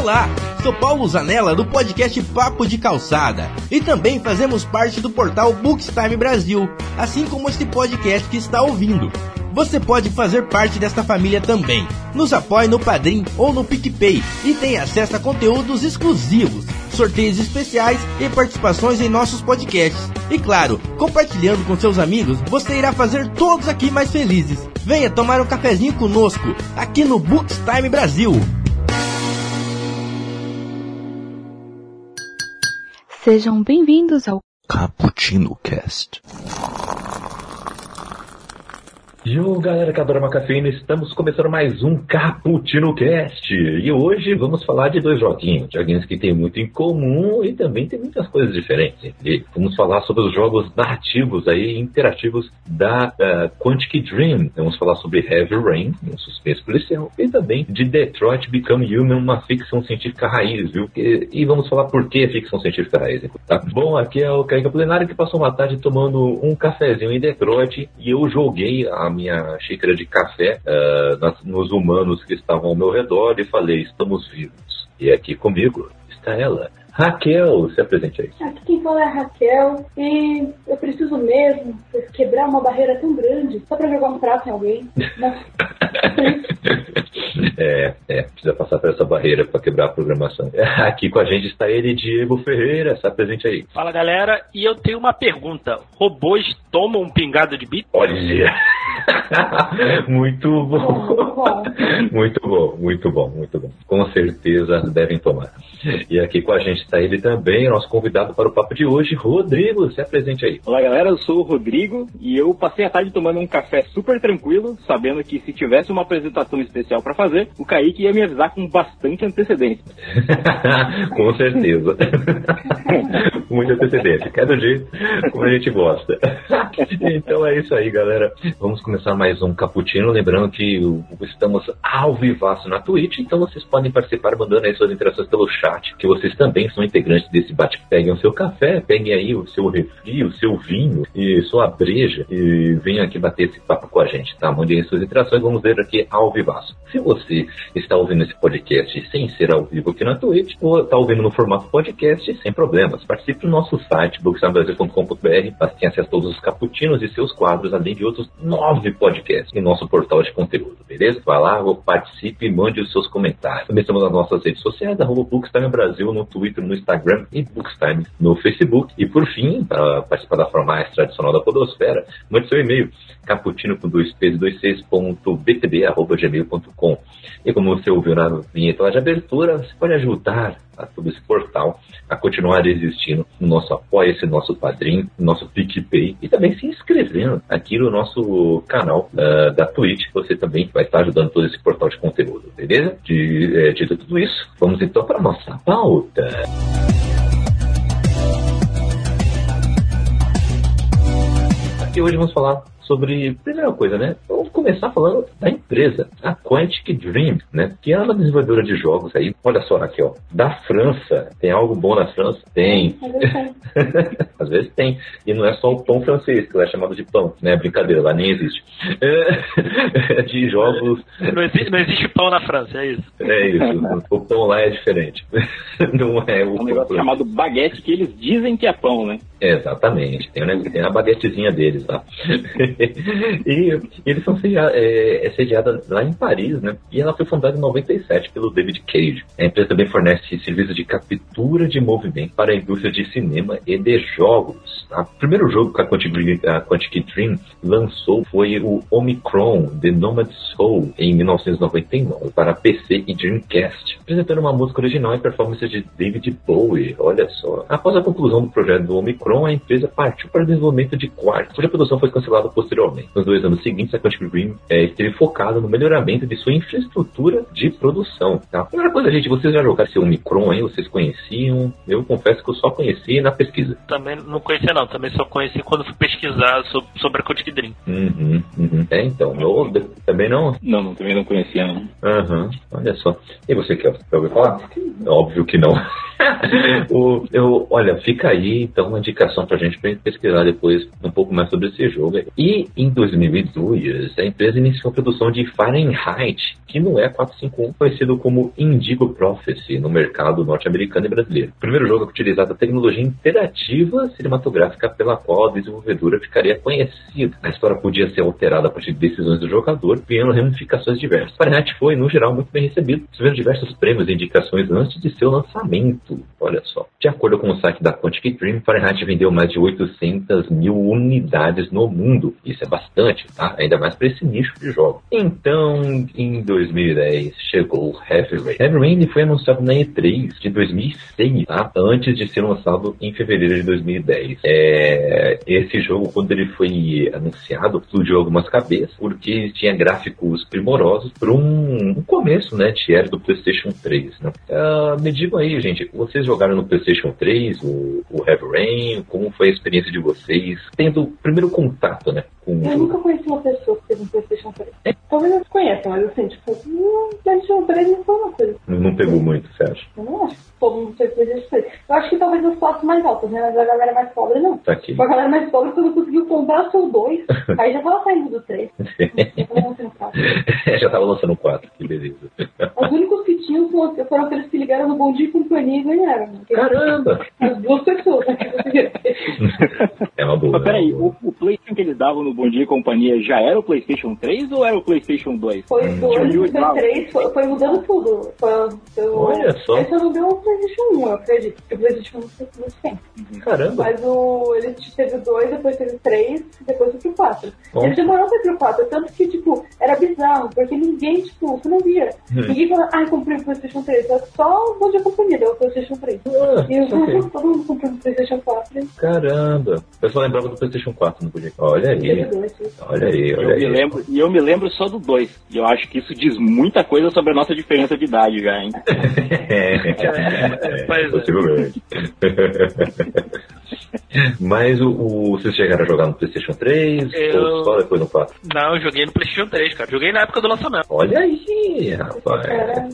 Olá, sou Paulo Zanella do podcast Papo de Calçada e também fazemos parte do portal Bookstime Brasil, assim como este podcast que está ouvindo. Você pode fazer parte desta família também. Nos apoie no Padrim ou no PicPay e tem acesso a conteúdos exclusivos, sorteios especiais e participações em nossos podcasts. E claro, compartilhando com seus amigos, você irá fazer todos aqui mais felizes. Venha tomar um cafezinho conosco, aqui no Bookstime Brasil. Sejam bem-vindos ao Cappuccino Cast. Yo, galera que adora uma cafeína, estamos começando mais um Cappuccino Cast. E hoje vamos falar de dois joguinhos, joguinhos que tem muito em comum e também tem muitas coisas diferentes. E vamos falar sobre os jogos narrativos aí, interativos da uh, Quantic Dream. Vamos falar sobre Heavy Rain, um suspense policial, e também de Detroit Become Human, uma ficção científica raiz, viu? E, e vamos falar por que ficção científica raiz, tá? Bom, aqui é o Caica Plenário que passou uma tarde tomando um cafezinho em Detroit e eu joguei a minha xícara de café uh, nas, nos humanos que estavam ao meu redor e falei: estamos vivos. E aqui comigo está ela, Raquel, se apresente aí. Aqui quem fala é a Raquel e eu preciso mesmo quebrar uma barreira tão grande só pra jogar um prato em alguém. é, é, precisa passar por essa barreira para quebrar a programação. Aqui com a gente está ele, Diego Ferreira, se apresente aí. Fala galera, e eu tenho uma pergunta: robôs tomam um pingado de bit? Olha! muito bom. Muito bom, muito bom, muito bom. Com certeza devem tomar. E aqui com a gente está ele também, nosso convidado para o papo de hoje, Rodrigo. Se apresente aí. Olá, galera. Eu sou o Rodrigo e eu passei a tarde tomando um café super tranquilo, sabendo que se tivesse uma apresentação especial para fazer, o Kaique ia me avisar com bastante antecedência. com certeza. Muita antecedência. Cada jeito como a gente gosta. então é isso aí, galera. Vamos começar mais um Cappuccino. Lembrando que estamos ao vivaço na Twitch, então vocês podem participar mandando aí suas interações pelo chat, que vocês também são integrantes desse bate. Peguem o seu café, peguem aí o seu refri, o seu vinho e sua breja e venham aqui bater esse papo com a gente, tá? Mandem suas interações, vamos ver aqui ao vivaço. Se você está ouvindo esse podcast sem ser ao vivo aqui na Twitch, ou está ouvindo no formato podcast, sem problemas. Participe do nosso site, bookstabrasil.com.br, mas tem acesso a todos os caputinos e seus quadros, além de outros nove podcasts em nosso portal de conteúdo, beleza? Vá lá, participe e mande os seus comentários. Também estamos nas nossas redes sociais, arroba Bookstime Brasil no Twitter, no Instagram e Bookstime no Facebook. E por fim, para participar da forma mais tradicional da podosfera, mande seu e-mail, caputino com dois p's dois gmail.com E como você ouviu na vinheta lá de abertura, você pode ajudar a todo esse portal a continuar existindo no nosso Apoia-se, nosso Padrim, no nosso PicPay e também se inscrevendo aqui no nosso canal uh, da Twitch. Você também vai estar ajudando todo esse portal de conteúdo, beleza? De, é, dito tudo isso, vamos então para a nossa pauta. Aqui hoje vamos falar sobre, primeira coisa, né? Vamos começar falando da empresa, a Quantic Dream, né? Que é uma desenvolvedora de jogos aí. Olha só aqui, ó. Da França. Tem algo bom na França? Tem. Às vezes tem. E não é só o pão francês, que é chamado de pão, né? Brincadeira, lá nem existe. É de jogos. Não existe, não existe pão na França, é isso. É isso. O pão lá é diferente. Não é o. É um negócio chamado baguete que eles dizem que é pão, né? Exatamente. Tem, né? tem a baguetezinha deles lá. e eles são é, é sediada lá em Paris, né? E ela foi fundada em 97 pelo David Cage. A empresa também fornece serviços de captura de movimento para a indústria de cinema e de jogos. Tá? O primeiro jogo que a Quantic, a Quantic Dream lançou foi o Omicron The Nomad Soul em 1999 para PC e Dreamcast, apresentando uma música original e performance de David Bowie. Olha só. Após a conclusão do projeto do Omicron, a empresa partiu para o desenvolvimento de Quartz, cuja produção foi cancelada posteriormente. Nos dois anos seguintes, a Quantic Dream é, esteve focada no melhoramento de sua infraestrutura de produção. Tá? Primeira coisa, gente, vocês já jogaram esse Omicron aí? Vocês conheciam? Eu confesso que eu só conheci na pesquisa. Também não conhecia não, também só conheci quando fui pesquisar sobre, sobre a Quantic Dream. Uhum, uhum. É, então, eu também não? Não, não também não conhecia não. Uhum. Olha só. E você, quer, quer ouvir falar? Óbvio que não. o, eu, olha, fica aí então uma dica indicação pra gente pra gente pesquisar depois um pouco mais sobre esse jogo. E em 2002, a empresa iniciou a produção de Fahrenheit, que não é 451, conhecido como Indigo Prophecy no mercado norte-americano e brasileiro. O primeiro jogo a utilizar a tecnologia interativa cinematográfica pela qual a desenvolvedora ficaria conhecida. A história podia ser alterada a partir de decisões do jogador, criando ramificações diversas. Fahrenheit foi, no geral, muito bem recebido, recebendo diversos prêmios e indicações antes de seu lançamento. Olha só. De acordo com o site da Quantic Dream, Fahrenheit vendeu mais de 800 mil unidades no mundo. Isso é bastante, tá? Ainda mais para esse nicho de jogos. Então, em 2010, chegou Heavy Rain. Heavy Rain foi anunciado na E3 de 2006, tá? Antes de ser lançado em fevereiro de 2010. É... Esse jogo, quando ele foi anunciado, explodiu algumas cabeças, porque tinha gráficos primorosos para um, um, começo, né, de era do PlayStation 3, né? Uh, me digam aí, gente, vocês jogaram no PlayStation 3 o, o Heavy Rain? Como foi a experiência de vocês? Tendo o primeiro contato, né, com o Eu jogo. nunca conheci uma pessoa que um PlayStation 3. Talvez eles conheçam, mas assim, tipo, hum, PlayStation 3 não foi uma coisa. Não, não pegou muito, você acha? Eu não acho todo mundo teve PlayStation 3. Eu acho que talvez os classes mais altas, né? Mas a galera mais pobre não. Tá aqui. Tipo, a galera mais pobre, quando conseguiu comprar o seu 2, aí já tava saindo do 3. Já tava lançando quatro. Já tava lançando 4, que beleza. Os únicos que tinham foram aqueles que ligaram no Bom Dia e Companhia e ganharam. né? Caramba! As duas pessoas né. É uma boa. Mas peraí, é boa. o, o PlayStation que eles davam no Bom Dia e Companhia já era o PlayStation 3 ou era o PlayStation 2? Foi o foi igual. três, foi, foi mudando tudo. Foi, foi, o- Olha só. Esse não deu o PlayStation 1, eu acredito. Porque o PlayStation 1 foi muito tempo. Caramba! Mas o, ele teve 2, depois teve 3, depois foi pro 4. Bom. Ele demorou pra ir pro 4, tanto que, tipo, era bizarro, porque ninguém, tipo, você não via. Hum. Ninguém falava, ai, comprei o PlayStation 3. Era só Dia Companhia, deu o PlayStation 3. Ah, E eu, todo mundo comprou o PlayStation 4. E Caramba! Eu só lembrava do PlayStation 4, não podia. Olha aí. dois. Olha aí, Eu olha me aí. lembro, e eu me lembro só do 2. E eu acho que isso diz muita coisa sobre a nossa diferença de idade já, hein? É, pois é. possivelmente. Mas o, o, vocês chegaram a jogar no PlayStation 3 Eu- ou só depois no 4? Não, eu joguei no PlayStation 3, cara. Joguei na época do lançamento. Olha aí, rapaz. Cara,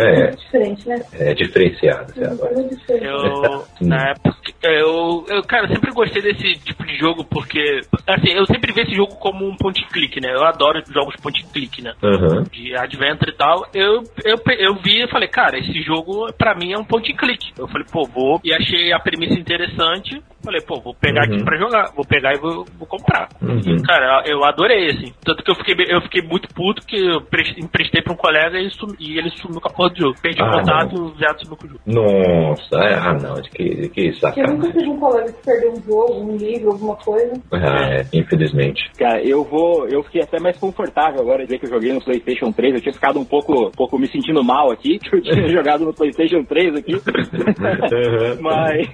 É, diferente, né? é diferenciado. diferente. Eu, na época, eu, eu, cara, sempre gostei desse tipo de jogo porque, assim, eu sempre vi esse jogo como um point click, né? Eu adoro jogos point click, né? Aham. De adventure e tal. Eu, eu, eu vi e falei, cara, esse jogo pra mim é um point and click. Eu falei, pô, vou. E achei a premissa interessante. Falei, pô, vou pegar Uhum. aqui pra jogar. Vou pegar e vou, vou comprar. Uhum. Cara, eu adorei, assim. Tanto que eu fiquei, eu fiquei muito puto que eu pres- emprestei pra um colega e, sumi- e ele sumiu com a porra do jogo. Perdi Ah, o contato, o viado sumiu com o jogo. Nossa, é- ah não, de que, de que Eu nunca sacanagem. tive um colega que perdeu um jogo, um livro, alguma coisa. Ah, é, infelizmente. Cara, eu vou. Eu fiquei até mais confortável agora de ver que eu joguei no PlayStation 3. Eu tinha ficado um pouco, um pouco me sentindo mal aqui, que eu tinha jogado no PlayStation 3 aqui. mas.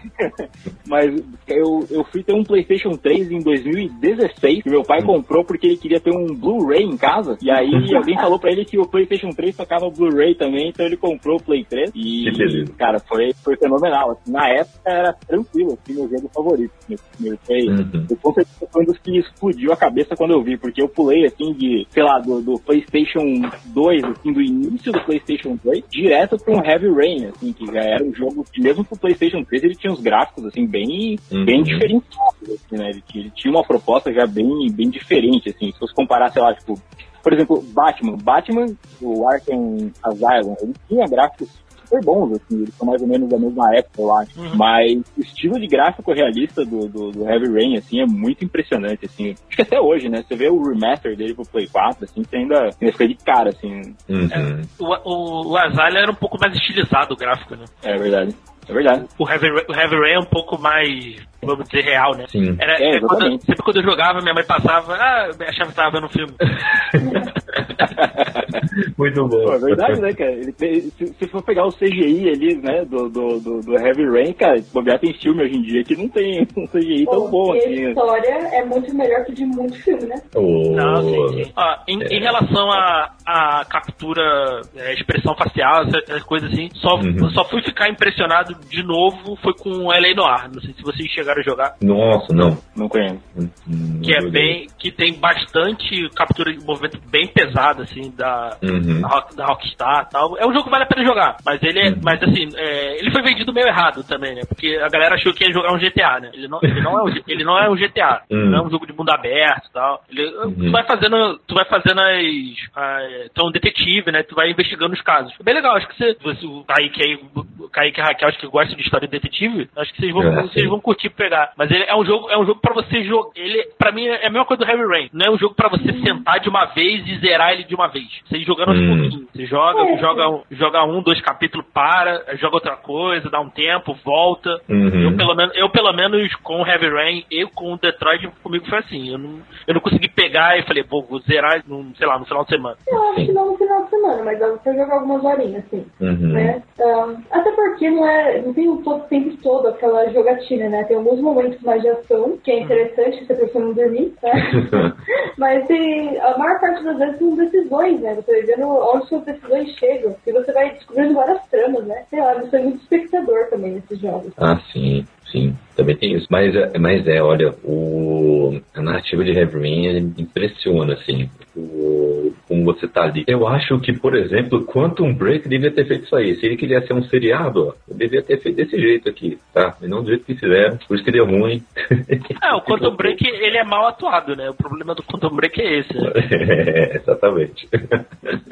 Mas eu, eu fui ter um PlayStation 3 em 2016, que meu pai comprou porque ele queria ter um Blu-ray em casa. E aí alguém falou pra ele que o PlayStation 3 tocava Blu-ray também, então ele comprou o Play 3. E, Que beleza. cara, foi, foi fenomenal. Assim, na época era tranquilo, assim, meu jogo favorito. Meu, meu, foi, Uhum. eu com certeza foi um dos que explodiu a cabeça quando eu vi, porque eu pulei assim de, sei lá, do, do PlayStation 2, assim, do início do PlayStation 2, direto pra um Heavy Rain, assim, que era um jogo que mesmo pro PlayStation 3 ele tinha uns gráficos assim bem, Uhum. bem diferenciados, assim, né? Ele, tinha- ele tinha uma proposta já bem, bem diferente, assim, se fosse comparar, sei lá, tipo, por exemplo, Batman. Batman, o Arkham Asylum, ele tinha gráficos super bons, assim, eles são mais ou menos da mesma época, eu acho. Mas o estilo de gráfico realista do, do, do Heavy Rain, assim, é muito impressionante, assim. Acho que até hoje, né? Você vê o remaster dele pro Play 4, assim, você ainda, ainda fica de cara, assim. Uhum. O, o, o Azalea era um pouco mais estilizado o gráfico, né? É verdade. É verdade. O Heavy, o Heavy Rain é um pouco mais, vamos dizer, real, né? Sim. Era, É, é, quando, sempre quando eu jogava, minha mãe passava, ah, eu achava que tava vendo um filme. Muito Pô, bom. é verdade, né, cara? Ele tem- se, se for pegar o CGI ali, né, do, do, do, do Heavy Rain, cara, bobear tem filme hoje em dia que não tem um CGI tão bom, e a assim. história é muito melhor que de muito filme, né? Oh, Não, sim, sim. Ó, em, É. em relação à à captura, é, expressão facial, essas coisas assim, só, Uhum. só fui ficar impressionado de novo foi com o L.A. Noir. Não sei se vocês chegaram a jogar. Nossa, não. Não conheço. Que é bem. que tem bastante captura de movimento bem pesado. Pesada, assim, da, Uhum. da, Rock, da Rockstar tal. É um jogo que vale a pena jogar, mas ele é, Uhum. mas assim, é, ele foi vendido meio errado também, né? Porque a galera achou que ia jogar um GTA, né? Ele não, ele não, é, um, ele não é um GTA, Uhum. não é um jogo de mundo aberto e tal. Ele, Uhum. Tu vai fazendo, tu vai fazendo as, as tu é um detetive, né? Tu vai investigando os casos. É bem legal, acho que você, você o Kaique aí, o Kaique e Raquel, acho que gostam de história de detetive, acho que vocês vão, É, vocês vão curtir pegar. Mas ele é um jogo, é um jogo para você jogar. Ele, para mim, é a mesma coisa do Heavy Rain. Não é um jogo pra você sentar de uma vez e zerar ele de uma vez. Você ir jogando aos Hum. pouquinhos. Você joga, É. joga, um, joga um, dois capítulos, para, joga outra coisa, dá um tempo, volta. Uhum. Eu, pelo menos, eu, pelo menos, com o Heavy Rain e com o Detroit, comigo foi assim. Eu não, eu não consegui pegar e falei, pô, vou zerar, num, sei lá, no final de semana. Eu acho Sim. que não no final de semana, mas dá pra você jogar algumas horinhas, assim. Uhum. Né? Ah, até porque não, é, não tem o todo, tempo todo aquela jogatina, né? Tem alguns momentos mais de ação, que é interessante, você precisa não dormir, né? Mas tem, a maior parte das vezes são decisões, né? Você vai vendo onde suas decisões chegam. E você vai descobrindo várias tramas, né? Sei lá, você é muito espectador também nesses jogos. Ah, sim, sim. Também tem isso. Mas, é- mas é, olha, o, a narrativa de Heavy Rain impressiona, assim. O, como você tá ali. Eu acho que, por exemplo, Quantum Break devia ter feito isso aí. Se ele queria ser um seriado, ó, devia ter feito desse jeito aqui, tá? E não do jeito que fizeram. Por isso que deu ruim. É, o Quantum Break, ele é mal atuado, né? O problema do Quantum Break é esse, né? É, exatamente.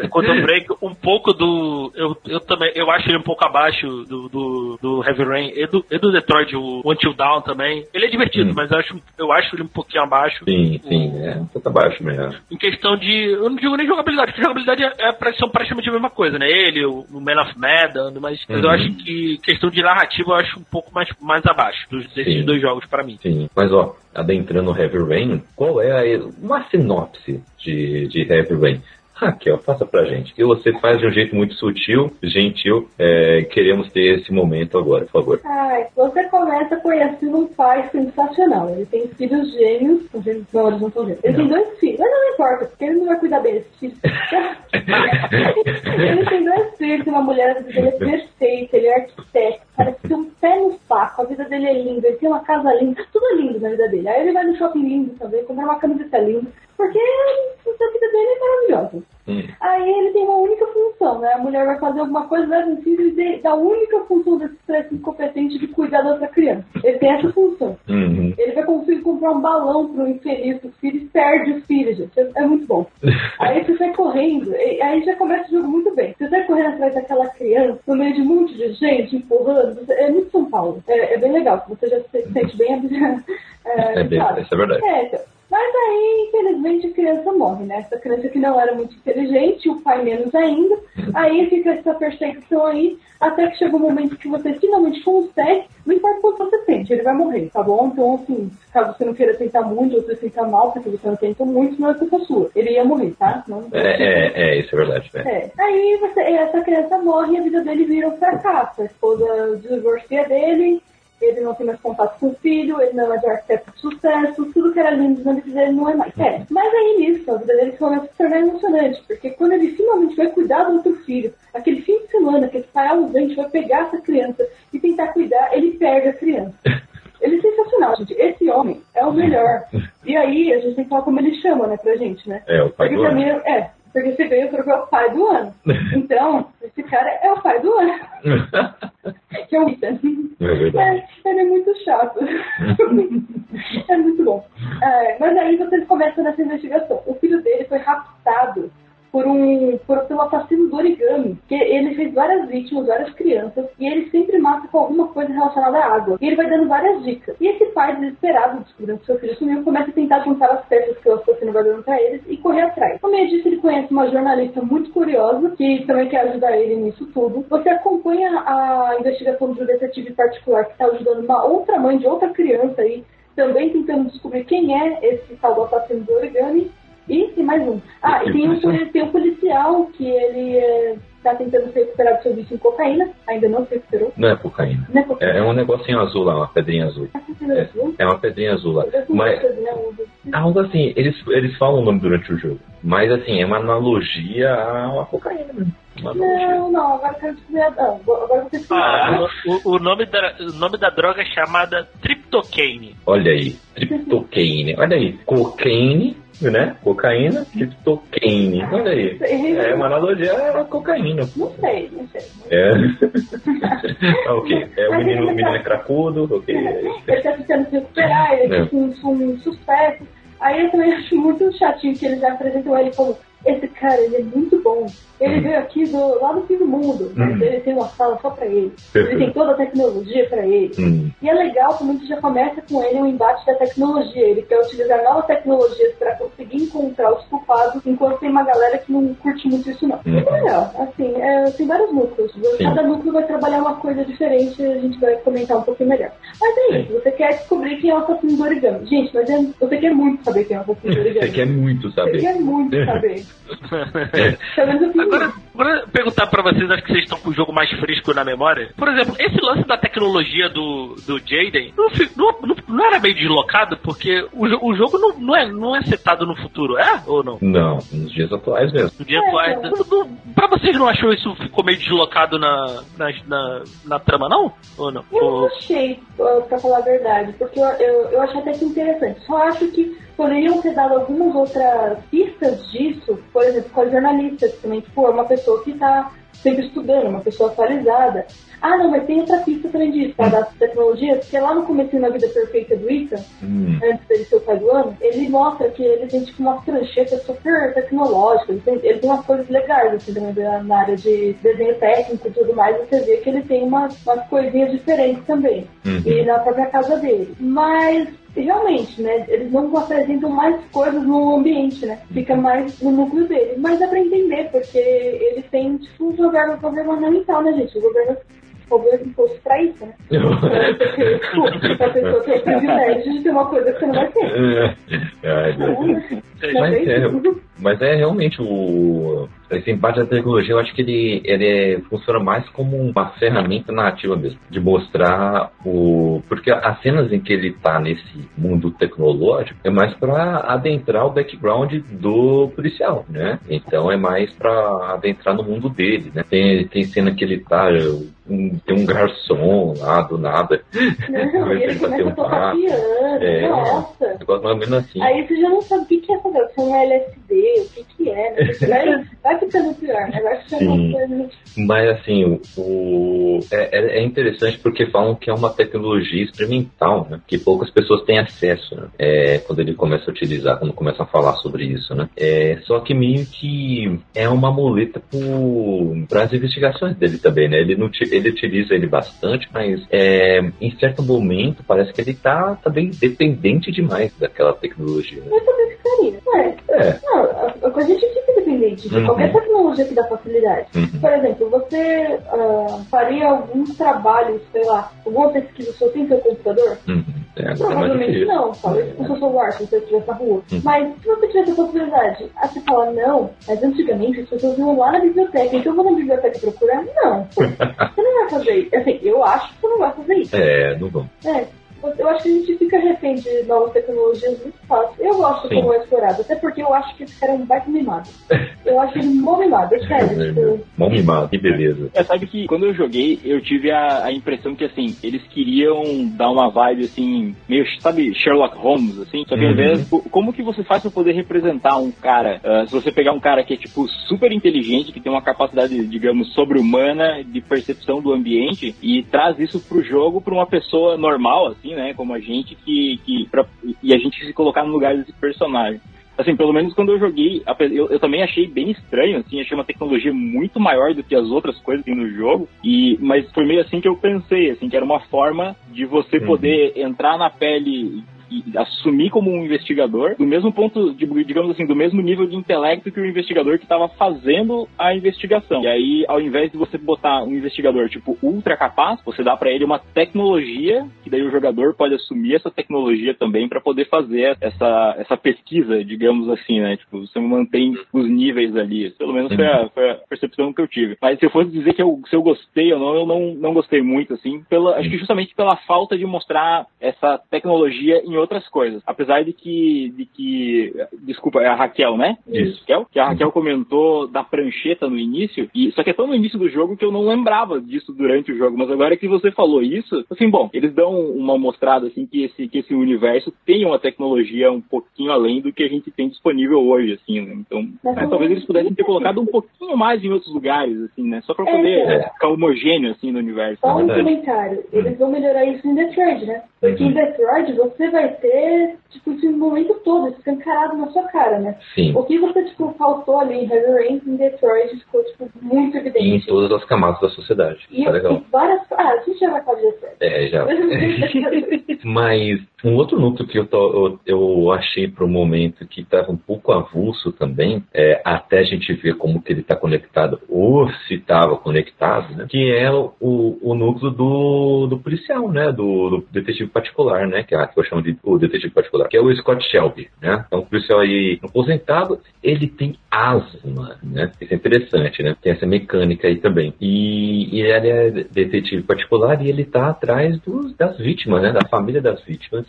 O Quantum Break, um pouco do. Eu, eu também. Eu acho ele um pouco abaixo do, do, do Heavy Rain e do, e do Detroit, o Until Down também. Ele é divertido, Hum. mas eu acho, eu acho ele um pouquinho abaixo. Sim, sim, é um pouco abaixo mesmo. Em questão de. Eu não digo nem jogabilidade, porque jogabilidade é, é são praticamente a mesma coisa, né? Ele, o, o Man of Medan, mas, mas eu Uhum. acho que questão de narrativa eu acho um pouco mais, mais abaixo dos, desses Sim. dois jogos pra mim. Sim, mas ó, adentrando Heavy Rain, qual é a, uma sinopse de, de Heavy Rain? Raquel, faça pra gente. Que você faz de um jeito muito sutil, gentil. é, queremos ter esse momento agora, por favor. Ai, você começa conhecendo um pai sensacional. Ele tem filhos gêmeos. Os gêmeos não, eles não são gêmeos. Ele Não. tem dois filhos. Mas não importa, porque ele não vai cuidar bem desses filhos. ele tem dois filhos, tem uma mulher, dele é perfeita, ele é arquiteto, parece ter um pé no saco, a vida dele é linda, ele tem uma casa linda, tudo é lindo na vida dele. Aí ele vai no shopping lindo também, comprar uma camiseta linda, porque a vida dele é maravilhosa. Hum, Aí ele tem uma única função, né? A mulher vai fazer alguma coisa, leva um filho e dê- dá a única função desse estresse incompetente de cuidar da outra criança. Ele tem essa função. uhum. Ele vai conseguir comprar um balão pro infeliz do filho e perde o filho, gente. É, é muito bom. Aí você sai correndo, aí já começa o jogo muito bem. Você sai correndo atrás daquela criança, no meio de um monte de gente, empurrando. É muito São Paulo. É, é bem legal, você já se sente bem É bem- sabe? isso é verdade. É, então. Mas aí, infelizmente, a criança morre, né? Essa criança que não era muito inteligente, o pai menos ainda. Aí fica essa perseguição aí, até que chega um momento que você finalmente consegue, não importa quanto você tente, ele vai morrer, tá bom? Então, assim, caso você não queira tentar muito, ou você tentar mal, porque você não tentou muito, não é culpa sua. Ele ia morrer, tá? Não, É, é, é, isso é verdade. né? é. Aí você, essa criança morre e a vida dele vira um fracasso. A esposa divorcia dele, ele não tem mais contato com o filho, ele não é de arquiteto de sucesso, tudo que era lindo na vida dele não é mais. É. Mas aí nisso, a vida dele se tornar emocionante, porque quando ele finalmente vai cuidar do outro filho, aquele fim de semana que esse pai ausente vai pegar essa criança e tentar cuidar, ele perde a criança. Ele é sensacional, gente. Esse homem é o melhor. E aí, a gente tem que falar como ele chama, né, pra gente, né? É, o pai Porque do pra mim, é, porque você veio para o pai do ano. Então, esse cara é o pai do ano. Que é o Ethan. É verdade. É, ele é muito chato. é muito bom. É, mas aí vocês começam nessa investigação. O filho dele foi raptado por um por, pelo assassino do origami. Que ele fez várias vítimas, várias crianças, e ele sempre mata com alguma coisa relacionada à água. E ele vai dando várias dicas. E esse pai, desesperado, descobrindo que seu filho sumiu, começa a tentar juntar as peças que o assassino vai dando pra eles e correr atrás. No meio disso, ele conhece uma jornalista muito curiosa, que também quer ajudar ele nisso tudo. Você acompanha a investigação de um detetive particular que está ajudando uma outra mãe de outra criança aí, também tentando descobrir quem é esse tal do assassino do origami. E tem mais um. Ah, e tem um, tem um policial que ele está tentando se recuperar do seu vício em cocaína, ainda não se recuperou. Não é cocaína. Não é cocaína. É, é um negocinho azul lá, uma pedrinha azul. Tá sentindo azul? É uma pedrinha azul lá. Mas, é azul. algo assim, eles, eles falam o nome durante o jogo. Mas assim, é uma analogia a uma cocaína mesmo. Uma. Não, não, agora eu quero descobrir. Não, agora eu vou ter que Ah, o, o nome da, o nome da droga é chamada Triptocane. Olha aí, triptocaine. Olha aí, cocaine né? Cocaína, criptocaine. Olha aí. É uma analogia à cocaína. Não sei, não sei. É. ah, ok. É o menino, o menino é cracudo, ok. Ele tá tentando se recuperar, ele É. é. um, um sucesso. Aí eu também acho muito chatinho que eles já apresentam ele como esse cara, ele é muito bom. Ele Uhum. veio aqui do, lá do fim do mundo, mas Uhum. ele tem uma sala só pra ele. Ele tem toda a tecnologia pra ele. Hum. E é legal como que já começa com ele o embate da tecnologia. Ele quer utilizar novas tecnologias para conseguir encontrar os culpados, enquanto tem uma galera que não curte muito isso não. Uhum. É legal. Assim, é, tem vários núcleos. Cada núcleo vai trabalhar uma coisa diferente e a gente vai comentar um pouquinho melhor. Mas é isso, você quer descobrir quem é o assassino do origami. Gente, mas é- você quer muito saber quem é o assassino do origami. Você quer muito Você saber. quer muito saber. Agora, agora perguntar pra vocês, acho que vocês estão com o jogo mais fresco na memória. Por exemplo, esse lance da tecnologia do, do Jaden não, não, não- era meio deslocado, porque o, o jogo não, não, é, não é setado no futuro, é ou não? Não, nos dias atuais mesmo. No dia É, atuais. não. Não- não- Pra vocês não achou isso ficou meio deslocado na, na, na, na trama, não? Ou não? Eu não Ou- achei, pra falar a verdade, porque eu, eu, eu achei até que interessante. Só acho que poderiam ter dado algumas outras pistas disso, por exemplo, com a jornalista, que também tipo, uma pessoa que está sempre estudando, uma pessoa atualizada. Ah, não, mas tem outra pista também disso, tá? Das tecnologias, porque lá no começo na vida perfeita do Ethan, Hum. antes dele ser o pai do ano, ele mostra que ele tem tipo umas pranchetas super tecnológicas, ele tem, ele tem umas coisas legais, assim, também na- área de desenho técnico e tudo mais, você vê que ele tem umas, umas coisinhas diferentes também. Uhum. E na própria casa dele. Mas realmente, né, eles não apresentam mais coisas no ambiente, né? Fica mais no núcleo dele. Mas dá pra entender, porque ele tem, tipo, um governo governamental, né, gente? O governo cobra imposto pra isso, né? Porque, a pessoa tem o privilégio de ter uma coisa que você não vai ter. Ai, meu Deus. Não Mas é, isso. mas é realmente o. Esse embate da tecnologia, eu acho que ele, ele é- funciona mais como uma ferramenta narrativa mesmo, de mostrar o. Porque as cenas em que ele tá nesse mundo tecnológico é mais para adentrar o background do policial, né? Então é mais para adentrar no mundo dele, né? Tem, tem cena que ele tá. um- tem um garçom lá do nada. Não, ele tá começa a tocar piano, É. nossa. Negócio mais ou menos assim. Aí você já não sabe o que, que droga, se é um LSD, o que, que é, né? Vai, vai ficando pior, né? Vai ficando Sim. uma coisa. Mas assim, o, é, é- é interessante porque falam que é uma tecnologia experimental, né? Que poucas pessoas têm acesso, né? É, quando ele começa a utilizar, quando começa a falar sobre isso, né? É, só que meio que é uma muleta para as investigações dele também, né? Ele, não, ele utiliza ele bastante, mas é, em certo momento parece que ele tá também dependente demais daquela tecnologia. Né? Eu também ficaria. É. É. Não, a, a gente fica dependente de Uhum. qualquer tecnologia que dá facilidade. Uhum. Por exemplo, você ah, faria alguns trabalhos, sei lá, alguma pesquisa sua sem seu computador? Uhum. É, é Provavelmente não, talvez com o seu celular, se você estivesse na rua. Mas se você tivesse a possibilidade, aí você fala, não, mas antigamente as pessoas iam lá na biblioteca, então eu vou na biblioteca procurar? Não, você não vai fazer isso. Assim, eu acho que você não vai fazer isso. É, não vão. É, eu acho que a gente fica refém de novas tecnologias muito fácil. Eu gosto Sim. como é explorado, até porque eu acho que esse cara é um baita mimado. Eu acho ele mó mimado, é sério, tipo... Mão mimado, que beleza. É, sabe que quando eu joguei, eu tive a, a impressão que, assim, eles queriam dar uma vibe, assim, meio, sabe, Sherlock Holmes, assim. Só que ao Uhum. invés, co- como que você faz pra poder representar um cara? ah, se você pegar um cara que é, tipo, super inteligente, que tem uma capacidade, digamos, sobre-humana de percepção do ambiente e traz isso pro jogo pra uma pessoa normal, assim, né, como a gente, que, que pra- e a gente se colocar no lugar desse personagem. Assim, pelo menos quando eu joguei, eu, eu também achei bem estranho, assim, achei uma tecnologia muito maior do que as outras coisas que tem no jogo, e, mas foi meio assim que eu pensei, assim, que era uma forma de você Uhum. poder entrar na pele assumir como um investigador, do mesmo ponto, de, digamos assim, do mesmo nível de intelecto que o investigador que estava fazendo a investigação. E aí, ao invés de você botar um investigador, tipo, ultra capaz, você dá pra ele uma tecnologia, que daí o jogador pode assumir essa tecnologia também para poder fazer essa, essa pesquisa, digamos assim, né? Tipo, você mantém os níveis ali. Pelo menos foi a, foi a percepção que eu tive. Mas se eu fosse dizer que eu, se eu gostei ou não, eu não, não gostei muito, assim, pela, acho que justamente pela falta de mostrar essa tecnologia em em outras coisas. Apesar de que, de que, desculpa, é a Raquel, né? Isso. Raquel? Que a Raquel comentou da prancheta no início, e só que é tão no início do jogo que eu não lembrava disso durante o jogo, mas agora que você falou isso, assim, bom, eles dão uma mostrada assim que esse, que esse universo tem uma tecnologia um pouquinho além do que a gente tem disponível hoje, assim, né? Então, né, talvez eles pudessem ter colocado um pouquinho mais em outros lugares, assim, né? Só pra poder É, é, ficar homogêneo, assim, no universo. Só um comentário. Eles vão melhorar isso em Detroit, né? Porque em Detroit você vai ter, tipo, esse momento todo escancarado na sua cara, né? Sim. O que você, tipo, faltou ali em Heavy Rain, em Detroit, ficou, tipo, muito E em evidente. todas as camadas da sociedade. E, Tá legal. e várias... Ah, a gente já vai falar de Detroit. É, já. Mas um outro núcleo que eu, tô- eu, eu achei para o momento que estava um pouco avulso também, é, até a gente ver como que ele está conectado, ou se estava conectado, né, que é o, o núcleo do, do policial, né, do, do detetive particular, né, que, é, que eu chamo de o detetive particular, que é o Scott Shelby, né, é um policial aí aposentado, ele tem asma, né, isso é interessante, né, tem essa mecânica aí também, e, e ele é detetive particular e ele está atrás dos, das vítimas, né, da família das vítimas,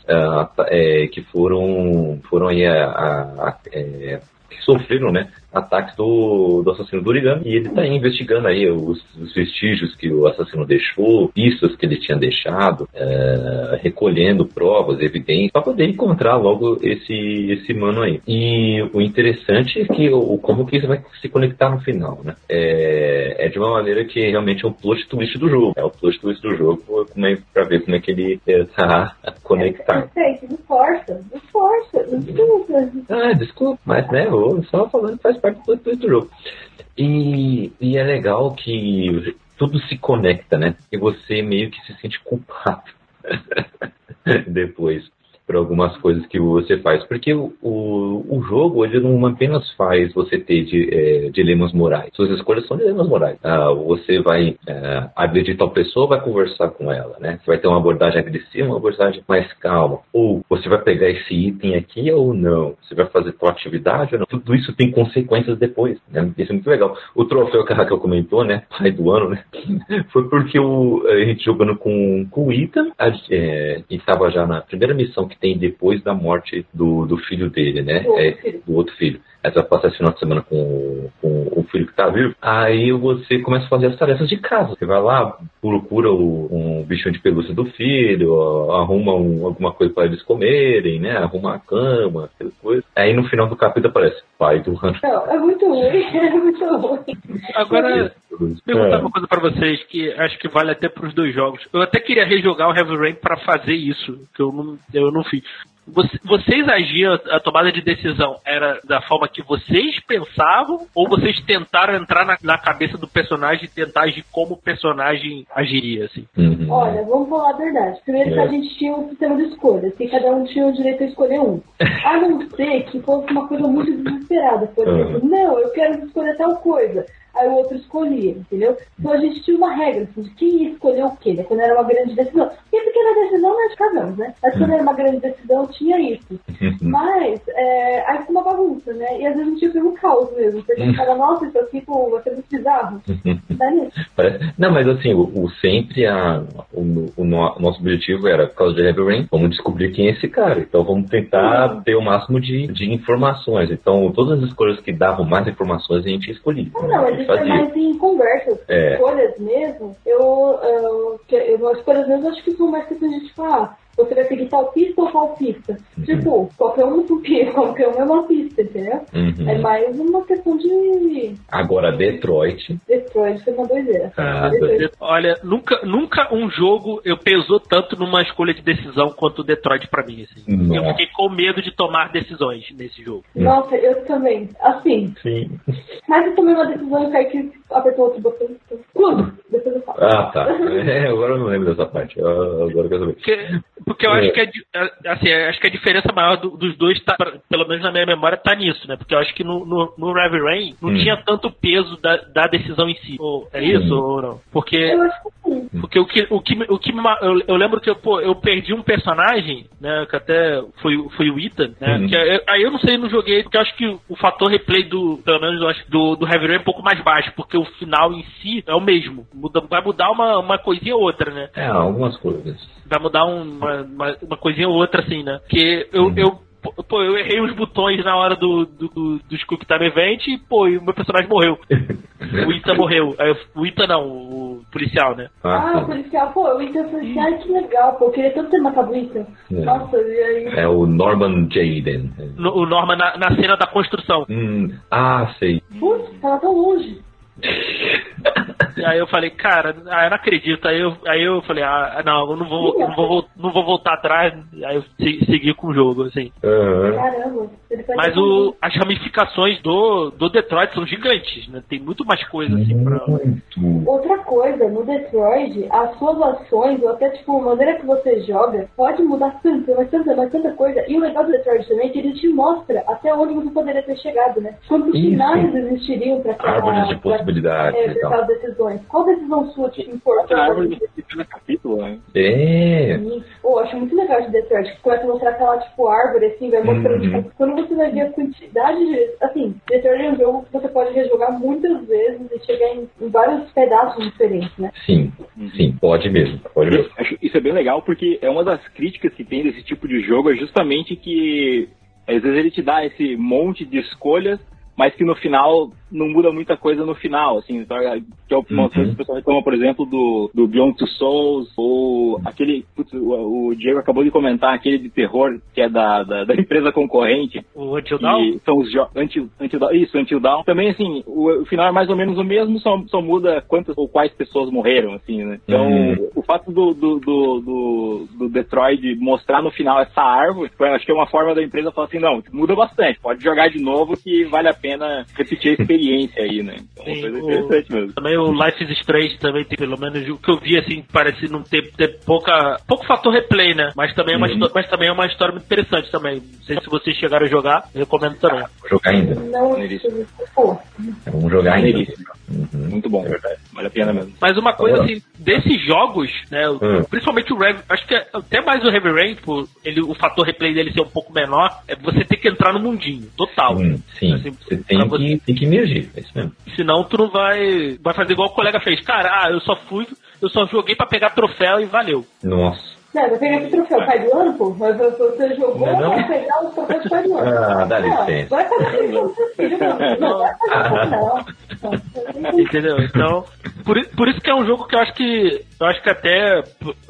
é, que foram, foram aí a, a- a- é, sofreram, né, ataques do, do assassino do origami e ele está investigando aí os, os vestígios que o assassino deixou, pistas que ele tinha deixado, é, recolhendo provas, evidências, para poder encontrar logo esse, esse mano aí. E o interessante é que o, como que isso vai se conectar no final, né? É, é de uma maneira que realmente é um plot twist do jogo. É o plot twist do jogo é, para ver como é que ele está conectado. Perfeito, não força, não força, não precisa. Ah, desculpa, mas né, eu só falando que parte do, do jogo. E, e é legal que tudo se conecta, né? E você meio que se sente culpado depois por algumas coisas que você faz. Porque o, o, jogo, ele não apenas faz você ter de, é, dilemas morais. Suas escolhas são dilemas morais. Ah, você vai é, agredir tal pessoa, vai conversar com ela, né? Você vai ter uma abordagem agressiva, uma abordagem mais calma. Ou você vai pegar esse item aqui ou não. Você vai fazer tal atividade ou não. Tudo isso tem consequências depois, né? Isso é muito legal. O troféu que a Raquel comentou, né? Pai do ano, né? Foi porque o, a gente jogando com, com o Ethan, a, é, estava já na primeira missão que tem depois da morte do, do filho dele, né? Do outro É, filho. do outro filho. Vai passar esse final de semana com, com o filho que tá vivo. Aí você começa a fazer as tarefas de casa. Você vai lá, procura o, um bichinho de pelúcia do filho, arruma um- alguma coisa para eles comerem, né? Arruma a cama, aquela coisa. Aí no final do capítulo aparece pai do Hunter. Não, é muito ruim, é muito ruim. Agora, perguntar É. uma coisa pra vocês que acho que vale até pros dois jogos. Eu até queria rejogar o Heavy Rain pra fazer isso, que eu não, eu não fiz. Você- vocês agiam, a tomada de decisão era da forma que vocês pensavam ou vocês tentaram entrar na, na cabeça do personagem e tentar agir como o personagem agiria, assim? Uhum. Olha, vamos falar a verdade. Primeiro que É. a gente tinha um sistema de escolhas, que cada um tinha o direito a escolher um. A não ser que fosse uma coisa muito desesperada. Por exemplo, não, eu quero escolher tal coisa. Aí o outro escolhia, entendeu? Então a gente tinha uma regra, assim, de quem ia escolher o quê, né? Quando era uma grande decisão. Porque pequena decisão nós casamos, né? Mas quando era uma grande decisão, tinha isso. Mas, é, aí ficou uma bagunça, né? E às vezes a gente ia pelo caos mesmo. Porque a gente fala, nossa, isso aqui, pô, vai ser muito bizarro. Parece- Não, mas assim, o, o sempre a, o, o no- nosso objetivo era, por causa de Heavy Rain, vamos descobrir quem é esse cara. Então vamos tentar ter o máximo de, de informações. Então todas as escolhas que davam mais informações a gente escolhia. Não, fazia. mais em conversas. É. Escolhas mesmo, eu, eu, que- eu. As escolhas mesmo acho que são mais questões de tipo, ah, você vai seguir tal pista ou qual pista? Uhum. Tipo, qualquer um qualquer um é uma pista, entendeu? Uhum. É mais uma questão de Agora Detroit. Detroit, foi uma doideira. Ah, Detroit. Olha, nunca, nunca um jogo eu pesou tanto numa escolha de decisão quanto o Detroit pra mim. Assim. Eu fiquei com medo de tomar decisões nesse jogo. Nossa, eu também. Assim, Sim. mas eu tomei uma decisão e o Kaique apertou outro botão. Quando? Depois eu falo. Ah, tá. É, agora eu não lembro dessa parte. Eu- Agora eu quero saber. Porque, porque eu É. acho que a, di- a- assim, acho que a diferença maior do- dos dois, tá, pelo menos na minha memória, tá nisso, né? Porque eu acho que no, no, no Heavy Rain não Hum. tinha tanto peso da, da decisão em si. Ou, é isso Hum. ou não? Porque, Eu acho que sim. porque o que, o que, me- o que eu, eu lembro que eu, pô, eu perdi um personagem, né? Que até foi, foi o Ethan, né? Uhum. Que eu- aí eu não sei, não joguei, porque eu acho que o fator replay do, pelo menos eu acho, do, do Heavy Rain é um pouco mais baixo, porque o final em si é o mesmo. muda, vai mudar uma, uma coisinha ou outra, né? É, algumas coisas. Vai mudar uma, uma, uma coisinha ou outra, assim, né? Porque eu, Uhum. eu Pô, eu errei os botões na hora do, do, do, do Scoop Time Event e, pô, e o meu personagem morreu. O Ita morreu. Eu- O Ita não, o policial, né? Ah, Ah, sim. policial, pô, o Ethan falou assim, ai que legal, pô, eu queria tanto ter matado o Ethan. É. Nossa, e aí. É o Norman Jaden. No- o Norman na, na cena da construção. Hum, ah, sei. Putz, tava tão longe. E aí eu falei, cara, ah, eu não acredito. Aí eu, aí eu falei, ah, não, eu não vou, eu não vou, não vou voltar atrás. Aí eu se- segui com o jogo, assim. Aham. Caramba. Mas o, as ramificações do, do Detroit são gigantes, né? Tem muito mais coisa, assim, pra... Outra coisa, no Detroit, as suas ações, ou até tipo, a maneira que você joga, pode mudar tanto, mas tanta, mas tanta coisa. E o legal do Detroit também é que ele te mostra até onde você poderia ter chegado, né? Quantos Isso. finais existiriam pra aquela- Árvores de possibilidades É, e tal. decisões. Qual decisão sua te importa? Outra árvore de cada capítulo, né? É. Pô, eu acho muito legal de Detroit, que começa a mostrar aquela, tipo, árvore, assim, vai mostrando, Uhum. tipo, quando você vai ver a quantidade de... Assim, Detroit é um jogo que você pode rejogar muitas vezes e chegar em, em vários pedaços diferentes, né? Sim, sim, pode mesmo. Pode mesmo. Acho isso é bem legal porque é uma das críticas que tem desse tipo de jogo é justamente que às vezes ele te dá esse monte de escolhas, mas que no final não muda muita coisa no final, assim, sabe? que é uma coisa que o pessoal reclama, por exemplo, do, do Beyond Two Souls, ou aquele, putz, o, o Diego acabou de comentar aquele de terror, que é da, da, da empresa concorrente, O Until Dawn? são os jogos Until, Until Dawn, isso, Until Dawn. Também, assim, o, o final é mais ou menos o mesmo, só, só muda quantas ou quais pessoas morreram, assim, né? Então, Hum. o fato do, do, do, do, do Detroit mostrar no final essa árvore, foi, acho que é uma forma da empresa falar assim, não, muda bastante, pode jogar de novo que vale a pena repetir a experiência aí, né? Então, é uma Sim, coisa o- interessante mesmo. Também o Life is Strange também tem, pelo menos, o que eu vi, assim, parece não ter, ter pouca, pouco fator replay, né? Mas também, é uma, Uhum. mas também é uma história muito interessante também. Não sei se vocês chegaram a jogar, recomendo também. Vou jogar ainda. Não, pô, Vamos jogar ainda. Uhum. Muito bom, É verdade. vale a pena mesmo. Mas uma coisa Ah. assim, desses jogos, né? Hum. Principalmente o Rev, acho que é até mais o Heavy Rain, por ele, o fator replay dele ser um pouco menor, é você ter que entrar no mundinho, total. Hum, sim, Assim, você tem você- que, tem que emergir, é isso mesmo. Senão tu não vai. Vai fazer igual o colega fez. Cara, ah, eu só fui, eu só joguei pra pegar troféu e valeu. Nossa. Não, vai pegar esse troféu pai do ano, pô. Mas você jogou Não não? pra pegar os troféus de pai do ano. Ah, dá licença. Vai fazer isso não. Não vai fazer isso, não. Não. Entendeu? Então, por, por isso que é um jogo que eu acho que. Eu acho que até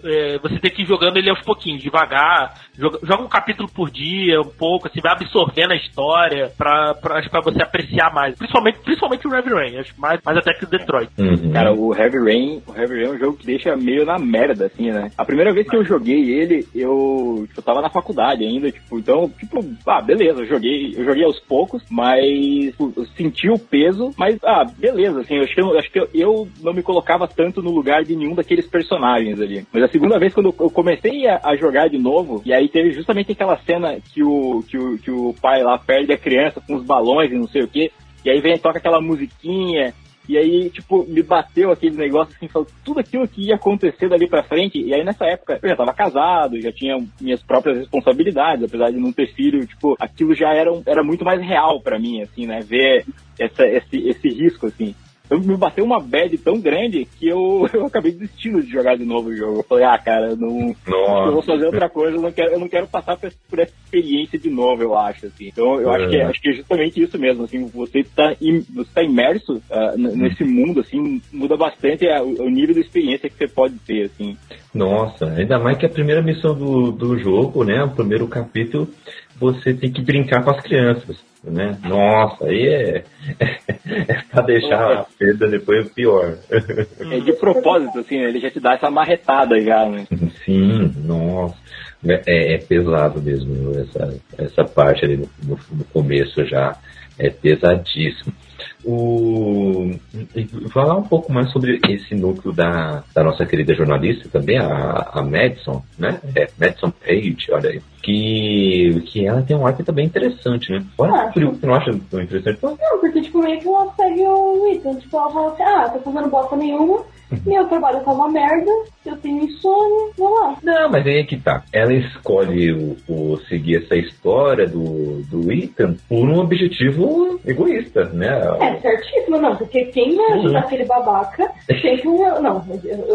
é, você tem que ir jogando ele aos pouquinhos, devagar. Joga, joga um capítulo por dia, um pouco, assim, vai absorvendo a história pra, pra, pra você apreciar mais. Principalmente, principalmente o Heavy Rain, acho mais, mais até que o Detroit. Uhum. Cara, o Heavy Rain, o Heavy Rain é um jogo que deixa meio na merda, assim, né? A primeira vez que eu joguei ele, eu, eu tava na faculdade ainda, tipo, então, tipo, ah, beleza, eu joguei, eu joguei aos poucos, mas eu senti o peso, mas, ah, beleza, assim, eu acho que, eu, acho que eu, eu não me colocava tanto no lugar de nenhum daqueles personagens ali. Mas a segunda vez, quando eu comecei a, a jogar de novo, e aí teve justamente aquela cena que o, que o, que o pai lá perde a criança com os balões e não sei o que, e aí vem toca aquela musiquinha, e aí, tipo, me bateu aquele negócio assim, falou tudo aquilo que ia acontecer dali pra frente. E aí nessa época eu já tava casado, já tinha minhas próprias responsabilidades, apesar de não ter filho, tipo, aquilo já era, era muito mais real pra mim, assim, né? Ver essa, esse, esse risco, assim. Então me bateu uma bad tão grande que eu, eu acabei desistindo de jogar de novo o jogo. Eu falei, ah, cara, eu não, eu vou Nossa. fazer outra coisa, eu não quero, eu não quero passar por, por essa experiência de novo, eu acho, assim. Então eu acho, que é, É. acho que é justamente isso mesmo, assim, você tá, im- você tá imerso n- nesse mundo, assim, muda bastante a- o, o nível de experiência que você pode ter, assim. Nossa, ainda mais que a primeira missão do, do jogo, né? O primeiro capítulo, você tem que brincar com as crianças, né? Nossa, aí é, é pra deixar a perda depois pior. É de propósito, assim, né? Ele já te dá essa marretada já, né? Sim, nossa. É, é pesado mesmo essa, essa parte ali no, no- no começo já. É pesadíssimo. O, falar um pouco mais sobre esse núcleo da, da nossa querida jornalista também, a, a Madison, né? É, Madison Page, olha aí. Que, que ela tem um arco também interessante, né? Ah, que você não acha tão interessante? Não, porque, tipo, meio que ela segue o Ethan. Tipo, ela fala assim, ah, tô fazendo bosta nenhuma, Meu trabalho tá uma merda, eu tenho insônia, vou lá. Não, mas aí é que tá. Ela escolhe o, o seguir essa história do, do Ethan por um objetivo egoísta, né? É, certíssimo, não, porque quem vai ajudar aquele babaca tem que. Não,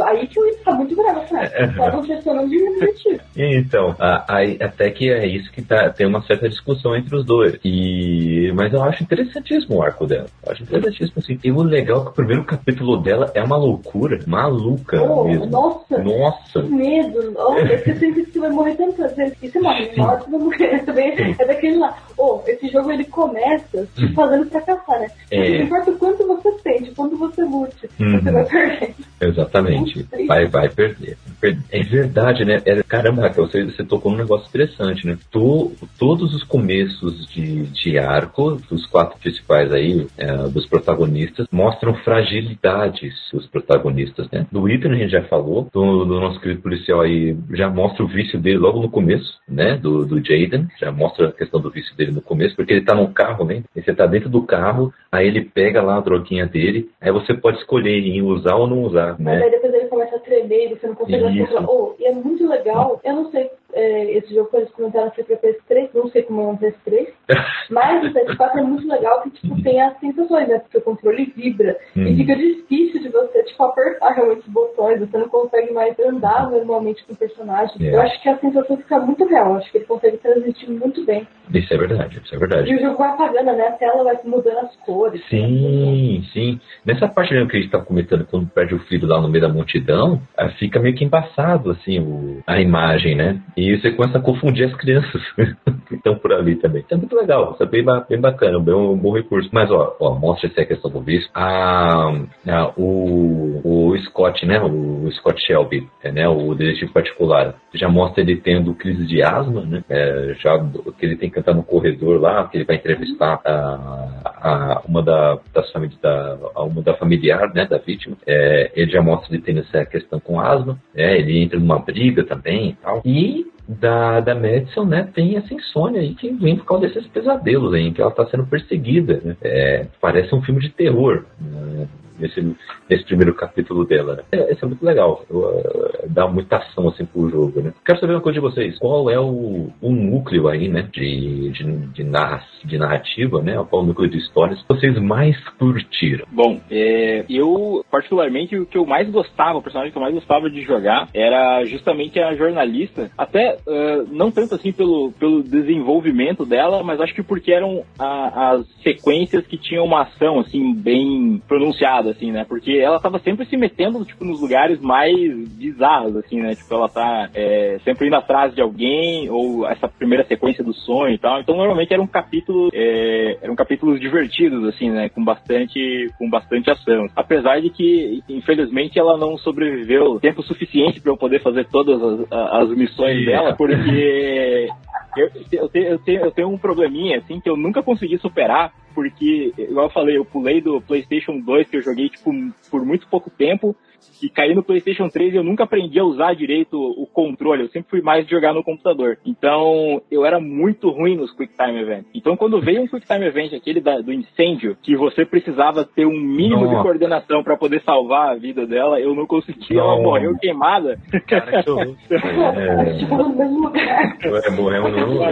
aí que o Ethan tá muito bravo, né? É. Estavam gestionando de objetivo. Então, aí, até que é isso que tá, tem uma certa discussão entre os dois. E, mas eu acho interessantíssimo o arco dela. Eu acho interessantíssimo, assim. E o legal é que o primeiro capítulo dela é uma loucura, maluca Oh, mesmo. nossa, Nossa. que medo. Que você sente que você vai morrer tantas vezes. E você morre, Sim. você vai morrer. Também é daquele lá. Oh, esse jogo ele começa te fazendo fracassar, né? Hum. É. Não importa o quanto você tente, o quanto você lute, Uhum. você vai perder. Exatamente. Vai, vai perder. Per- É verdade, né? É, caramba, Raquel, você, você tocou num negócio interessante, né? To- todos os começos de, de arco, dos quatro principais aí, é, dos protagonistas, mostram fragilidades dos protagonistas, né? Do Ethan a gente já falou, do, do nosso querido policial aí, já mostra o vício dele logo no começo, né? Do, do Jaden, já mostra a questão do vício dele no começo, porque ele tá num carro, né? E você tá dentro do carro, aí ele pega lá a droguinha dele, aí você pode escolher em usar ou não usar, Mas né? aí depois ele começa a tremer e você não consegue Isso. Oh, e é muito legal. Eu não sei, é, esse jogo eles comentaram que foi pra PS3, não sei como é um PS3. Mas o PS4 é muito legal que, tipo, tem as sensações, né? Porque o controle vibra. E Uhum. fica difícil de você, tipo, apertar realmente os botões. Você não consegue mais andar normalmente com o personagem. É. Eu acho que a sensação fica muito real. Acho que ele consegue transmitir muito bem. Isso é verdade, isso é verdade. E o jogo vai apagando, né? A tela vai mudando as cores. Sim, sim. Nessa parte mesmo que a gente tá comentando, quando perde o filho lá no meio da multidão, ah, fica meio que embaçado, assim, o, a imagem, né? E você começa a confundir as crianças que estão por ali também. Isso é muito legal, isso é bem, bem bacana, bem um bom recurso. Mas, ó, ó mostra essa questão do vício. A, a- o, o Scott, né? O Scott Shelby, é, né? O detetive particular, já mostra ele tendo crise de asma, né? É, já que ele tem que entrar no corredor lá, que ele vai entrevistar a, a- uma da, das famílias da uma da familiar, né? Da vítima. É, ele já mostra ele tendo essa questão com asma, né? Ele entra numa briga também e tal. E da, da Madison, né, tem essa insônia aí que vem por causa desses pesadelos aí, em que ela está sendo perseguida. Né? É, parece um filme de terror. né, Nesse, nesse primeiro capítulo dela. Né? É, isso é muito legal. Eu, eh, dá muita ação assim pro jogo. Né? Quero saber uma coisa de vocês. Qual é o, o núcleo aí, né? De, de, de, narra- de narrativa, né? Qual o núcleo de histórias que vocês mais curtiram? Bom, é, eu, particularmente, o que eu mais gostava, o personagem que eu mais gostava de jogar era justamente a jornalista. Até ah, não tanto assim pelo, pelo desenvolvimento dela, mas acho que porque eram a- as sequências que tinham uma ação, assim, bem pronunciada, assim, né? Porque ela tava sempre se metendo, tipo, nos lugares mais bizarros, assim, né? Tipo, ela tá é, sempre indo atrás de alguém, ou essa primeira sequência do sonho e tal. Então, normalmente era um capítulo, é, eram capítulos divertidos, assim, né? Com bastante, com bastante ação. Apesar de que, infelizmente, ela não sobreviveu tempo suficiente para eu poder fazer todas as, as missões dela, porque eu, eu, tenho, eu, tenho, eu tenho um probleminha, assim, que eu nunca consegui superar, porque, igual eu falei, eu pulei do PlayStation 2, que eu joguei, tipo, por muito pouco tempo, e caí no PlayStation 3 e eu nunca aprendi a usar direito o controle, eu sempre fui mais de jogar no computador. Então, eu era muito ruim nos Quick Time Events. Então, quando veio um Quick Time Event, aquele da- do incêndio, que você precisava ter um mínimo de Nossa. coordenação para poder salvar a vida dela, eu não consegui, ela Nossa. morreu queimada. Cara, que horror. É, no mesmo lugar. é morreu no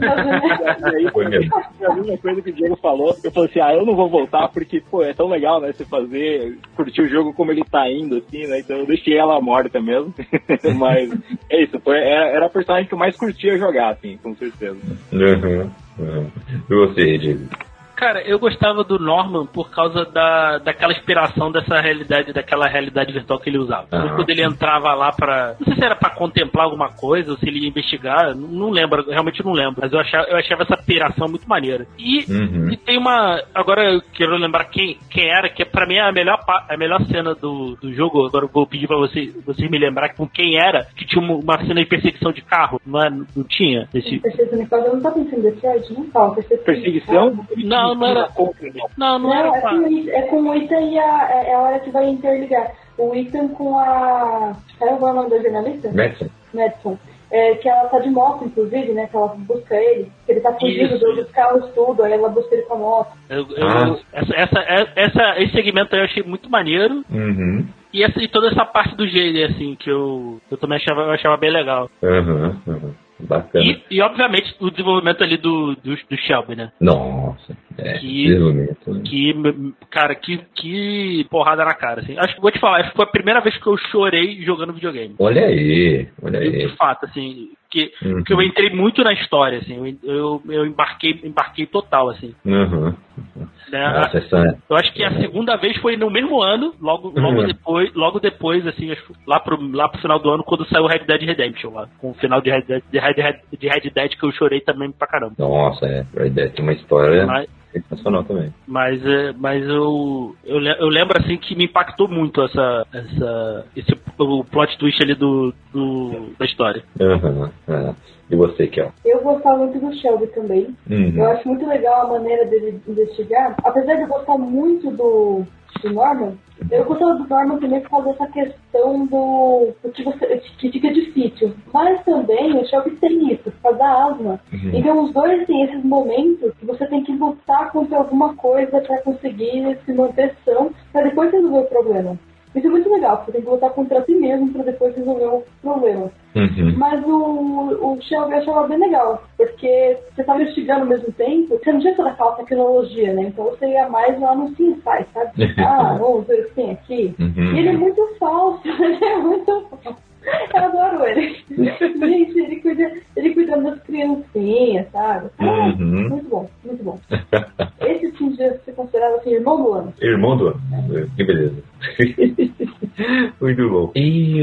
E aí, Foi mesmo. a mesma coisa que o Diego falou, eu falei assim, ah, eu não vou voltar porque, pô, é tão legal, né, você fazer, curtir o jogo como ele tá assim, né, então eu deixei ela morta mesmo, mas é isso, foi, era, era a personagem que eu mais curtia jogar, assim, com certeza. Uhum, uhum. E você, Diego? Cara, eu gostava do Norman por causa da, daquela inspiração dessa realidade, daquela realidade virtual que ele usava. Ah. Quando ele entrava lá pra. Não sei se era pra contemplar alguma coisa ou se ele ia investigar, não, lembro, realmente não lembro. Mas eu achava, eu achava essa piração muito maneira. E, Uhum. e tem uma. Agora eu quero lembrar quem, quem era, que pra mim é a melhor, a melhor cena do, do jogo. Agora eu vou pedir pra vocês, vocês me lembrar com quem era, que tinha uma, uma cena de perseguição de carro. Não, é, não tinha? Esse, Perseguição de casa, eu não tá pensando em Detroit, não fala. Perseguição? Não, não era- não, não, Não, era. é, com, o Ethan- é com o Ethan e a, é, é a hora que vai interligar. O Ethan com a. Qual é o nome da jornalista? Madison? Madison. É, que ela tá de moto, inclusive, né? Que ela busca ele. Que ele tá fugindo dos carros tudo, aí ela busca ele com a moto. Eu- eu- Ah. essa, essa, essa, esse segmento aí eu achei muito maneiro. Uhum. e, essa, e toda essa parte do Jaden, assim, que eu, eu também achava, eu achava bem legal. Aham, aham. Bacana. E, e, obviamente, o desenvolvimento ali do, do, do Shelby, né? Nossa, é, Que- desenvolvimento. né? Que, cara, que, que porrada na cara, assim. Acho que vou te falar, foi a primeira vez que eu chorei jogando videogame. Olha aí, olha De aí. fato, assim, que, Uhum. que eu entrei muito na história, assim, eu, eu, embarquei, embarquei total, assim. Uhum. Né? Nossa, essa, Eu acho que a segunda vez foi no mesmo ano, logo, logo Uhum. depois, logo depois, assim, lá pro, lá pro final do ano, quando saiu Red Dead Redemption, lá. Com o final de Red Dead, de Red, Red- de Red Dead que eu chorei também pra caramba. nossa, é, Red Dead tem uma história Mas, sensacional também. mas, é, mas eu, eu, eu lembro assim que me impactou muito essa, essa, esse, o plot twist ali do, do da história. Uhum. é. E você, Kel? Eu gostava muito do Shelby também. Uhum. Eu acho muito legal a maneira dele investigar. Apesar de eu gostar muito do, do Norman, eu gostava do Norman também por causa dessa questão do, que, você, que fica difícil. Mas também o Shelby tem isso, por causa da asma. Uhum. Então os dois têm esses momentos que você tem que lutar contra alguma coisa para conseguir se manter são, para depois resolver o problema. Isso é muito legal, você tem que lutar contra si mesmo para depois resolver o problema. Uhum. Mas o, o Shelby eu achava bem legal, porque você estava investigando ao mesmo tempo, você não tinha toda aquela tecnologia, né? Então você ia mais lá no Sinsai, sabe? Ah, vamos ver o que tem aqui. Uhum. E ele é muito falso, ele é muito falso. Eu adoro ele. Gente, ele, cuida, ele cuidando das criancinhas, sabe? Ah, Uhum. Muito bom, muito bom. Esse sim devia ser considerado assim, irmão do ano. Irmão do ano. Que beleza. Muito bom. E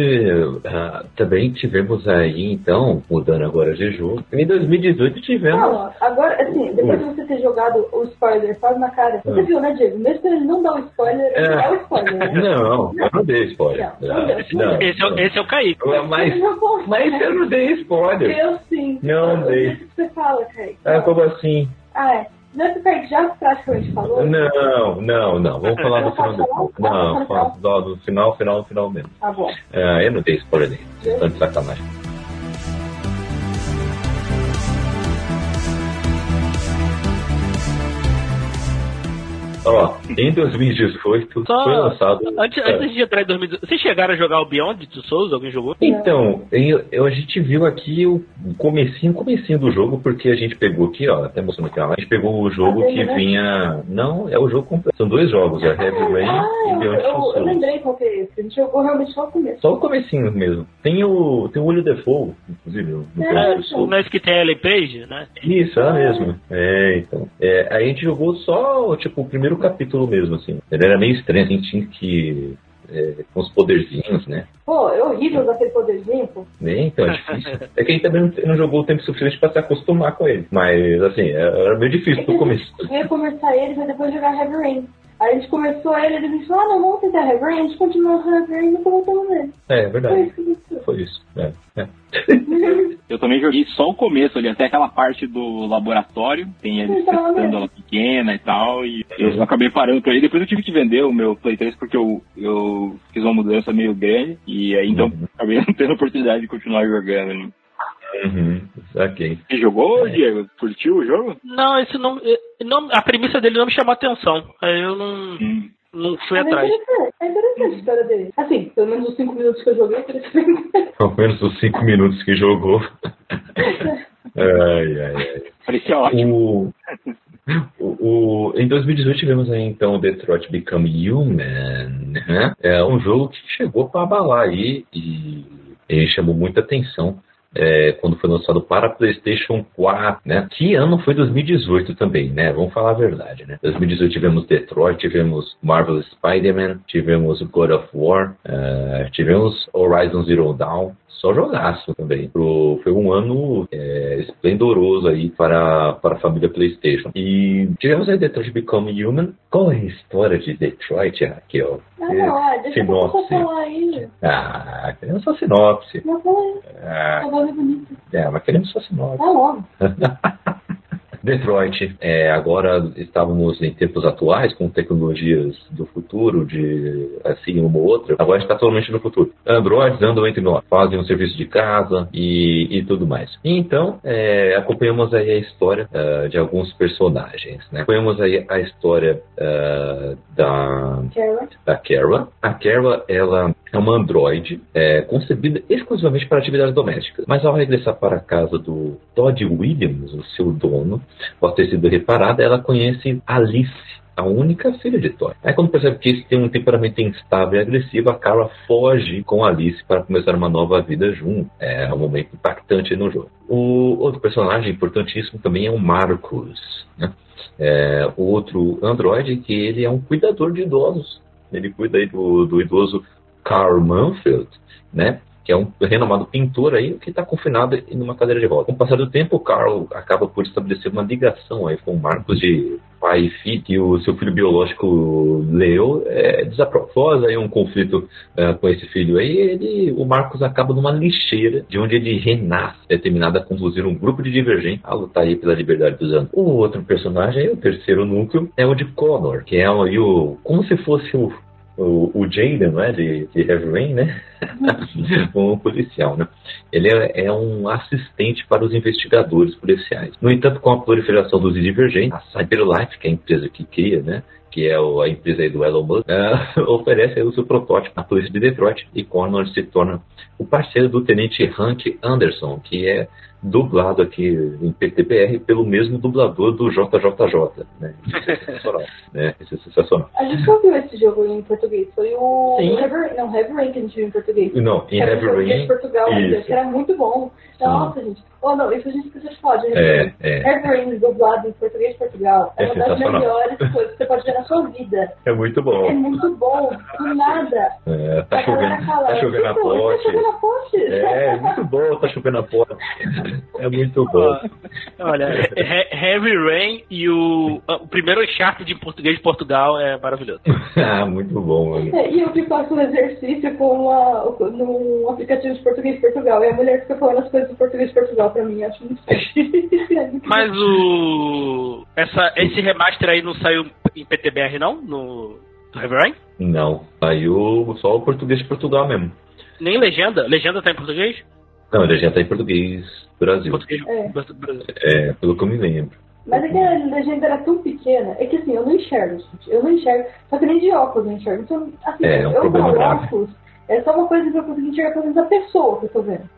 ah, também tivemos aí, então, mudando agora de jogo, em 2018 tivemos. Não, agora, assim, depois de você ter jogado o spoiler quase na cara, você Hum. viu, né, Diego? Mesmo que ele não dá o spoiler, ele É. dá o spoiler. Né? Não, eu não dei spoiler. Não, não deu, não Não. Esse é, o- esse é o Kaique. Mas, não mas eu não dei spoiler. Eu sim. Não Eu dei. o que você fala, Kaique. Ah, como assim? Ah, é. É já praticamente falou? Não, não, não. Vamos falar do final depois. Não, do, final, final, final mesmo. Tá bom. Ah, eu não dei spoiler dele. Vocês estão de sacanagem. Ó, em 2018 Só- foi lançado. Antes, É. antes de entrar em 2018, vocês chegaram a jogar o Beyond Two Souls? Alguém jogou? Então, eu, eu- a gente viu aqui o comecinho, comecinho do jogo, porque a gente pegou aqui, ó, até mostrando aqui, ó, a gente pegou o jogo Ah, que né? vinha... Não, é o jogo completo. São dois jogos, é Heavy Rain Ah, e eu, Beyond Two eu, eu Souls. lembrei qual que é esse. A gente jogou realmente só o começo. Só o comecinho mesmo. Tem o, tem o Olho Default, inclusive, no É, Beyond Two O. Ness que tem a Ellen Page, né? Isso, é mesmo. É, então. É, a gente jogou só, tipo, o primeiro capítulo mesmo, assim. Ele era meio estranho, a gente tinha que... É, com os poderzinhos, né? Pô, é horrível daquele poderzinho, pô. Né? Então é difícil. É que a gente também não- não jogou o tempo suficiente pra se acostumar com ele. Mas, assim, é- era meio difícil no começo. Eu ia começar ele, mas depois jogar Heavy Rain. Aí a gente começou ele, ele disse, ah, não, vamos tentar Rain. A gente continuou Rain e nunca voltamos nele. É, é Foi verdade. isso que aconteceu. Foi isso. É, é. Eu também joguei só o começo ali, até aquela parte do laboratório. Tem eles Então, testando né? ela pequena e tal. E eu acabei parando por aí. Depois eu tive que vender o meu Play 3 porque eu, eu fiz uma mudança meio grande. E aí então Uhum. acabei não tendo oportunidade de continuar jogando. né? Uhum. Saquei. Você jogou, É. Diego? Curtiu o jogo? Não, esse não, eh, não. A premissa dele não me chamou a atenção. Aí eu não, Hum. não fui É atrás. interessante, é interessante a história dele. Assim, pelo menos os 5 minutos que eu joguei, interessante. Pelo menos os cinco minutos que jogou. ai, ai, ai. Parecia ótimo. O, o, o- em 2018 tivemos aí então Detroit Become Human, né? É um jogo que chegou para abalar aí e, e chamou muita atenção. É, quando foi lançado para PlayStation 4, né? Que ano foi 2018 também, né? Vamos falar a verdade, né? 2018 tivemos Detroit, tivemos Marvel Spider-Man, tivemos God of War, é, tivemos Horizon Zero Dawn, só jogaço também. Pro- foi um ano é, esplendoroso aí para, para a família PlayStation. E tivemos aí Detroit Become Human. Qual é a história de Detroit, Raquel? Ah, não, ah, deixa eu Sinopse. só falar aí. Ah, queremos só sinopse. Não, fala aí. Ah, Tá é bonito. é, mas queremos só sinopse. Tá logo. Detroit, é, agora estávamos em tempos atuais, com tecnologias do futuro, de assim, uma ou outra. Agora está totalmente no futuro. Androids andam entre nós, fazem um serviço de casa e, e tudo mais. Então, é, acompanhamos aí a história uh, de alguns personagens. Né? Acompanhamos aí a história uh, da, Kara. da Kara. A Kara, ela é uma androide é, concebida exclusivamente para atividades domésticas. Mas ao regressar para a casa do Todd Williams, o seu dono, após ter sido reparada, ela conhece Alice, a única filha de Todd. Aí quando percebe que esse tem um temperamento instável e agressivo, a Kara foge com Alice para começar uma nova vida junto. É um momento impactante no jogo. O outro personagem importantíssimo também é o Marcos, né? É, outro androide que ele é um cuidador de idosos. Ele cuida aí do, do idoso Carl Manfield, né? Que é um renomado pintor aí que está confinado em uma cadeira de rodas. Com o passar do tempo, Carl acaba por estabelecer uma ligação aí com Marcos de pai e filho, que o seu filho biológico Leo é, aí um conflito é, com esse filho aí, ele, o Marcos acaba numa lixeira, de onde ele renasce, determinado a conduzir um grupo de divergentes a lutar aí pela liberdade dos anos. O outro personagem, o terceiro núcleo, é o de Connor, que é o, como se fosse o o, o Jaden, não é? De, de Heavy Rain, né? um policial, né? Ele é, é, um assistente para os investigadores policiais. No entanto, com a proliferação dos divergentes, a CyberLife, que é a empresa que cria, né? que é a empresa aí do Elon Musk, uh, oferece o seu protótipo à polícia de Detroit e Connor se torna o parceiro do tenente Hank Anderson, que é dublado aqui em PTBR pelo mesmo dublador do JJJ. Né? Isso é sensacional. né? Isso é sensacional. A gente não viu esse jogo em português. Foi o Heavy, não, Heavy Rain que a gente viu em português. Não, em Heavy Rain. de Portugal, isso. que era muito bom. Nossa, gente. Oh, não, isso a gente precisa de falar. É, é. Heavy Rain dublado em português de Portugal é, É uma das melhores coisas que você pode ver na sua vida. É muito bom. É muito bom. Do nada. É, tá chovendo, fala, tá chovendo a "Tipo, pote. Tá chovendo a pote. É, é muito bom, tá chovendo a pote. É muito bom. Olha, He- Heavy Rain e o, o primeiro Uncharted de português de Portugal é maravilhoso. Ah, muito bom, mano. É, E eu que faço um exercício com uma, num aplicativo de português de Portugal. E a mulher fica falando as coisas do português de Portugal pra mim. Acho muito. Mas o. Essa, esse remaster aí não saiu em PTBR, não? No. Do Heavy? Não, saiu só o português de Portugal mesmo. Nem legenda? Legenda tá em português? Não, já tá em português Brasil. Português É. Brasil. É, pelo que eu me lembro. Mas é que a legenda era tão pequena. É que assim, eu não enxergo, gente. Eu não enxergo. Só que nem de óculos eu enxergo. Então, assim, É, é um eu grave. óculos é só uma coisa que eu consigo enxergar pelo menos a pessoa que eu tô vendo.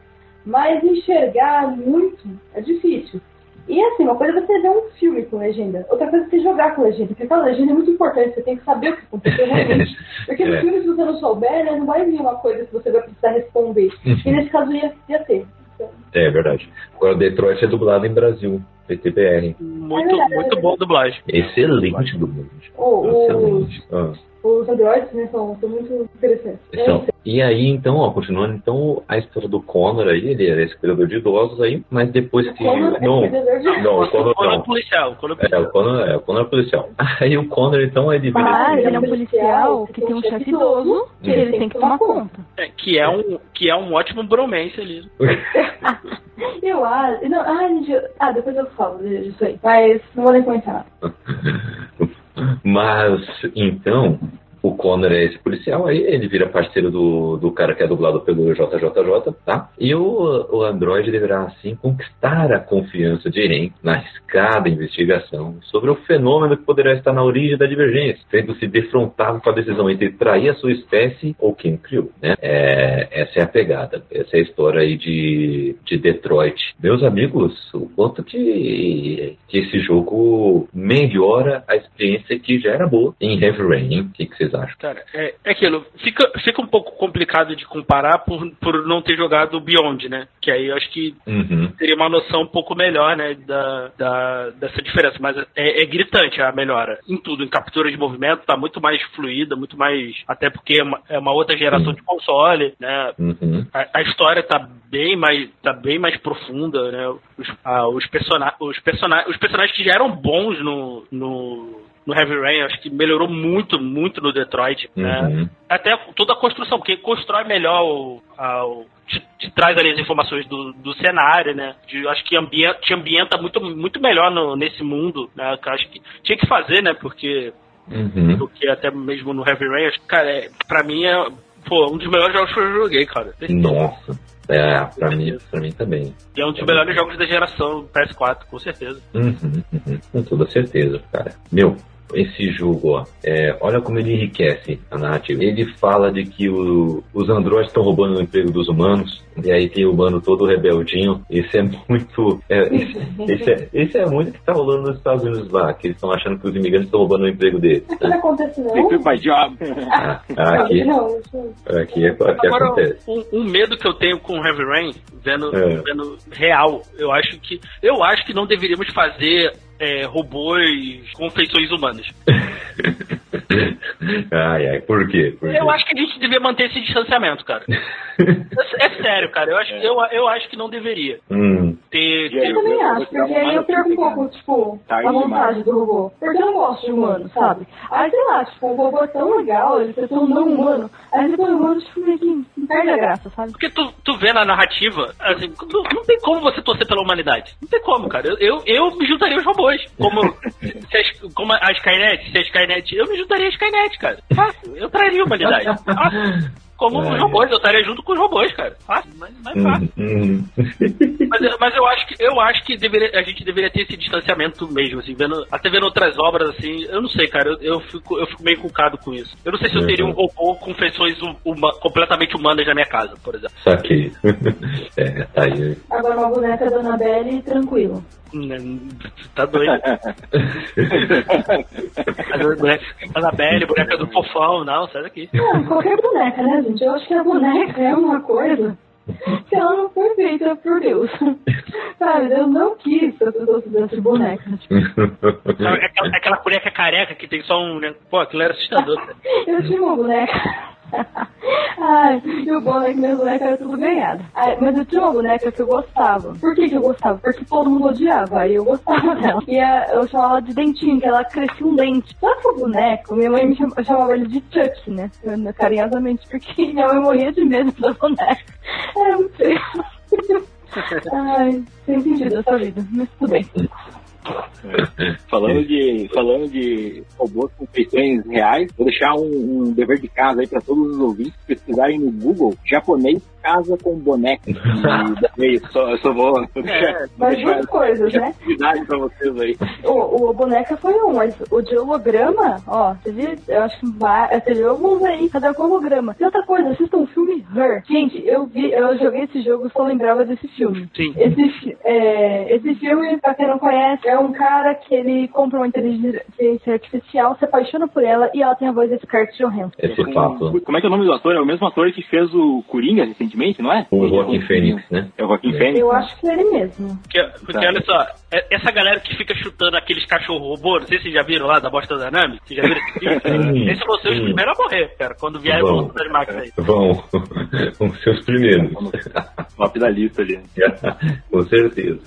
Mas enxergar muito é difícil. E assim, uma coisa é você ver um filme com legenda, outra coisa é você jogar com legenda, porque aquela legenda é muito importante, você tem que saber o que aconteceu realmente. Porque no É. filme, se você não souber, né, não vai vir uma coisa que você vai precisar responder. E nesse caso ia, ia ter. Então, É verdade. Agora, Detroit é dublado em Brasil, PTBR. Muito, muito bom a dublagem. Excelente dublagem. o- o- Excelente. Ah. Os androids né, são, são muito interessantes. É Então, isso. e aí, então, ó, continuando, então, a história do Connor aí, ele era esse cuidador de idosos aí, mas depois que... Como é Não, cuidador de- não, o Connor é não. policial. Quando é É, o Connor é, o Connor é policial. Aí o Connor, então, ele. Ah, ele é um policial que tem um chefe idoso que ele tem que tomar conta. É, que, é um, que é um ótimo bromance ali. Eu acho. Não, ah, gente, ah, depois eu falo disso aí. Mas não vou nem comentar nada. Mas, então, o Connor é esse policial, aí ele vira parceiro do, do cara que é dublado pelo JJJ, tá? E o, o Android deverá, assim, conquistar a confiança de Irene na arriscada investigação sobre o fenômeno que poderá estar na origem da divergência, sendo-se defrontado com a decisão entre trair a sua espécie ou quem criou, né? É, essa é a pegada, essa é a história aí de, de Detroit. Meus amigos, o quanto que, que esse jogo melhora a experiência que já era boa em Heavy Rain, hein? O que, que vocês acham? Cara, é, é aquilo. Fica, fica um pouco complicado de comparar por, por não ter jogado Beyond, né? Que aí eu acho que Uhum. teria uma noção um pouco melhor, né, da, da- dessa diferença. Mas é, é gritante a melhora em tudo. Em captura de movimento, tá muito mais fluida, muito mais. Até porque é uma, é uma outra geração Sim. de console, né? Uhum. A, a história tá bem mais, tá bem mais profunda, né? Os, ah, os, persona os, persona os personagens que já eram bons no, no, no Heavy Rain, acho que melhorou muito, muito no Detroit. Né? Uhum. Até toda a construção, porque constrói melhor o, a, o te, te, traz ali as informações do, do cenário, né? De, acho que ambienta, te ambienta muito, muito melhor no, nesse mundo, né? Que acho que tinha que fazer, né? Porque Uhum. do que até mesmo no Heavy Rain, acho que, cara, é, pra mim é pô, um dos melhores jogos que eu joguei, cara. Nossa. É, pra mim, pra mim também. E é um dos melhores jogos da geração PS4, com certeza. Uhum, uhum. Com toda certeza, cara. Meu, esse jogo, ó, é, olha como ele enriquece a narrativa. Ele fala de que o- os androides estão roubando o emprego dos humanos, e aí tem o humano todo rebeldinho. Esse é muito. é, esse, esse é, esse é muito que tá rolando nos Estados Unidos lá, que eles estão achando que os imigrantes estão roubando o emprego deles. Aqui não acontece não. Take my job. Ah, aqui, isso- aqui, é- aqui Agora, acontece. um, um medo que eu tenho com Heavy Rain, vendo, É. vendo real, eu acho que eu acho que não deveríamos fazer é, robôs com feições humanas. ai, ai, por quê? Por quê? Eu acho que a gente devia manter esse distanciamento, cara. É, é sério, cara. Eu acho, eu, eu acho que não deveria Hum, ter. Aí, Eu também acho, porque aí eu perco um pouco, tipo, Tá a vontade do robô. Porque eu não gosto de humano, sabe? Aí, sei lá, tipo, o robô é tão legal, ele é tão não humano. Aí depois o humano, tipo, meio que perde a graça, sabe? Porque tu, tu vê na narrativa, assim, não, não tem como você torcer pela humanidade. Não tem como, cara. Eu, eu, eu me juntaria aos robôs. Como, se as, como a Skynet, se a Skynet. Eu me juntaria a Skynet, cara. Fácil. Eu traria a humanidade. Fácil. Como É. os robôs, eu estaria junto com os robôs, cara. Fácil, mas, mas fácil. hum, hum. Mas, eu- mas eu acho que eu acho que deveria, a gente deveria ter esse distanciamento mesmo, assim, vendo, até vendo outras obras assim, eu não sei, cara, eu, eu fico, eu fico meio cucado com isso. Eu não sei se eu teria um robô com feições hum- huma- completamente humanas na minha casa, por exemplo. Saquei. é, tá aí. Agora uma boneca da Annabelle, tranquilo. Hum, Tá doido. A boneca- Annabelle, boneca do fofão, não, sai daqui. Não, qualquer boneca, né, gente? Eu acho que a boneca é uma coisa que ela não foi feita por Deus. Sabe, Deus não quis que as pessoas fizessem boneca. Tipo, Sabe, Aquela, aquela boneca careca que tem só um. né? Pô, aquilo era assustador. Eu tinha uma boneca. Ai, e o bom é que minha boneca era tudo ganhada. Ai, mas eu tinha uma boneca que eu gostava. Por que, que eu gostava? Porque todo mundo odiava, aí eu gostava dela. E a- eu chamava ela de dentinho, que ela crescia um dente. Só que o boneco, minha mãe me chama- eu chamava ele de Chuck, né? Carinhosamente, porque minha mãe morria de medo da boneca. Era muito feio. Ai, sem sentido essa vida, mas tudo bem. Falando de, falando de robôs com feições reais, vou deixar um, um dever de casa aí para todos os ouvintes pesquisarem no Google japonês casa com boneca. E só, eu só vou, Mas deixar duas coisas, né? atividade para vocês aí. O, o boneca foi um, mas o de holograma, ó, você viu? Eu acho que viu alguns aí, cada com holograma. E outra coisa, assistam o filme Her. Gente, eu vi, eu joguei esse jogo e só lembrava desse filme. Sim. Esse, é, esse filme, pra quem não conhece, é um cara que ele compra uma inteligência artificial, se apaixona por ela e ela tem a voz desse Scarlett Johansson. Esse papo. Como é que é o nome do ator? É o mesmo ator que fez o Coringa recentemente, não é? O Joaquim Fênix, né? É o Joaquim Fênix. Eu acho que é ele mesmo. Porque, porque olha só, é- essa galera que fica chutando aqueles cachorro robô, não sei se vocês já viram lá da bosta da Nami, vocês já viram esse filme? Sim, Esses vão ser os sim. primeiros a morrer, cara, quando vier Vão. evolução das máquinas aí. Vão. Vão ser os primeiros. Top da lista ali. Com certeza.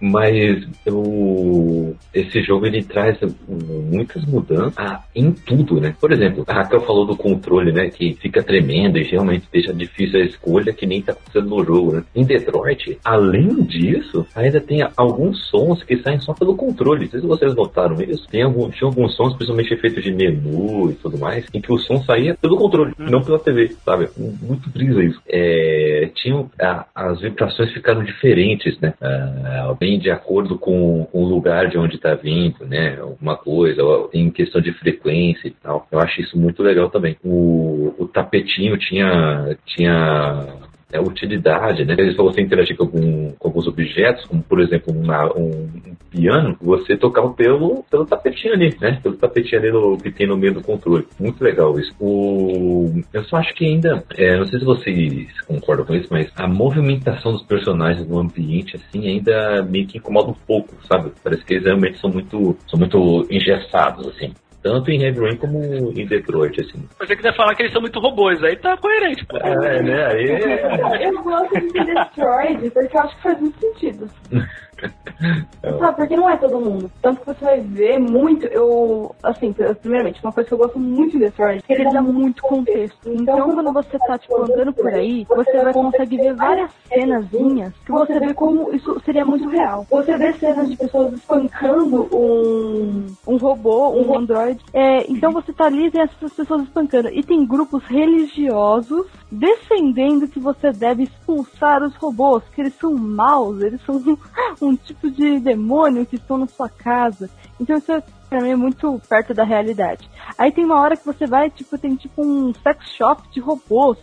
Mas o, esse jogo ele traz muitas mudanças ah, em tudo, né? Por exemplo, a Raquel falou do controle, né? Que fica tremendo e realmente deixa difícil a escolha que nem tá acontecendo no jogo, né? Em Detroit, além disso, ainda tem alguns sons que saem só pelo controle. Não sei se vocês notaram isso. Tem algum, tinha alguns sons, principalmente efeitos de menu e tudo mais, em que o som saía pelo controle, não pela TV, sabe? Muito brisa isso. É, tinham, a- as vibrações ficaram diferentes, né? Ah, bem de acordo com, com o lugar de onde está vindo, né? Alguma coisa, em questão de frequência e tal. Eu acho isso muito legal também. O, o tapetinho tinha, tinha é, utilidade, né? Se você interagir com, algum, com alguns objetos, como por exemplo uma- um, um piano, você tocava pelo, pelo tapetinho ali, né? Pelo tapetinho ali no, que tem no meio do controle. Muito legal isso. O, eu só acho que ainda, é, não sei se vocês concordam com isso, mas a movimentação dos personagens no ambiente, assim, ainda meio que incomoda um pouco, sabe? Parece que eles realmente são muito, são muito engessados, assim. Tanto em Heavy Rain como em Detroit, assim. Se você quiser falar que eles são muito robôs, aí tá coerente, pô. É, né? Aí é- Eu gosto de Destroyed porque eu acho que faz muito sentido. Ah, porque não é todo mundo. Tanto que você vai ver muito, eu, assim, primeiramente, uma coisa que eu gosto muito Destroy é que ele dá muito contexto. Então, quando você tá, tipo, andando por aí, você vai conseguir ver várias cenazinhas que você vê como isso seria muito real. Você vê cenas de pessoas espancando um, um robô, um android. É, então você tá ali e vê essas pessoas espancando. E tem grupos religiosos defendendo que você deve expulsar os robôs, que eles são maus, eles são um, um tipo de demônio que estão na sua casa. Então isso é, pra mim é muito perto da realidade. Aí tem uma hora que você vai, tipo, tem tipo um sex shop de robôs.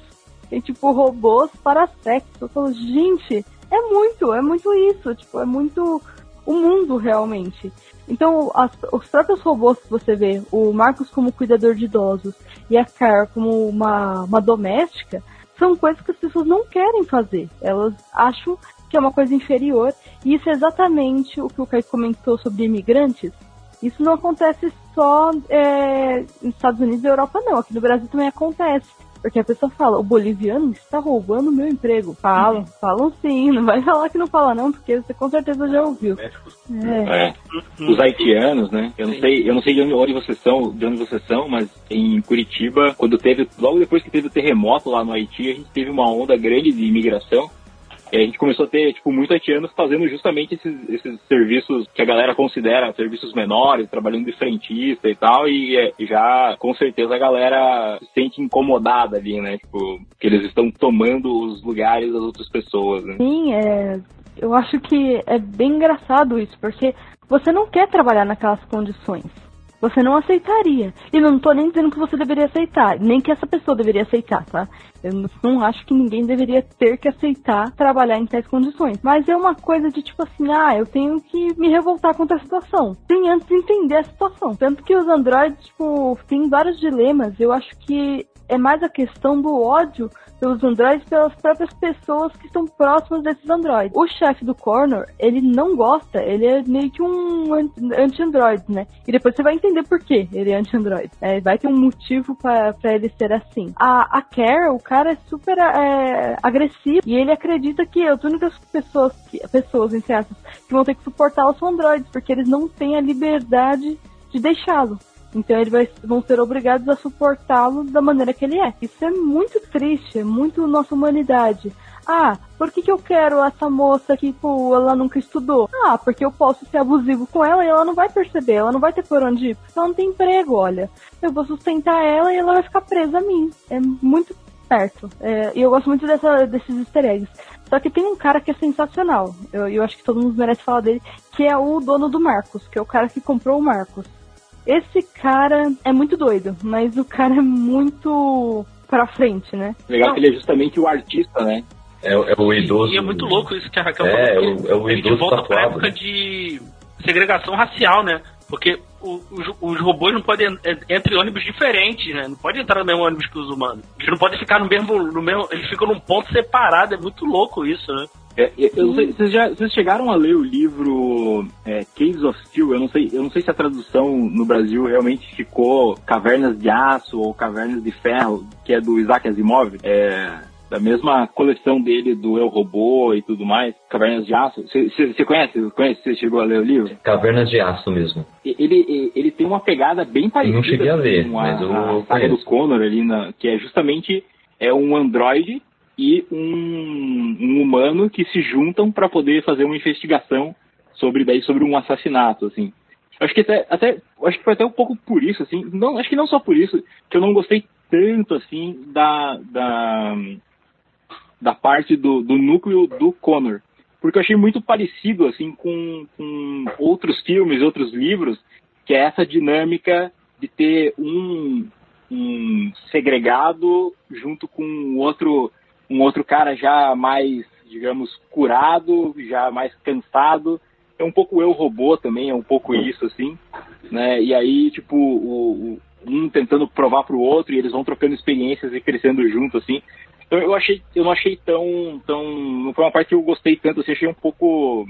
Tem tipo robôs para sexo. Eu falo, gente, é muito, é muito isso, tipo, é muito o mundo realmente. Então, as, os próprios robôs que você vê, o Marcos como cuidador de idosos e a Car como uma, uma doméstica, são coisas que as pessoas não querem fazer. Elas acham que é uma coisa inferior. E isso é exatamente o que o Kai comentou sobre imigrantes. Isso não acontece só é, nos Estados Unidos e Europa, não. Aqui no Brasil também acontece. Porque a pessoa fala, o boliviano está roubando meu emprego. Falam, uhum. falam sim, não vai falar que não fala não, porque você com certeza já ouviu. É. É. Os haitianos, né? Eu não sei, eu não sei de onde vocês são, de onde vocês são, mas em Curitiba, quando teve, logo depois que teve o terremoto lá no Haiti, a gente teve uma onda grande de imigração e a gente começou a ter, tipo, muitos haitianos fazendo justamente esses, esses serviços que a galera considera serviços menores, trabalhando de frentista e tal, e, é, já, com certeza, a galera se sente incomodada ali, né? Tipo, que eles estão tomando os lugares das outras pessoas, né? Sim, é... Eu acho que é bem engraçado isso, porque você não quer trabalhar naquelas condições. Você não aceitaria. E não tô nem dizendo que você deveria aceitar, nem que essa pessoa deveria aceitar, tá? Eu não acho que ninguém deveria ter que aceitar trabalhar em tais condições. Mas é uma coisa de tipo assim, ah, eu tenho que me revoltar contra a situação. Sem antes entender a situação. Tanto que os androids, tipo, tem vários dilemas. Eu acho que é mais a questão do ódio pelos androides pelas próprias pessoas que estão próximas desses androides. O chefe do Corner, ele não gosta, ele é meio que um anti-android, né? E depois você vai entender por que ele é anti-android. É, vai ter um motivo para ele ser assim. A, a Carol, o cara é super é, agressivo e ele acredita que as únicas pessoas, que, pessoas entre que vão ter que suportar os androides, porque eles não têm a liberdade de deixá-lo. Então eles vão ser obrigados a suportá-lo da maneira que ele é. Isso é muito triste, é muito nossa humanidade. Ah, por que, que eu quero essa moça que, pô, ela nunca estudou? Ah, porque eu posso ser abusivo com ela e ela não vai perceber, ela não vai ter por onde ir, porque ela não tem emprego, olha. Eu vou sustentar ela e ela vai ficar presa a mim. É muito perto. É, e eu gosto muito dessa, desses easter eggs. Só que tem um cara que é sensacional. Eu, eu acho que todo mundo merece falar dele, que é o dono do Marcos, que é o cara que comprou o Marcos. Esse cara é muito doido, mas o cara é muito pra frente, né? Legal que ele é justamente o artista, né? É, é o idoso. E, e, é muito louco isso que a Raquel é, falou. É, o, é o idoso a gente volta pra época de segregação racial, né? Porque o, os, os, robôs não podem entre ônibus diferentes, né? Não pode entrar no mesmo ônibus que os humanos. Eles não podem ficar no mesmo, no mesmo. Eles ficam num ponto separado. É muito louco isso, né? É, sei, vocês, já, vocês chegaram a ler o livro é, Caves of Steel? Eu não sei, eu não sei se a tradução no Brasil realmente ficou Cavernas de Aço ou Cavernas de Ferro, que é do Isaac Asimov. É, da mesma coleção dele do Eu Robô e tudo mais, Cavernas de Aço. Você conhece? Conhece? Você chegou a ler o livro? Cavernas de Aço mesmo. Ele, ele tem uma pegada bem parecida eu não cheguei a ler, com a, mas eu a saga do Connor ali, na, que é justamente é um androide e um, um humano que se juntam para poder fazer uma investigação sobre daí sobre um assassinato, assim. Acho que até, até acho que foi até um pouco por isso, assim, não, acho que não só por isso que eu não gostei tanto assim da da, da parte do, do núcleo do Connor, porque eu achei muito parecido assim com, com outros filmes, outros livros, que é essa dinâmica de ter um, um segregado junto com outro um outro cara já mais, digamos, curado, já mais cansado. É um pouco eu robô também, é um pouco isso, assim, né? E aí, tipo, o, o, um tentando provar pro outro e eles vão trocando experiências e crescendo junto, assim. Então eu achei, eu não achei tão, tão, não foi uma parte que eu gostei tanto, assim, achei um pouco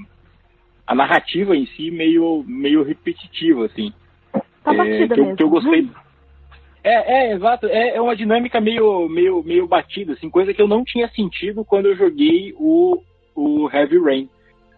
a narrativa em si meio, meio repetitiva, assim. Tá é, que, eu, que eu gostei, é, é, exato. É, é uma dinâmica meio, meio, meio batida, assim, coisa que eu não tinha sentido quando eu joguei o, o Heavy Rain.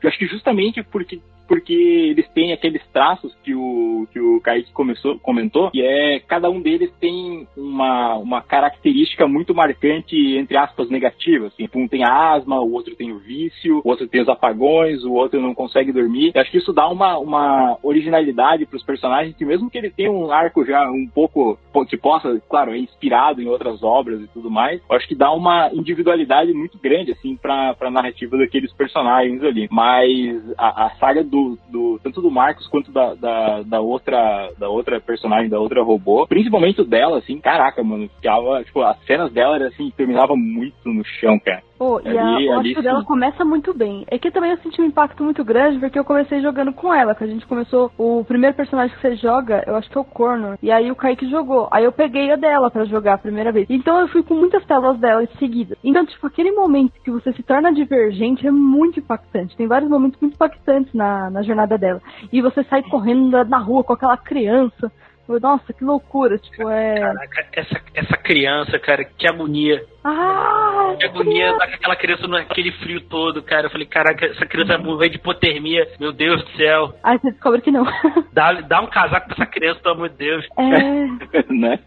Eu acho que justamente porque porque eles têm aqueles traços que o, que o Kaique começou, comentou, que é cada um deles tem uma, uma característica muito marcante, entre aspas, negativa. Assim. Um tem asma, o outro tem o vício, o outro tem os apagões, o outro não consegue dormir. Eu acho que isso dá uma, uma originalidade para os personagens, que mesmo que ele tenha um arco já um pouco, que possa, claro, é inspirado em outras obras e tudo mais, eu acho que dá uma individualidade muito grande, assim, para a narrativa daqueles personagens ali. Mas a, a saga do do, tanto do Marcos quanto da, da, da, outra da outra personagem, da outra robô, principalmente dela, assim, caraca, mano, ficava, tipo, as cenas dela era assim, terminava muito no chão, cara. Oh, e ali, a ótica dela começa muito bem. É que também eu senti um impacto muito grande porque eu comecei jogando com ela, que a gente começou. O primeiro personagem que você joga, eu acho que é o Cornor. E aí o Kaique jogou. Aí eu peguei a dela para jogar a primeira vez. Então eu fui com muitas telas dela em seguida. Então, tipo, aquele momento que você se torna divergente é muito impactante. Tem vários momentos muito impactantes na, na jornada dela. E você sai correndo na rua com aquela criança. Nossa, que loucura, tipo, é. Caraca, essa, essa criança, cara, que agonia. Ah! Que agonia daquela criança naquele frio todo, cara. Eu falei, caraca, essa criança vai morrer de hipotermia, meu Deus do céu. Aí você descobre que não. Dá, dá um casaco pra essa criança, pelo amor de Deus. É. né?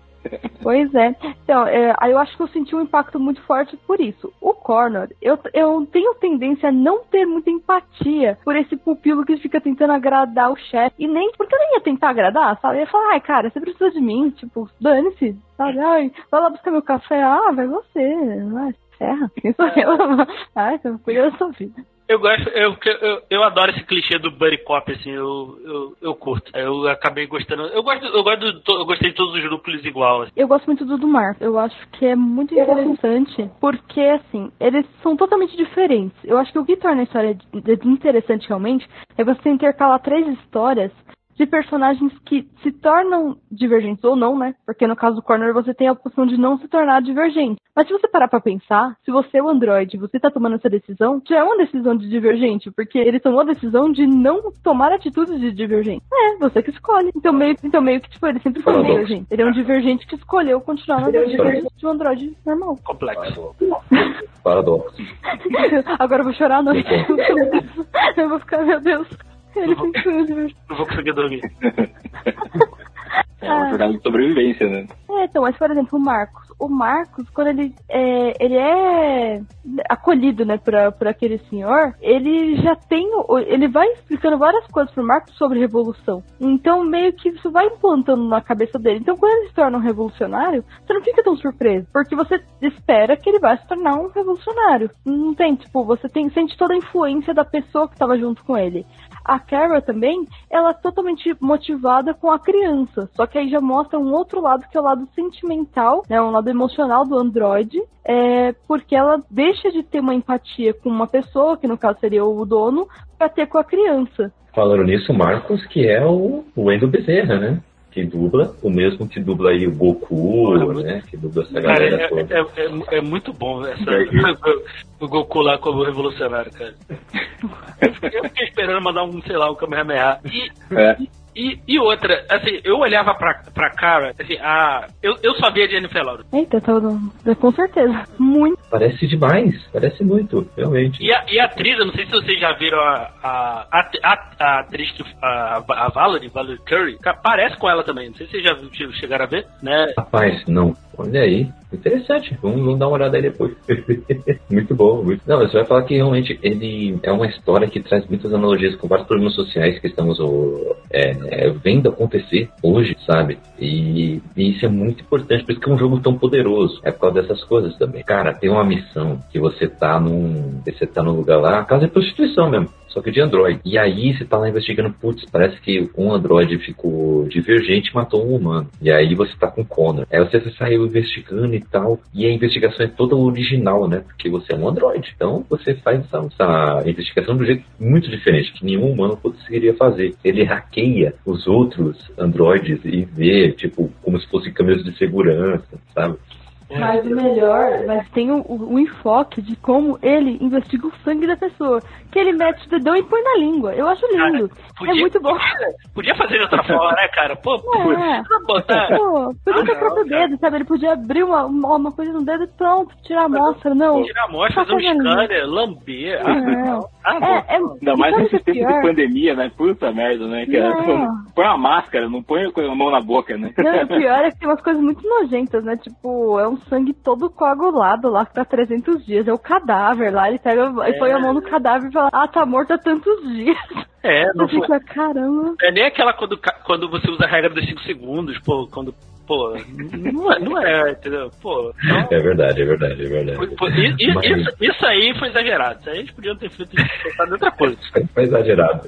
Pois é. Então, é, eu acho que eu senti um impacto muito forte por isso. O Cornor, eu, eu tenho tendência a não ter muita empatia por esse pupilo que fica tentando agradar o chefe. E nem porque eu nem ia tentar agradar, sabe? Eu ia falar, ai, cara, você precisa de mim, tipo, dane-se, sabe? Ai, vai lá buscar meu café. Ah, vai você, vai, ferra. Quem sou eu? Ai, então, cuida da sua vida. Eu gosto, eu, eu, eu adoro esse clichê do buddy cop, assim, eu, eu, eu curto. Eu acabei gostando. Eu gosto, eu gosto eu gostei de todos os núcleos igual. Assim. Eu gosto muito do do Mar. Eu acho que é muito interessante, porque assim, eles são totalmente diferentes. Eu acho que o que torna a história interessante realmente é você intercalar três histórias de personagens que se tornam divergentes ou não, né? Porque no caso do Corner você tem a opção de não se tornar divergente. Mas se você parar pra pensar, se você é o Android você tá tomando essa decisão, já é uma decisão de divergente, porque ele tomou a decisão de não tomar atitudes de divergente. É, você que escolhe. Então meio, então meio que, tipo, ele sempre foi Paradoxo. divergente. Ele é um divergente que escolheu continuar na vida de um Android normal. Complexo. Paradoxo. Agora eu vou chorar à noite. eu vou ficar, meu Deus. Ele não, vou, não vou conseguir dormir. É uma jogada de sobrevivência, né? É, então, mas por exemplo, o Marcos. O Marcos, quando ele é, ele é acolhido, né, por, por aquele senhor, ele já tem. Ele vai explicando várias coisas pro Marcos sobre revolução. Então, meio que isso vai implantando na cabeça dele. Então, quando ele se torna um revolucionário, você não fica tão surpreso. Porque você espera que ele vai se tornar um revolucionário. Não tem, tipo, você tem, sente toda a influência da pessoa que estava junto com ele. A Carol também, ela é totalmente motivada com a criança. Só que aí já mostra um outro lado, que é o lado sentimental, né? Um lado emocional do androide. É, porque ela deixa de ter uma empatia com uma pessoa, que no caso seria o dono, para ter com a criança. Falando nisso, Marcos, que é o, Endo Bezerra, né? Que dubla, o mesmo que dubla aí o Goku, né? Que dubla essa galera cara, é, toda. É, é, é, muito bom essa, o Goku lá como revolucionário, cara. Eu fiquei, eu fiquei esperando mandar um, sei lá, um Kamehameha. E, é. E, e outra, assim, eu olhava pra, pra cara, assim, a, eu, eu só via Jennifer Lawrence. Eita, tá, com certeza. Muito. Parece demais, parece muito, realmente. E a, e a atriz, eu não sei se vocês já viram a, a, a, a atriz que. A, a Valerie, Valerie Curry, parece com ela também. Não sei se vocês já chegaram a ver, né? Rapaz, não. Olha aí, interessante. Vamos, vamos dar uma olhada aí depois. muito bom. Muito... Não, você vai falar que realmente ele é uma história que traz muitas analogias com vários problemas sociais que estamos é, é, vendo acontecer hoje, sabe? E, e, isso é muito importante, por isso que é um jogo tão poderoso. É por causa dessas coisas também. Cara, tem uma missão que você tá num. Você tá num lugar lá, a casa de prostituição mesmo só que de Android. E aí você tá lá investigando, putz, parece que um Android ficou divergente e matou um humano. E aí você tá com Connor. Aí você saiu investigando e tal, e a investigação é toda original, né? Porque você é um Android. Então você faz essa, essa investigação de um jeito muito diferente, que nenhum humano conseguiria fazer. Ele hackeia os outros Androids e vê, tipo, como se fossem câmeras de segurança, sabe? Mas o melhor, mas tem o, o, o, enfoque de como ele investiga o sangue da pessoa. Que ele mete o dedão e põe na língua. Eu acho lindo. Cara, é podia, é muito bom. Podia, fazer de outra forma, né, cara? Pô, é. botar. Pô, podia ter o próprio dedo, sabe? Ele podia abrir uma, uma coisa no dedo e pronto, tirar a amostra, não. Tirar a amostra, fazer um scanner, lamber. É. Ah, bom. É, é, Ainda mais o é tempos pior? de pandemia, né? Puta merda, né? cara? Não. Põe uma máscara, não põe a mão na boca, né? Não, o pior é que tem umas coisas muito nojentas, né? Tipo, é um sangue todo coagulado lá que tá 300 dias. É o cadáver lá. Ele pega e põe a mão no cadáver e fala: Ah, tá morto há tantos dias. É, não foi. fico, caramba. É nem aquela quando, quando você usa a regra dos 5 segundos, pô, quando. Pô, não é, não é entendeu? Pô, não, É verdade, é verdade, é verdade. i- i- Mas- isso, isso aí foi exagerado. Isso aí eles podiam ter feito pensado em outra coisa. Foi exagerado.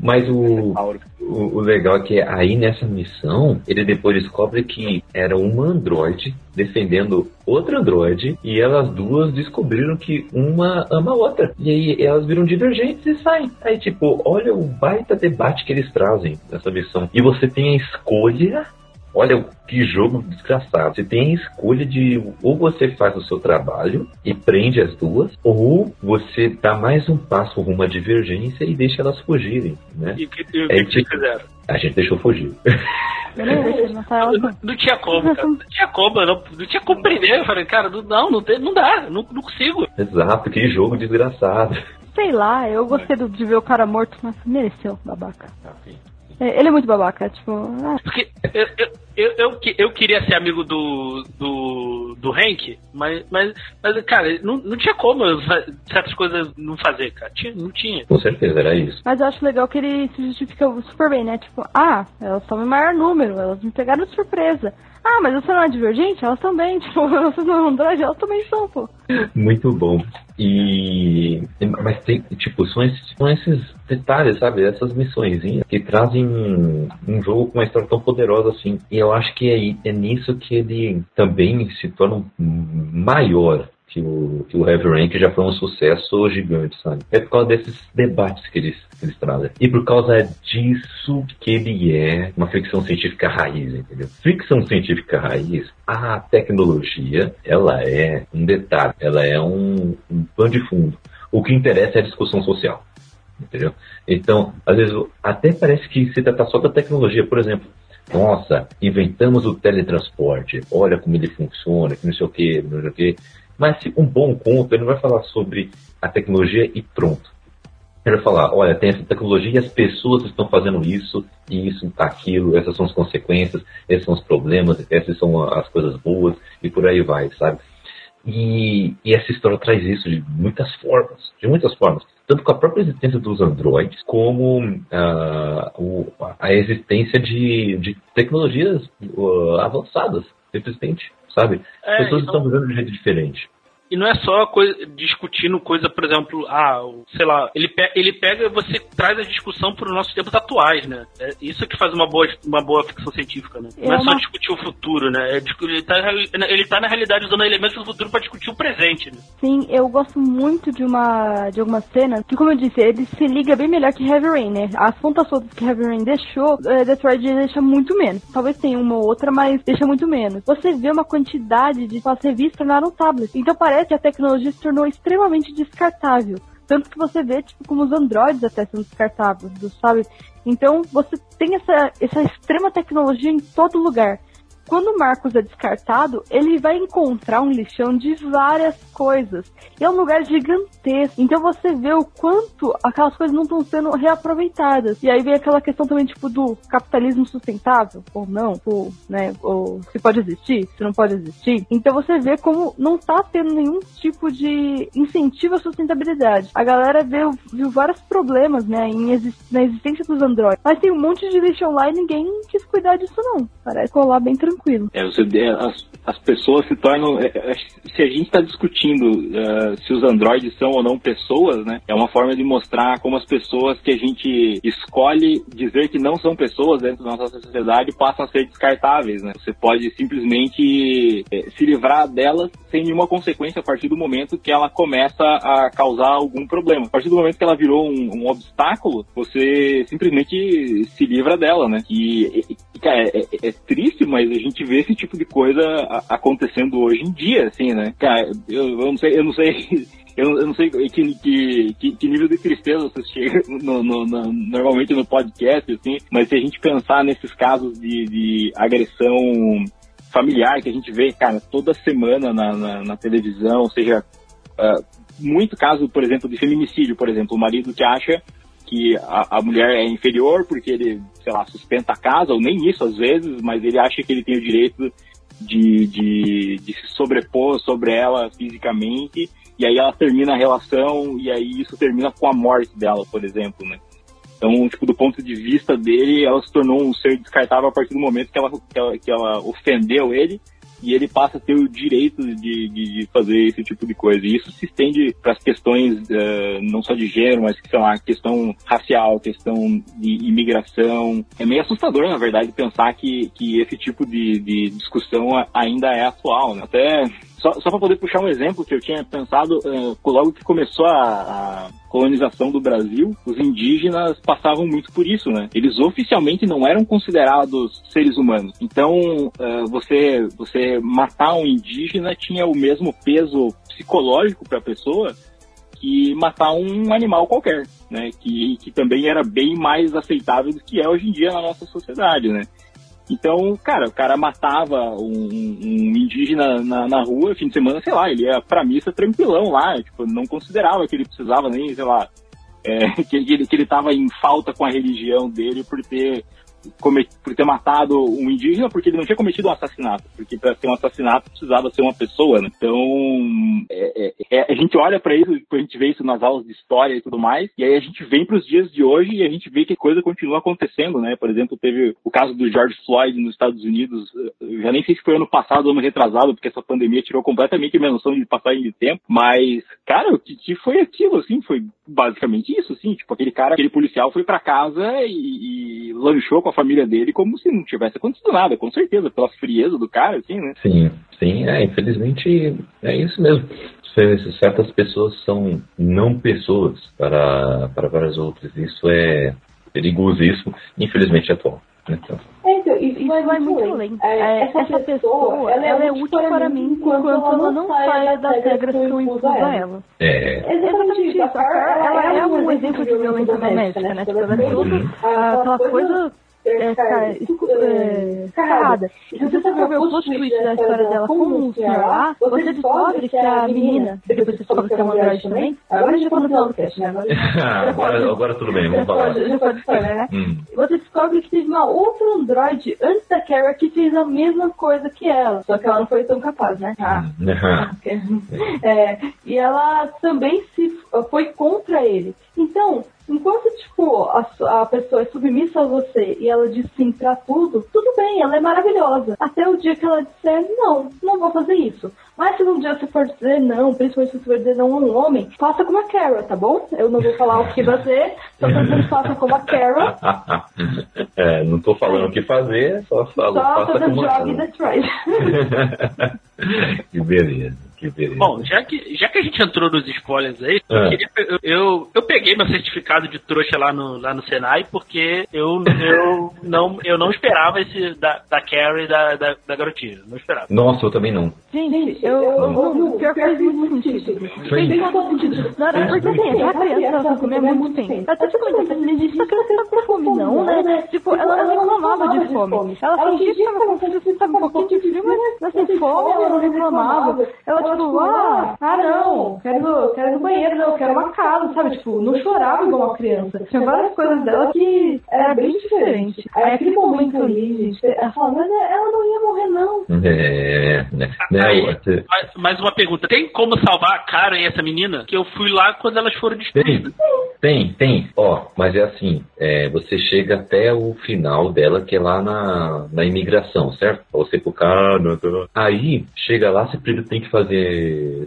Mas o, o, o legal é que aí nessa missão, ele depois descobre que era uma androide defendendo outra androide e elas duas descobriram que uma ama a outra. E aí elas viram divergentes e saem. Aí tipo, olha o baita debate que eles trazem nessa missão. E você tem a escolha Olha que jogo desgraçado. Você tem a escolha de ou você faz o seu trabalho e prende as duas, ou você dá mais um passo rumo à divergência e deixa elas fugirem, né? E, o que- e o É que que tipo- fizeram? A gente deixou fugir. Matar ela. Não, não tinha como, cara. Não tinha como, não, não tinha como prender. Eu falei, cara, não, não, não, tem- não dá, não, não consigo. Exato, que jogo desgraçado. Sei lá, eu gostei do- de ver o cara morto, mas mereceu, babaca. É, ele é muito babaca, tipo, ah, Porque eu, eu, eu, eu, que- eu queria ser amigo do, do, do Hank, mas, mas, mas cara, não, não tinha como eu certas coisas não fazer, cara. Tinha, não tinha. Com certeza, era isso. Mas eu acho legal que ele se justifica super bem, né? Tipo, ah, elas estão em maior número, elas me pegaram de surpresa. Ah, mas você não é divergente? Elas também. Tipo, vocês não Android? Elas também são, pô. Muito bom. E. Mas tem, tipo, são esses, são esses detalhes, sabe? Essas missõezinhas que trazem um, um jogo com uma história tão poderosa assim. E eu acho que é, é nisso que ele também se torna maior. Que o, que o Heavy Rain, que já foi um sucesso gigante, sabe? É por causa desses debates que eles, que eles trazem. E por causa disso que ele é uma ficção científica raiz, entendeu? Ficção científica raiz, a tecnologia, ela é um detalhe, ela é um, um pano de fundo. O que interessa é a discussão social, entendeu? Então, às vezes, até parece que se trata só da tecnologia, por exemplo. Nossa, inventamos o teletransporte. Olha como ele funciona, que não sei o que, não sei o que. Mas um bom conto, ele não vai falar sobre a tecnologia e pronto. Ele vai falar, olha, tem essa tecnologia e as pessoas estão fazendo isso, e isso, aquilo, essas são as consequências, esses são os problemas, essas são as coisas boas, e por aí vai, sabe? E, e essa história traz isso de muitas formas, de muitas formas. Tanto com a própria existência dos androides, como ah, o- a existência de, de tecnologias ah, avançadas, simplesmente, sabe? É, As pessoas então- estão vivendo de um jeito diferente. E não é só coisa, discutindo coisa, por exemplo, ah, sei lá, ele, pe ele pega e você traz a discussão para os nossos tempos atuais, né? É isso que faz uma boa, uma boa ficção científica, né? Não é, É só uma- discutir o futuro, né? É ele, tá, ele tá, na realidade, usando elementos do futuro para discutir o presente, né? Sim, eu gosto muito de uma de algumas cenas que, como eu disse, ele se liga bem melhor que Heavy Rain, né? As pontas soltas que Heavy Rain deixou, é, Detroit deixa muito menos. Talvez tenha uma ou outra, mas deixa muito menos. Você vê uma quantidade de as revistas tornaram tablet. Então parece que a tecnologia se tornou extremamente descartável. Tanto que você vê, tipo, como os androides até são descartáveis, sabe? Então você tem essa, essa extrema tecnologia em todo lugar. Quando o Marcos é descartado, ele vai encontrar um lixão de várias coisas. E é um lugar gigantesco. Então você vê o quanto aquelas coisas não estão sendo reaproveitadas. E aí vem aquela questão também, tipo, do capitalismo sustentável, ou não, ou, né, ou se pode existir, se não pode existir. Então você vê como não tá tendo nenhum tipo de incentivo à sustentabilidade. A galera viu, viu vários problemas, né, na existência dos androides. Mas tem um monte de lixão lá e ninguém quis cuidar disso, não. Parece colar bem tranquilo. É, você, é, as, as pessoas se tornam. é, é, se a gente está discutindo é, se os androides são ou não pessoas, né? É uma forma de mostrar como as pessoas que a gente escolhe dizer que não são pessoas dentro da nossa sociedade passam a ser descartáveis, né? Você pode simplesmente é, se livrar delas sem nenhuma consequência a partir do momento que ela começa a causar algum problema. A partir do momento que ela virou um, um obstáculo, você simplesmente se livra dela, né? E, e, cara, é, é- é triste, mas a gente vê esse tipo de coisa acontecendo hoje em dia, assim, né? Cara, eu, eu não sei, eu não sei. Eu, eu não sei que, que, que, nível de tristeza você chega no- no- no- normalmente no podcast, assim, mas se a gente pensar nesses casos de, de agressão familiar que a gente vê, cara, toda semana na, na, na televisão, seja ah, muito caso, por exemplo, de feminicídio, por exemplo, o marido que acha que a, a, mulher é inferior porque ele, sei lá, sustenta a casa, ou nem isso às vezes, mas ele acha que ele tem o direito de, de, de se sobrepor sobre ela fisicamente, e aí ela termina a relação, e aí isso termina com a morte dela, por exemplo, né? Então, tipo, do ponto de vista dele, ela se tornou um ser descartável a partir do momento que ela, que ela, que ela ofendeu ele e ele passa a ter o direito de, de, fazer esse tipo de coisa. E isso se estende para as questões uh, não só de gênero, mas sei lá, questão racial, questão de imigração. É meio assustador, na verdade, pensar que, que esse tipo de, de discussão ainda é atual. Né? Até só, só para poder puxar um exemplo que eu tinha pensado, uh, logo que começou a, a, colonização do Brasil, os indígenas passavam muito por isso, né? Eles oficialmente não eram considerados seres humanos. Então, uh, você, você matar um indígena tinha o mesmo peso psicológico para a pessoa que matar um animal qualquer, né? Que, que também era bem mais aceitável do que é hoje em dia na nossa sociedade, né? Então, cara, o cara matava um, um indígena na, na, rua, fim de semana, sei lá, ele ia pra missa tranquilão lá, tipo, não considerava que ele precisava nem, sei lá, é, que, ele, que ele tava em falta com a religião dele por ter por ter matado um indígena porque ele não tinha cometido um assassinato. Porque para ser um assassinato precisava ser uma pessoa, né? Então, é, é, é a gente olha para isso, a gente vê isso nas aulas de história e tudo mais, e aí a gente vem para os dias de hoje e a gente vê que coisa continua acontecendo, né? Por exemplo, teve o caso do George Floyd nos Estados Unidos, eu já nem sei se foi ano passado ou ano retrasado, porque essa pandemia tirou completamente a minha noção de passagem de tempo, mas, cara, o que, que foi aquilo, assim? Foi basicamente isso, assim, tipo, aquele cara, aquele policial foi para casa e, e lanchou com a família dele como se não tivesse acontecido nada, com certeza, pela frieza do cara, assim, né? Sim, sim, é, infelizmente é isso mesmo. Certas pessoas são não pessoas para, para várias outras. Isso é perigosíssimo, infelizmente é atual. Então. Então, isso vai, vai muito além. É, é, essa, essa, pessoa, ela, é, ela é útil para mim enquanto ela não saia das regras que eu impus a ela. É. Exatamente isso. A ela é um exemplo de violência doméstica, né? Ela é toda aquela coisa é, cara, é, errada. Se você for ver o plot twist da história dela com o senhor lá, você descobre que a menina, depois você descobre que é uma android também, agora já final do cast, né? Agora, agora, tudo bem, vamos falar. Já pode spoiler, né? Hum. Você descobre que teve uma outra android antes da Kara que fez a mesma coisa que ela, só que ela não foi tão capaz, né? Ah. é, e ela também se foi contra ele. Então, Enquanto, tipo, a, a pessoa é submissa a você e ela diz sim pra tudo, tudo bem, ela é maravilhosa. Até o dia que ela disser, não, não vou fazer isso. Mas se um dia você for dizer não, principalmente se você for dizer não a um homem, faça como a Carol, tá bom? Eu não vou falar o que fazer, só tô dizendo faça como a Carol. é, não tô falando o que fazer, só falo, só faça como a Carol. que beleza. Bom, já que, já que a gente entrou nos spoilers aí, é. eu, queria, eu, eu, eu, peguei meu certificado de trouxa lá no, lá no Senai porque eu, eu, não, eu não esperava esse da, da Carrie da, da, da garotinha. Não esperava. Nossa, eu também não. Gente, eu, eu, pior faz muito sentido. Fez todo sentido. Não era porque assim, a criança ela tá comendo muito bem. Até comentar, a gente tá criança com fome, não, né? Tipo, ela não reclamava de fome. Ela fingia que tava com fome, tava um pouquinho de frio, mas assim, fome ela não reclamava. Ela, tipo, ah, ah não, quero, quero ir no banheiro, não, quero uma casa, sabe? Tipo, não chorava igual uma criança. Tinha várias coisas dela que era bem diferente. Aí aquele momento ali, gente, ela falou, mas ela não ia morrer, não. É, né? Aí, mais, mais uma pergunta, tem como salvar a cara e essa menina? Que eu fui lá quando elas foram destruídas. Tem, tem. Ó, mas é assim, é, você chega até o final dela, que é lá na, na imigração, certo? Você pro cara. Aí, chega lá, você primeiro tem que fazer.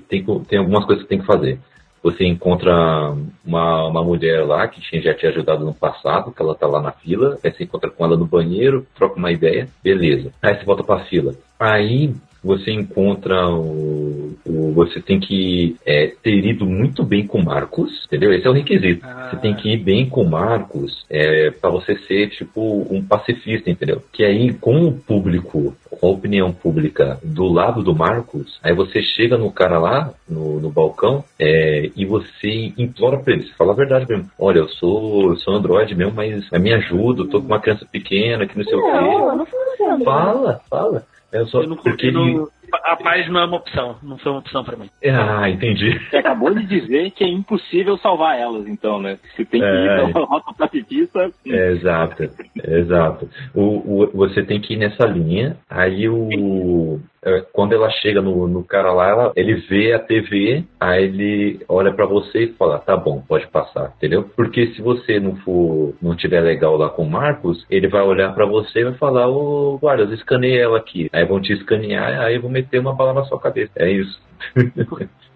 Tem, tem algumas coisas que tem que fazer. Você encontra uma, uma mulher lá que tinha, já tinha ajudado no passado, que ela tá lá na fila. Aí você encontra com ela no banheiro, troca uma ideia, beleza. Aí você volta pra fila. Aí você encontra o, o você tem que é, ter ido muito bem com Marcos, entendeu? Esse é o requisito. Ah. Você tem que ir bem com Marcos é, para você ser tipo um pacifista, entendeu? Que aí com o público, com a opinião pública do lado do Marcos, aí você chega no cara lá no, no balcão é, e você implora para ele, você fala a verdade mesmo. Olha, eu sou, eu sou Android mesmo, mas me ajuda, eu tô com uma criança pequena que não sei não, o quê. Não, não fala. Fala, fala. Eu só, eu não, porque eu não, a paz não é uma opção. Não foi uma opção pra mim. Ah, entendi. Você acabou de dizer que é impossível salvar elas, então, né? Você tem que É. ir pela rota pacifista. É, exato, exato. O, o- você tem que ir nessa linha, aí o. é, Quando ela chega no, no cara lá, ela- ele vê a TV, aí ele olha pra você e fala, tá bom, pode passar, entendeu? Porque se você não for, não tiver legal lá com o Marcos, ele vai olhar pra você e vai falar, ô guardas, escaneei ela aqui. Aí vão te escanear, aí vão meter uma bala na sua cabeça. É isso.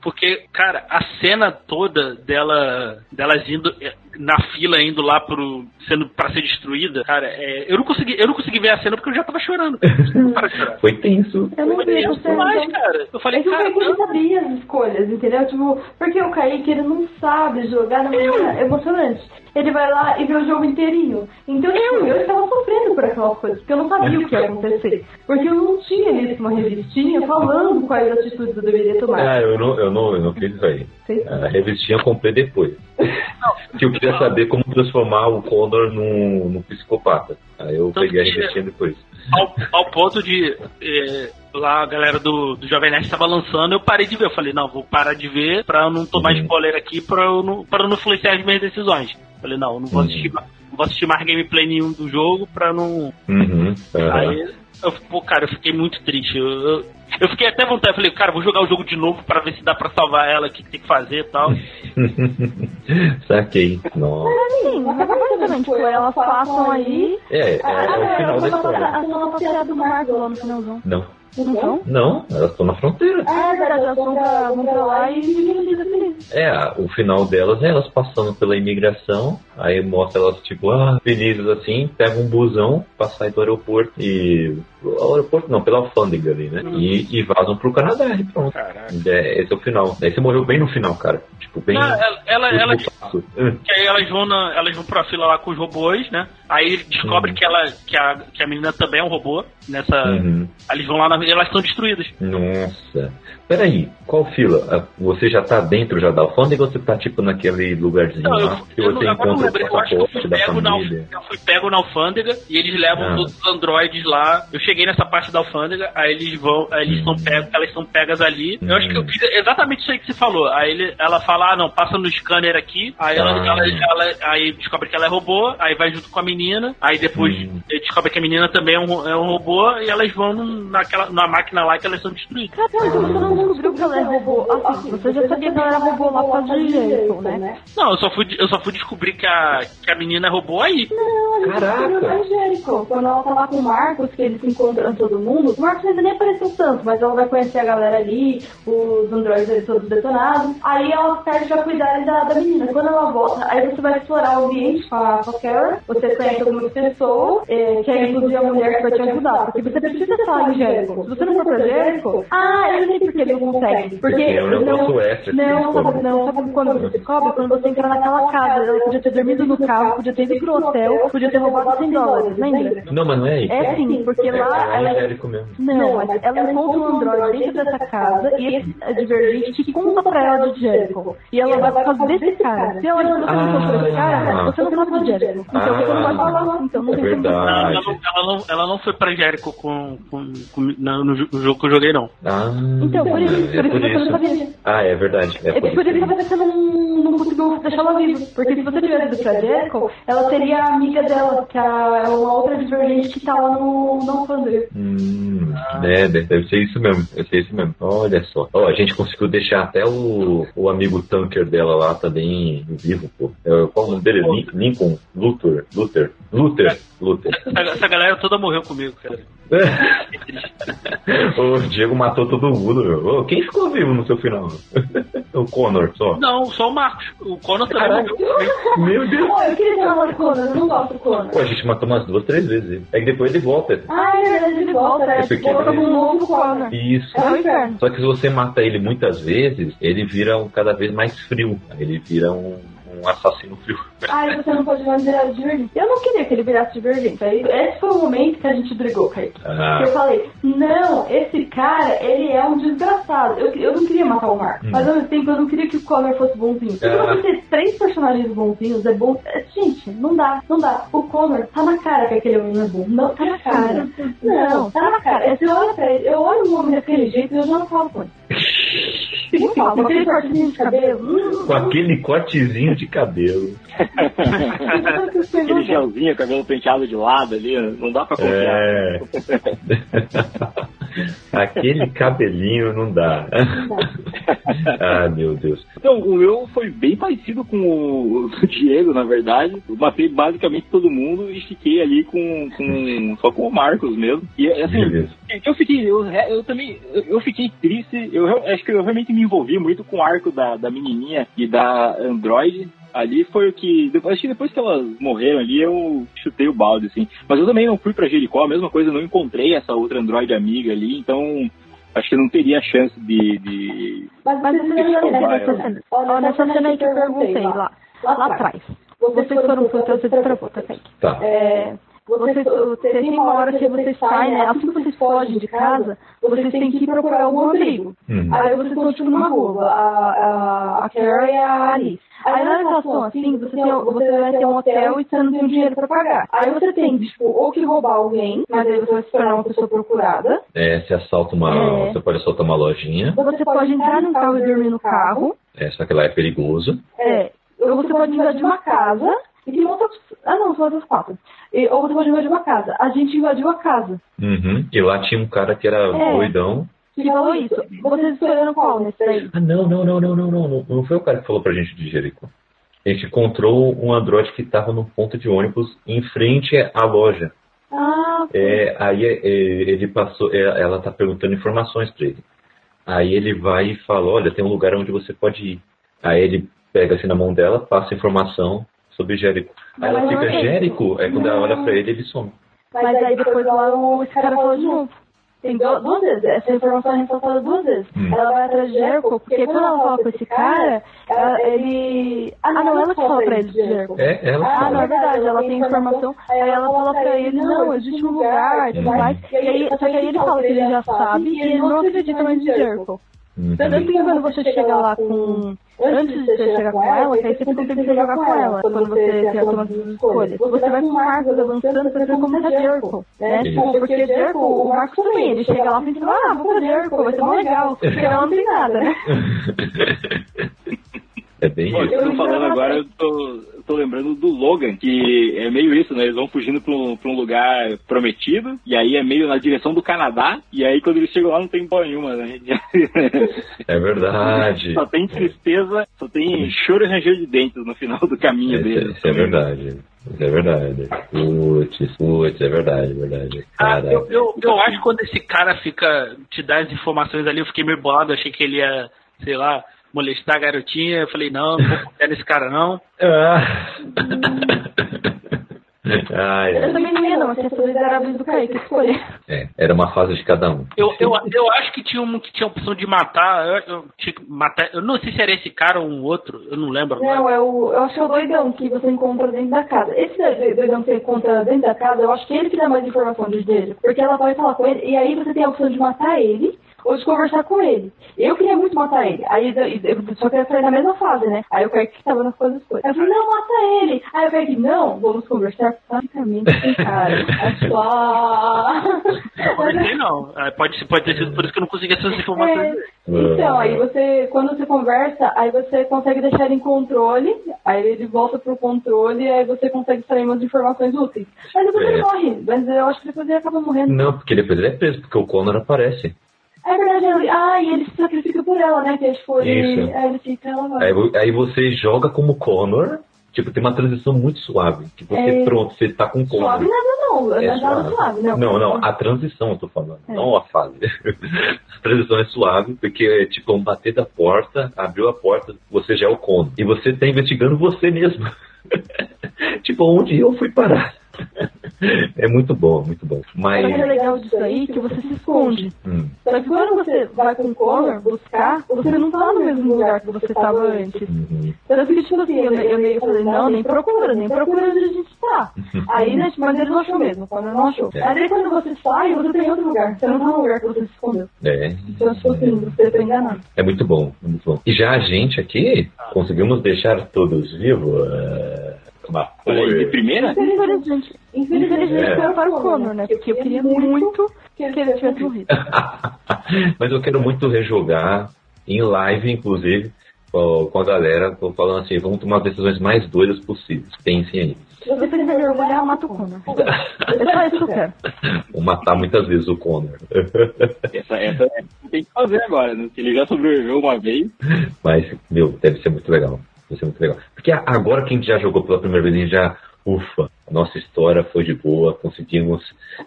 Porque, cara, a cena toda dela, delas indo na fila, indo lá pro. sendo pra ser destruída, cara, é, eu, não consegui, eu não consegui ver a cena porque eu já tava chorando. Não para. Foi tenso. Eu não Foi tenso demais, então- cara. Eu falei, É que o cara, Kaique ele sabia as escolhas, entendeu? Tipo, porque o Kaique ele não sabe jogar na maneira emocionante. Ele vai lá e vê o jogo inteirinho. Então, tipo, eu estava sofrendo por aquelas coisas, porque eu não sabia o que ia acontecer. Porque eu não tinha visto uma revistinha falando quais atitudes eu deveria tomar. Ah, eu não, eu não, eu não fiz isso aí. Sim. A revistinha eu comprei depois. que eu queria saber como transformar o Condor num, num psicopata. Aí eu Tanto peguei a revistinha depois. ao, ao ponto de eh, lá a galera do, do Jovem Nerd estava lançando, eu parei de ver. Eu falei, não, vou parar de ver pra eu não tomar Uhum. spoiler aqui, pra eu não, pra eu não influenciar as minhas decisões. Falei, não, eu não vou Uhum. assistir, não vou assistir mais gameplay nenhum do jogo pra não. Uhum. Aí, eu, pô, cara, eu fiquei muito triste. Eu, eu, eu fiquei até vontade, falei, cara, vou jogar o jogo de novo pra ver se dá pra salvar ela, o que, que tem que fazer e tal. Saquei. Nossa. Mas basicamente, tipo, elas passam aí. É, é, é o final da história. Lá no finalzão. Não. Não são? Não, elas estão na fronteira. Ah, é verdade, elas vão pra, vão pra lá e. É, o final delas é elas passando pela imigração, aí mostra elas, tipo, ah, felizes assim, pega um busão pra sair do aeroporto e. O aeroporto não, pela alfândega ali, né? E, e vazam pro Canadá e pronto. Caraca. É, esse é o final. Daí você morreu bem no final, cara. Tipo, bem. Não, ela, ela, ela, Hum. que aí elas vão, na, elas vão pra fila lá com os robôs, né? Aí descobre Uhum. que, ela, que, a, que a menina também é um robô. Nessa. Uhum. Eles vão lá na, e elas estão destruídas. Nossa. Peraí, qual fila? Ah, Você já tá dentro já da alfândega ou você tá tipo naquele lugarzinho Não, eu, lá que eu, você não- agora eu encontra eu acho que eu fui, pego na, eu fui pego na alfândega e eles levam Ah. todos os androides lá. Eu cheguei nessa parte da alfândega, aí eles vão, aí eles são pegos, elas são pegas ali. Eu acho que eu Hum. fiz exatamente isso aí que você falou. Aí ele, ela fala, ah não, passa no scanner aqui. Aí ela, Ah. ela- ela- aí descobre que ela é robô, aí vai junto com a menina, aí depois Hum. descobre que a menina também é um, é um robô e elas vão naquela, na máquina lá que elas são destruídas. Cara, não, então você não descobriu que ela é robô. Assim, você já sabia que ela era robô lá por causa de Jason, né? Não, eu só fui, eu só fui descobrir que a, que a menina é robô aí. Caraca! A Jericho, quando ela tá lá com o Marcos, que eles se encontram todo mundo, o Marcos ainda nem apareceu tanto, mas ela vai conhecer a galera ali, os androides ali todos detonados. Aí ela perde pra cuidar da, da menina. Quando ela volta, aí você vai explorar o ambiente com a, com a Kara, você conhece algumas pessoas, é, que é inclusive a mulher que vai te ajudar. Porque você precisa estar em Jericho. Se você não for pra Jericho, ah, eu sei porque ele não consegue. Porque É um negócio extra não, sabe, não, sabe quando você descobre? Quando você entra naquela casa, ela podia ter dormido no carro, podia ter ido pro hotel, podia ter roubado 100 dólares, lembra? Não, mas não é aí. É sim, porque É, lá é ela. angélico mesmo. Não, mas ela encontra um androide dentro dessa casa e esse é divergente que conta pra ela de Jericho. E ela vai por causa desse cara. Se ela você não encontrou esse cara, você não Jericho. Então você não vai falar. Então não É tem como Ela, verdade. ela não, ela, foi pra Jericho com, com, com- no, no jogo que eu joguei, não. Ah, Então, por isso, é por isso que você não sabia. Ah, é verdade. É É por por isso que você não, não conseguiu deixar ela viva. Porque se você tivesse ido pra Jericho, ela seria a amiga dela, que é uma outra divergente que tá lá no, no alfândega. Hum, é, deve ser isso mesmo, deve ser isso mesmo. Olha só. Ó, a gente conseguiu deixar até o, o amigo tanker dela lá também vivo, pô. É, qual o nome dele? Lin- Lincoln? Luther? Luther? Luther? Luther. Essa, galera toda morreu comigo, cara. o Diego matou todo mundo, meu. Quem ficou vivo no seu final? o Connor só. Não, só o Marcos. O Conan também Caraca. morreu comigo. Meu Deus. Pô, eu queria ter uma Conan, eu não gosto do Conan. Pô, a gente matou umas duas, três vezes ele. Aí depois ele volta. Ah, é verdade, ele volta, né? É porque Volta ele- com um novo Conan. Isso. É o inferno. Só que se você mata ele muitas vezes, ele vira um cada vez mais frio. Ele vira um, um assassino frio. Ai, você não pode mais virar de verdinho. Eu não queria que ele virasse. Aí, esse foi o momento que a gente brigou, Kaique. Ah. Eu falei, não, esse cara, ele é um desgraçado. Eu, eu não queria matar o Marco. Mas ao mesmo tempo eu não queria que o Connor fosse bonzinho. Porque Ah. você ter três personagens bonzinhos é bom. é, Gente, não dá, não dá. O Connor tá na cara que aquele homem é bom. Não, tá na cara. Não, tá na cara. Você olha pra ele, eu olho um homem daquele jeito e eu já não falo com ele. Com aquele cortezinho de cabelo. Com aquele cortezinho de cabelo. Aquele gelzinho, cabelo penteado de lado ali, não dá pra confiar. É. Aquele cabelinho não dá. ah, meu Deus. Então, o meu foi bem parecido com o do Diego, na verdade. Eu matei basicamente todo mundo e fiquei ali com, com só com o Marcos mesmo. E assim, Beleza. eu fiquei, eu, eu também, eu, fiquei triste. Eu acho que eu realmente me envolvi muito com o arco da, da menininha e da Android. Ali foi o que. Depois, acho que depois que elas morreram ali, eu chutei o balde, assim. Mas eu também não fui pra Jericó, a mesma coisa, não encontrei essa outra Android amiga ali, então acho que eu não teria chance de. de... Mas, mas nessa né? cena. Olha, nessa cena aí que eu perguntei lá, lá atrás. Vocês foram pro você destravou, tá Kaique? Tá. É, vocês, vocês tem uma hora que vocês saem, né? Assim que vocês fogem de casa, vocês têm que ir procurar algum abrigo. Hum. Aí vocês estão tipo numa rua, a, a, a Carrie e a Alice. Aí na estão assim, você, tem, você vai ter um hotel e você não tem o dinheiro pra pagar. Aí você tem, tipo, ou que roubar alguém, mas aí você vai se tornar uma pessoa procurada. É, você assalta uma. É. Você pode assaltar uma lojinha. Ou você pode entrar num carro e dormir no carro. É, só que lá é perigoso. É. Ou você pode invadir uma casa. E tem outras. Ah, não, são outras quatro. E- ou você pode invadir uma casa. A gente invadiu a casa. Uhum. E lá tinha um cara que era É. doidão. Que falou isso. Vocês escolheram qual nesse daí? Ah, não, não, não, não, não, não, não. Não foi o cara que falou pra gente de Jericó. A gente encontrou um androide que estava no ponto de ônibus em frente à loja. Ah, É, aí é, é, ele passou, é, ela tá perguntando informações pra ele. Aí ele vai e fala, olha, tem um lugar onde você pode ir. Aí ele pega assim na mão dela, passa informação sobre Jérico. Aí ela fica, não é ele. Jérico? Aí quando ela olha pra ele, ele some. Mas aí depois lá o- esse cara falou de novo. Tem du- duas vezes. Essa informação é reforçada duas vezes. Hum. Ela vai atrás de Jericho, porque quando ela fala com esse cara, ela- ele. Ah, não, ela que fala pra ele de Jericho. É, ela Ah, fala. não, é verdade, ela tem informação, aí ela fala pra ele, não, existe um lugar e tudo mais. E aí, só que aí ele fala que ele já sabe e ele não acredita mais em Jericho. Uhum. Tanto que quando você chega lá com. Antes de você chegar com ela, que aí você fica tentando jogar com ela, quando você tem as suas escolhas. Você vai com o Marcos avançando, você como tá Jericho. Né? Tipo, porque Jericho, o Marcos também, ele chega lá pensando, ah, vou pra Jericho, vai ser mó legal. Chega lá não tem nada, né? É bem Pô, isso. eu tô falando agora, eu tô, eu tô lembrando do Logan, que é meio isso, né? Eles vão fugindo pra um, pra um lugar prometido, e aí é meio na direção do Canadá, e aí quando eles chegam lá não tem porra nenhuma, né? É verdade. só tem tristeza, só tem choro e ranger de dentes no final do caminho Isso, deles. isso é verdade. Isso é verdade. Putz, putz, é verdade, é verdade. Ah, Cara, eu, eu, eu acho que quando esse cara fica te dá as informações ali, eu fiquei meio bolado, achei que ele ia, sei lá, molestar a garotinha. Eu falei, não, não vou confiar nesse cara, não. Ah. Ai, Eu também não ia não, assim, essas miseráveis do Kaique escolher. É, era uma fase de cada um. Eu, eu, eu acho que tinha um que tinha a opção de matar. Eu, eu tinha que matar. Eu não sei se era esse cara ou um outro, eu não lembro agora. Não, é o, eu acho que é o doidão que você encontra dentro da casa. Esse doidão que você encontra dentro da casa, eu acho que ele que dá mais informação de dele. Porque ela vai falar com ele, e aí você tem a opção de matar ele ou de conversar com ele. Eu queria muito matar ele. Aí eu, eu só queria sair na mesma fase, né? Aí o Kaique tava nas coisas coisas. Aí eu falei, não, mata ele. Aí o Kaique, não, vamos conversar francamente com o cara. Aí, só... Não. Ah, Pode, pode ter sido por isso que eu não consegui essas informações. É, então, aí você, quando você conversa, aí você consegue deixar ele em controle, aí ele volta pro controle, aí você consegue extrair umas informações úteis. Mas depois É. ele morre, mas eu acho que depois ele acaba morrendo. Não, porque depois ele é preso, porque o Connor aparece. É verdade, ele, ah, e ele se sacrifica por ela, né? Que ele, tipo, ele, Isso. aí ele fica, ela vai. Aí, aí você joga como Connor, tipo, tem uma transição muito suave. Que você, É. pronto, você tá com Connor. Suave nada não, É é nada suave. suave, não. Não, não, a transição eu tô falando, É. não a fase. a transição é suave, porque é tipo um bater da porta, abriu a porta, você já é o Connor. E você tá investigando você mesmo. tipo, onde eu fui parar? É muito bom, muito bom. Mas. Só que é legal disso aí que você se esconde. Hum, Só que quando você vai com o Connor buscar, você não tá no mesmo lugar que você tava antes. uhum. Tanto que, tipo assim, eu, eu meio falei, não, nem procura, nem procura onde a gente tá. Aí, né, mas ele não achou mesmo, quando não achou. É. Aí quando você sai, você tem outro lugar. Você não tá no lugar que você se escondeu. É, Então, tipo assim, você foi enganado. é muito bom, é muito bom. E já a gente aqui conseguimos deixar todos vivos. Uma Olha aí, de primeira? Infelizmente. Infelizmente É. foi para o Connor, né? Porque eu queria muito que ele tivesse morrido. Mas eu quero muito rejogar em live, inclusive, com a galera, tô falando assim, vamos tomar as decisões mais doidas possíveis. Pensem aí. Se você quiser me orgulhar, mata o Connor. É só isso que eu quero. Vou matar muitas vezes o Connor. Essa, essa é- tem que fazer agora, né? Ele já sobreviveu uma vez. Mas, meu, deve ser muito legal. Deve ser muito legal. Porque agora que a gente já jogou pela primeira vez, a gente já, ufa, a nossa história foi de boa, conseguimos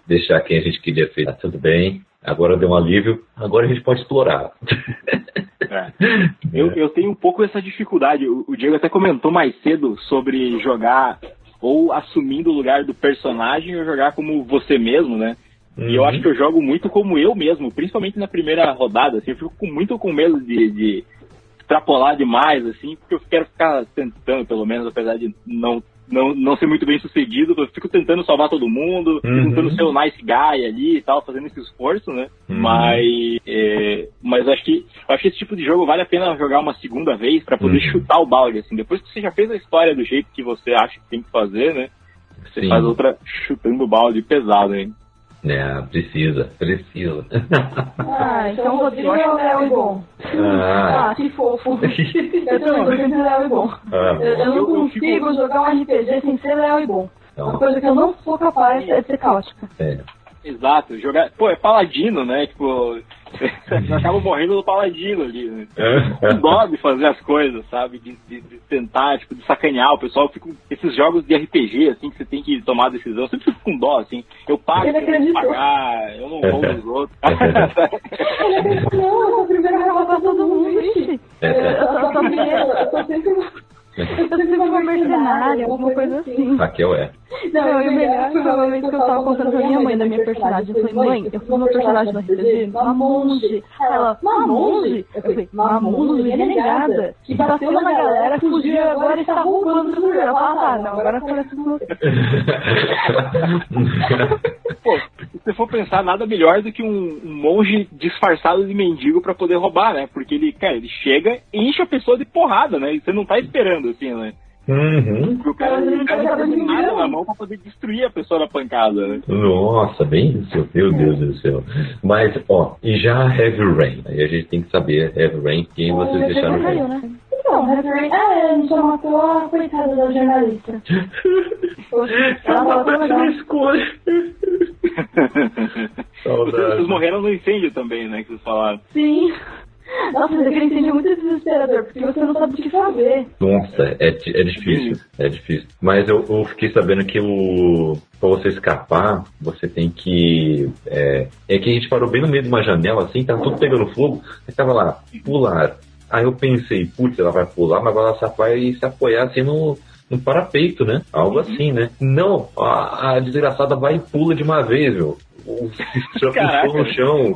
deixar quem a gente queria feito. Tá tudo bem, agora deu um alívio, agora a gente pode explorar. É. Eu, eu tenho um pouco essa dificuldade. O, o Diego até comentou mais cedo sobre jogar ou assumindo o lugar do personagem ou jogar como você mesmo, né? E eu Uhum. acho que eu jogo muito como eu mesmo, principalmente na primeira rodada. Assim, eu fico muito com medo de, de extrapolar demais, assim, porque eu quero ficar tentando, pelo menos, apesar de não, não, não ser muito bem sucedido, eu fico tentando salvar todo mundo, Uhum. tentando ser o nice guy ali e tal, fazendo esse esforço, né? Uhum. Mas, é, mas acho que acho que esse tipo de jogo vale a pena jogar uma segunda vez pra poder Uhum. chutar o balde, assim. Depois que você já fez a história do jeito que você acha que tem que fazer, né? Você Sim. faz outra chutando o balde pesado, hein? É, precisa, precisa. Ah, então o Rodrigo é o Léo e bom. Ah. Ah, que fofo. Eu também sou sempre Léo e bom. Ah, Eu, eu não eu consigo jogar um RPG sem ser Léo e bom. Então. Uma coisa que eu não sou capaz é de ser caótica. é. Exato, jogar. Pô, é paladino, né? Tipo, acaba morrendo no paladino ali, né? Com dó de fazer as coisas, sabe? De, de- de tentar, tipo, de sacanear o pessoal. Eu fico, esses jogos de RPG, assim, que você tem que tomar decisão, eu sempre fico com dó, assim. Eu pago, eu que acreditou. pagar, eu não vou dos outros. Não, eu sou a primeira a roubar todo mundo. Eu, eu sou a primeira, eu sou sempre uma... Eu sempre uma mercenária, alguma coisa assim. Raquel é. Não, e o melhor foi uma vez que eu tava contando pra minha mãe da minha personagem. Eu falei, mãe, eu fui uma personagem no RPG, uma monge. Ela, uma monge? Eu falei, uma monge renegada, que bateu na galera, fugiu e agora está roubando do lugar. Ela fala, ah, não, agora parece que você. Pô, se você for pensar, nada melhor do que um, um monge disfarçado de mendigo pra poder roubar, né? Porque ele, cara, ele chega e enche a pessoa de porrada, né? E você não tá esperando, assim, né? Uhum. O cara, ele o cara tá nada brincando. na mão pra poder destruir a pessoa na pancada, né? Nossa, bem isso, meu Deus do céu. Mas, ó, e já Heavy Rain? Aí a gente tem que saber, Heavy Rain, quem vocês Você deixaram ver. né? Não, referente. Ah, a gente já matou a coitada da jornalista. Ela tão legal. escolha. Vocês, vocês morreram no incêndio também, né? Que vocês falaram. Sim. Nossa, mas aquele incêndio é muito desesperador, porque você não sabe o que fazer. Nossa, é, é difícil, é difícil. Mas eu, eu fiquei sabendo que o pra você escapar, você tem que. É, é que a gente parou bem no meio de uma janela, assim, tava tudo pegando fogo, e tava lá, pular. Aí eu pensei, putz, ela vai pular, mas ela só vai se apoiar assim no, no parapeito, né? Algo assim, né? Não, a, a desgraçada vai e pula de uma vez, meu. O já Caraca. pisou no chão.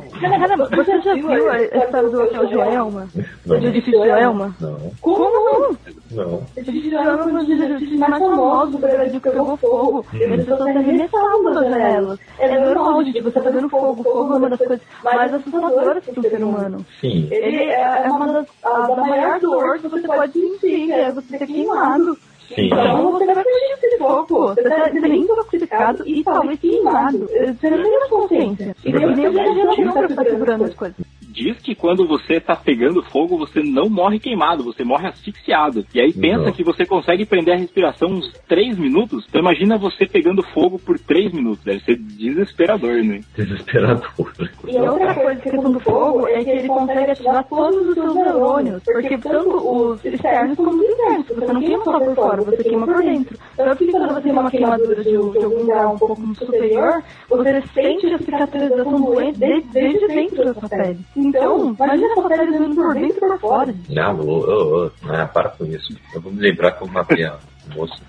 Você já viu a história do Hotel Joelma? Não, Do edifício Joelma? não, Como não? não. O edifício Joelma foi um dos edifícios mais famosos do Brasil que pegou fogo. E as pessoas se arremessavam das janelas. É normal, gente, você tá pegando fogo. Fogo é uma das coisas mais assustadoras para um ser humano. Sim. Ele é é uma das a, da maior dor que você pode sentir, que é você ser queimado. Sim. Então você vai curtir esse fogo. Você tá sendo intoxicado e talvez queimado. Você não tem mais consciência. E nem nem o imaginação pra ficar segurando as coisas. Diz que quando você tá pegando fogo, você não morre queimado, você morre asfixiado. E aí pensa Não. que você consegue prender a respiração uns 3 minutos. Então imagina você pegando fogo por 3 minutos. Deve ser desesperador, né? Desesperador. E a outra coisa que do fogo é que ele consegue ativar todos os seus neurônios. Porque tanto os externos como os internos. Você não queima só por fora, você queima por dentro. Tanto que quando você tem uma queimadura de, de algum grau um pouco superior, você sente a cicatrização doente desde, desde dentro da sua pele. Então, imagina a pele doendo por dentro e por fora. Não, ô, ô, ô, ah, para com isso. Eu vou me lembrar eu matei a moça.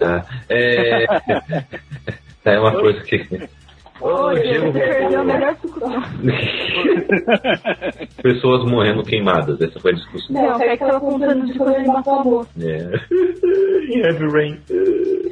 Ah, é... É uma coisa que. Hoje você perdeu a melhor discussão. Pessoas morrendo queimadas, essa foi a discussão. Não, é que tava contando de quando ele matou a moça. É. Heavy Rain.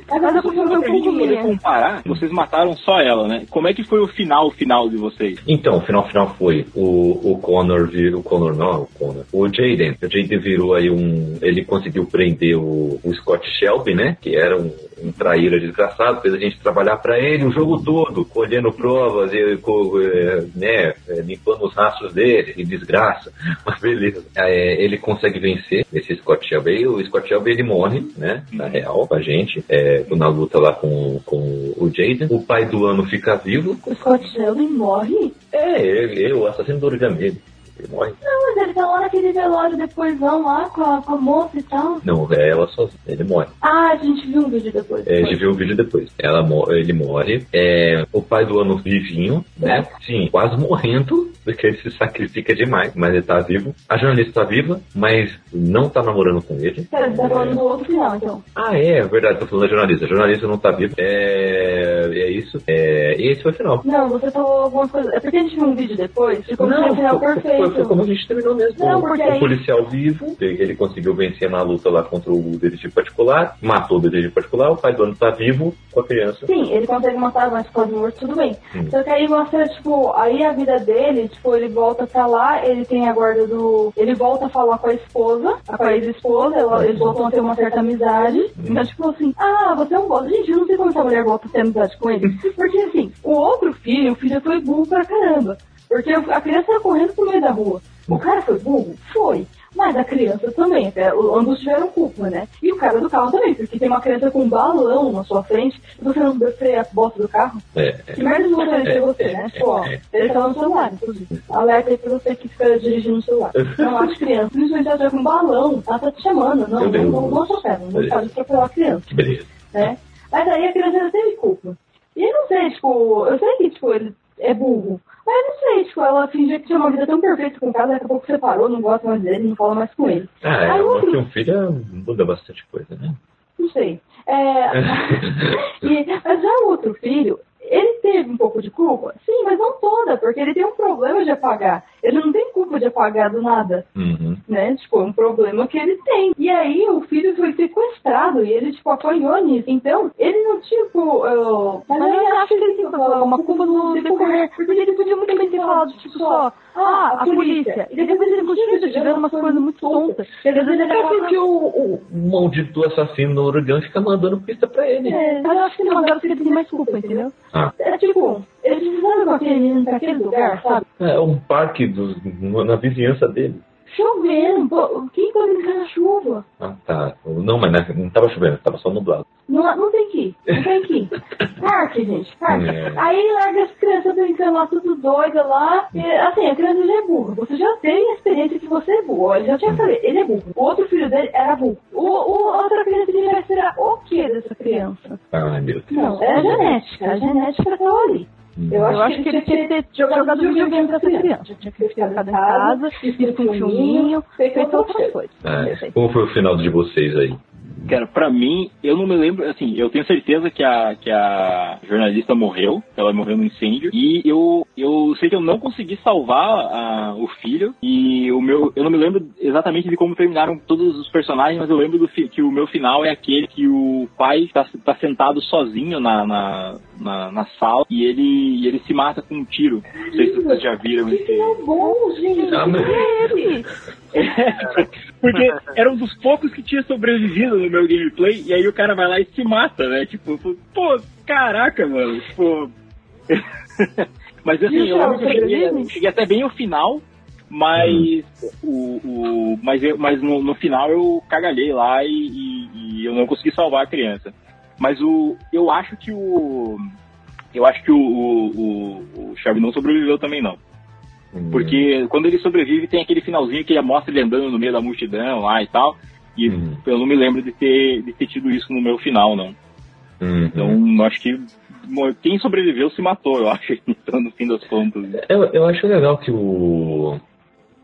Mas eu Pra gente poder comparar, vocês mataram só ela, né? Como é que foi o final, final de vocês? Então, o final final foi o, o Connor vir, o Connor não, o Connor, o Jaden. O Jaden virou aí um, ele conseguiu prender o, o Scott Shelby, né? Que era um, um traíra desgraçado, fez a gente trabalhar pra ele o jogo todo, colhendo provas e é, né, é, limpando os rastros dele, que desgraça. Mas beleza. É, ele consegue vencer esse Scott Shelby. O Scott Shelby ele morre, né? Na real, com a gente, é, na luta lá com, com o Jaden. O pai do ano fica vivo. O Scott Sheldon morre? É, ele, ele, o assassino do origami. Ele, morre. Não, mas ele tá lá naquele velório depoisão lá com a, com a moça e tal. Não, é ela sozinha. Ele morre. Ah, a gente viu um vídeo depois. É, a gente viu o vídeo depois. Ela, ele morre. É, o pai do ano vivinho, né? Sim, quase morrendo, porque ele se sacrifica demais, mas ele tá vivo. A jornalista tá viva, mas não tá namorando com ele. Pera, tá falando do outro final, então. Ah, é, é verdade, tô falando da jornalista. A jornalista não tá viva. É, é isso. É, e esse foi o final. Não, você falou algumas coisas. É porque a gente viu um vídeo depois de como foi o final perfeito. foi, foi como a gente terminou mesmo. Não, porque o policial vivo, ele conseguiu vencer na luta lá contra o detetive particular, matou o detetive particular, o pai do ano tá vivo com a criança. Sim, ele consegue matar, mas quase morto, tudo bem. Hum. Só que aí mostra, tipo, aí a vida dele, tipo, ele volta pra lá, ele tem a guarda do. Ele volta a falar com a esposa, com a ex-esposa, ela- eles voltam a ter uma certa amizade. Hum. Então, tipo assim, ah, você não gosta. Gente, eu não sei como essa mulher volta a ter amizade com ele. Porque assim, o outro filho, o filho foi burro pra caramba. Porque a criança tava correndo pro meio da rua. O cara foi burro? Foi. Mas a criança também, o- ambos tiveram culpa, né? E o cara do carro também, porque tem uma criança com um balão na sua frente e você não freia a bosta do carro. É, é. Que merda de motorista é você, né? Tipo, ó, ele tava no celular, inclusive. Alerta aí pra você que fica dirigindo no celular. Não acho criança. Principalmente ela tiver com um balão, ela tá te chamando. Não, não, não, não atropela, não pode atropelar a criança, Que beleza. né? Mas aí a criança teve culpa. E eu não sei, tipo, eu sei que, tipo, ele é burro. Mas eu não sei, tipo, ela fingia que tinha uma vida tão perfeita com o cara, daqui a pouco separou, não gosta mais dele, não fala mais com ele. Ah, é, Aí outro- que um filho muda bastante coisa, né? Não sei. É, e, mas já o outro filho, ele teve um pouco de culpa? Sim, mas não toda, porque ele tem um problema de apagar. Ele não tem culpa de apagar do nada, Uhum. né? Tipo, é um problema que ele tem. E aí o filho foi sequestrado e ele, tipo, apanhou nisso. Então, ele não, tipo. eu- Mas eu acho que ele tem uma culpa no decorrer. Porque ele podia muito bem ter falado, tipo, só. Ah, a polícia. E depois ele continua tivendo umas coisas muito tontas. Às vezes ele É acaba porque o, o maldito assassino no origami fica mandando pista pra ele. É, mas eu acho que não, agora porque ele tem mais culpa, entendeu? Ah. É tipo, eles com aquele menino pra aquele lugar, sabe? É um parque dos- na vizinhança dele. Chovendo, pô, quem pode brincar na chuva? Ah, tá. Não, mas né, não tava chovendo, tava só nublado. Não, não tem que ir, não tem que ir. Parque, gente, parque. É. Aí larga as crianças brincando lá, tudo doida lá. E, assim, a criança já é burra. Você já tem a experiência que você é burro. Ele já tinha falado, ele é burro. O outro filho dele era burro. O, o outra criança que vai ser o que dessa criança? Ai, meu Deus. Não, é a genética. A genética tá ali. Eu acho, que ele tinha que ter jogado videogame pra essa criança. Tinha que ter ficado em casa, com um filminho, feito outras coisas. É. Como foi o final de vocês aí? Cara, pra mim, eu não me lembro, assim, eu tenho certeza que a, que a jornalista morreu, ela morreu no incêndio, e eu, eu sei que eu não consegui salvar a- o filho, e o meu, eu não me lembro exatamente de como terminaram todos os personagens, mas eu lembro do que o meu final é aquele que o pai tá, tá sentado sozinho na, na, na, na sala, e ele, e ele se mata com um tiro. Não sei se vocês já viram Que bom, gente. Ah, mas- É. Porque era um dos poucos que tinha sobrevivido no meu gameplay, e aí o cara vai lá e se mata, né? Tipo, pô, caraca, mano. Tipo. mas assim, eu eu cheguei, cheguei até bem ao final, mas o, o mas, eu, mas no, no final eu cagalhei lá e, e- e eu não consegui salvar a criança. Mas o eu acho que o eu acho que o, o, o, o Shelby não sobreviveu também não. Porque quando ele sobrevive, tem aquele finalzinho que mostra ele andando no meio da multidão lá e tal. E Uhum. eu não me lembro de ter, de ter tido isso no meu final, não. Uhum. Então, acho que quem sobreviveu se matou, eu acho. Então, no fim das contas. Eu, eu acho legal que o,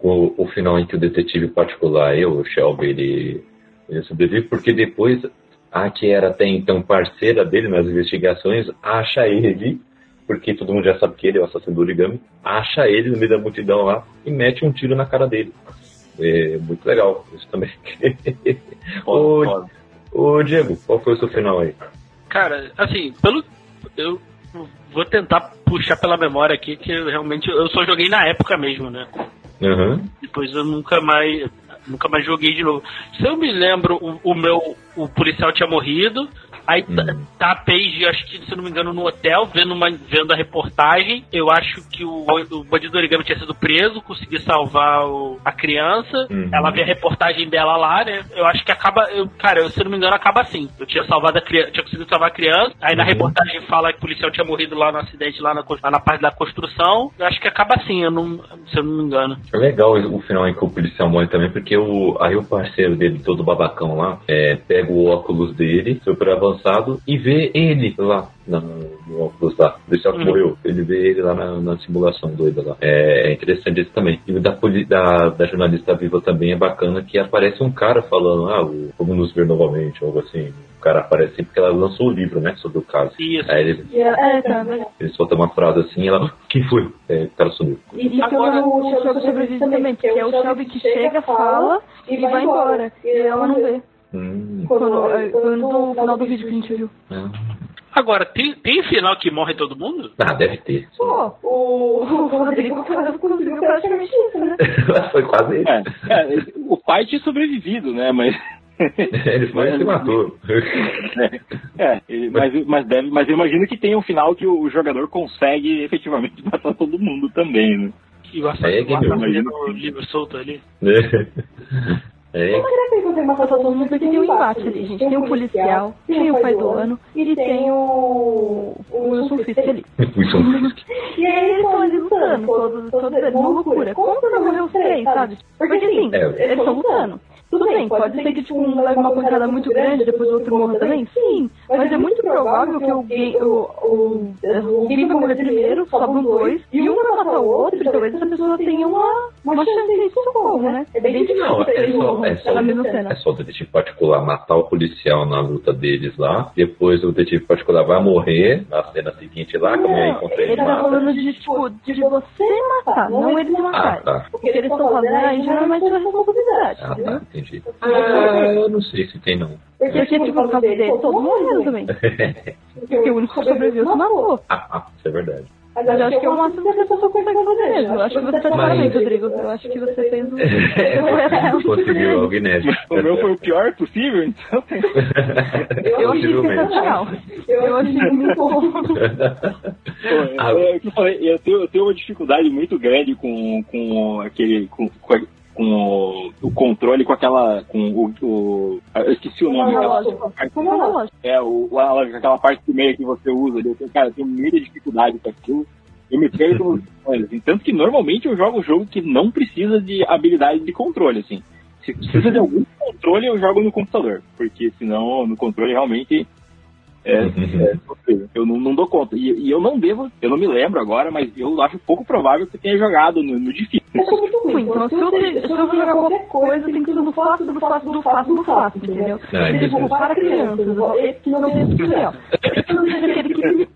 o, o final em que o detetive particular, eu, o Shelby, ele, ele sobrevive, porque depois a que era até então parceira dele nas investigações, acha ele, porque todo mundo já sabe que ele é o assassino do origami, acha ele no meio da multidão lá e mete um tiro na cara dele. É muito legal, isso também. ô, ô, Diego, qual foi o seu final aí? Cara, assim, pelo. Eu vou tentar puxar pela memória aqui, que eu realmente eu só joguei na época mesmo, né? Uhum. Depois eu nunca mais. Nunca mais joguei de novo. Se eu me lembro, o, o meu. O policial tinha morrido. Aí tá, a Paige, acho que, se eu não me engano, no hotel, vendo, uma, vendo a reportagem. Eu acho que o, o bandido origami tinha sido preso, conseguiu salvar o- a criança. Uhum. Ela vê a reportagem dela lá, né? Eu acho que acaba. Eu, cara, eu, se eu não me engano, acaba assim. Eu tinha salvado a criança, tinha conseguido salvar a criança. Aí na Uhum. reportagem fala que o policial tinha morrido lá no acidente, lá na, lá na parte da construção. Eu acho que acaba assim, eu não, se eu não me engano. É legal o final em que o policial morre também, porque o, aí o parceiro dele, todo babacão lá, é, pega o óculos dele, super e vê ele lá na- no óculos lá. O policial que Uhum. morreu. Ele vê ele lá na, na simulação doida lá. É, é interessante isso também. E o da, da, da jornalista viva também é bacana, que aparece um cara falando, ah, o, como nos ver novamente, algo assim. O cara aparece porque ela lançou o livro, né, sobre o caso. Isso. Aí ele, É, tá, mas... ele solta uma frase assim e ela, quem foi? É, o cara sumiu. E isso Agora, é o Shelby sobrevive também, que é o Shelby que chega, fala e vai embora. E ela não vê. Hum, Quando, é, quando no final do vídeo que a gente viu. ah. Agora, tem, tem final que morre todo mundo? Ah, deve ter. Pô, o, o Rodrigo conseguiu praticamente isso, né? Foi quase ele. É, é, o pai tinha sobrevivido, né? Mas. Ele foi e se matou. É, ele- mas, mas, deve, mas eu imagino que tem um final que o jogador consegue efetivamente matar todo mundo também, né? E o É, assassino game over. assassino livre solto ali. É, Que mundo? Porque tem um embate ali, gente. Tem o policial, tem o pai do ano e tem o, o Wilson Fisk ali. Wilson Fisk. E aí eles estão ali lutando, todos, todos eles, uma loucura. Como pra morrer os três, sabe? Porque assim, É. eles estão lutando. Tudo bem, pode ser que tipo, um leve uma pancada muito grande, depois o outro morra também? Sim, mas é muito provável que alguém, o, o, alguém vai morrer primeiro, sobram dois, e um vai matar o outro, e talvez essa pessoa tenha uma, uma chance de socorro, né? É bem difícil Não, que é só, é, só, na mesma cena. é só o detetive particular matar o policial na luta deles lá. Depois o detetive particular vai morrer na cena seguinte lá, como é encontra ele Ele tá falando de, tipo, de você matar, não eles Ah, matarem. tá. O que eles estão fazendo aí geralmente é responsabilidade, Ah, tá? Entendi. Ah, eu não sei se tem não. Porque, tipo, no caso dele, todos morreram também. Porque o único que sobreviveu se matou. Ah, ah, isso é verdade. Mas eu acho que é o máximo que essa pessoa consegue fazer mesmo. Eu acho que você tá de Mas- parabéns, Rodrigo. Eu acho que você fez um... Conseguiu algo inédito. O meu foi o pior possível, então. Eu achei sensacional. Eu achei muito bom. É, é que eu, falei, eu, tenho, eu tenho uma dificuldade muito grande com, com aquele. Com, com, a- com o, o controle, com aquela. Com o. o eu esqueci o nome. aquela- Analógico. Como analógico. É, o, aquela parte do meio que você usa. Eu, tenho- cara, eu tenho muita dificuldade com aquilo. Eu me perco assim. Tanto que normalmente eu jogo um jogo que não precisa de habilidade de controle, assim. Se precisa de algum controle, eu jogo no computador. Porque senão no controle realmente é, é eu não, não dou conta. E, e eu não devo, eu não me lembro agora, mas eu acho pouco provável que você tenha jogado no, no difícil. Eu sou muito ruim. Então, se eu, se eu jogar qualquer coisa, tem que ser do fácil, do fácil, do fácil, do fácil, entendeu? Ah, Se entendi. tipo, para crianças, esse que não é. Esse não seja aquele que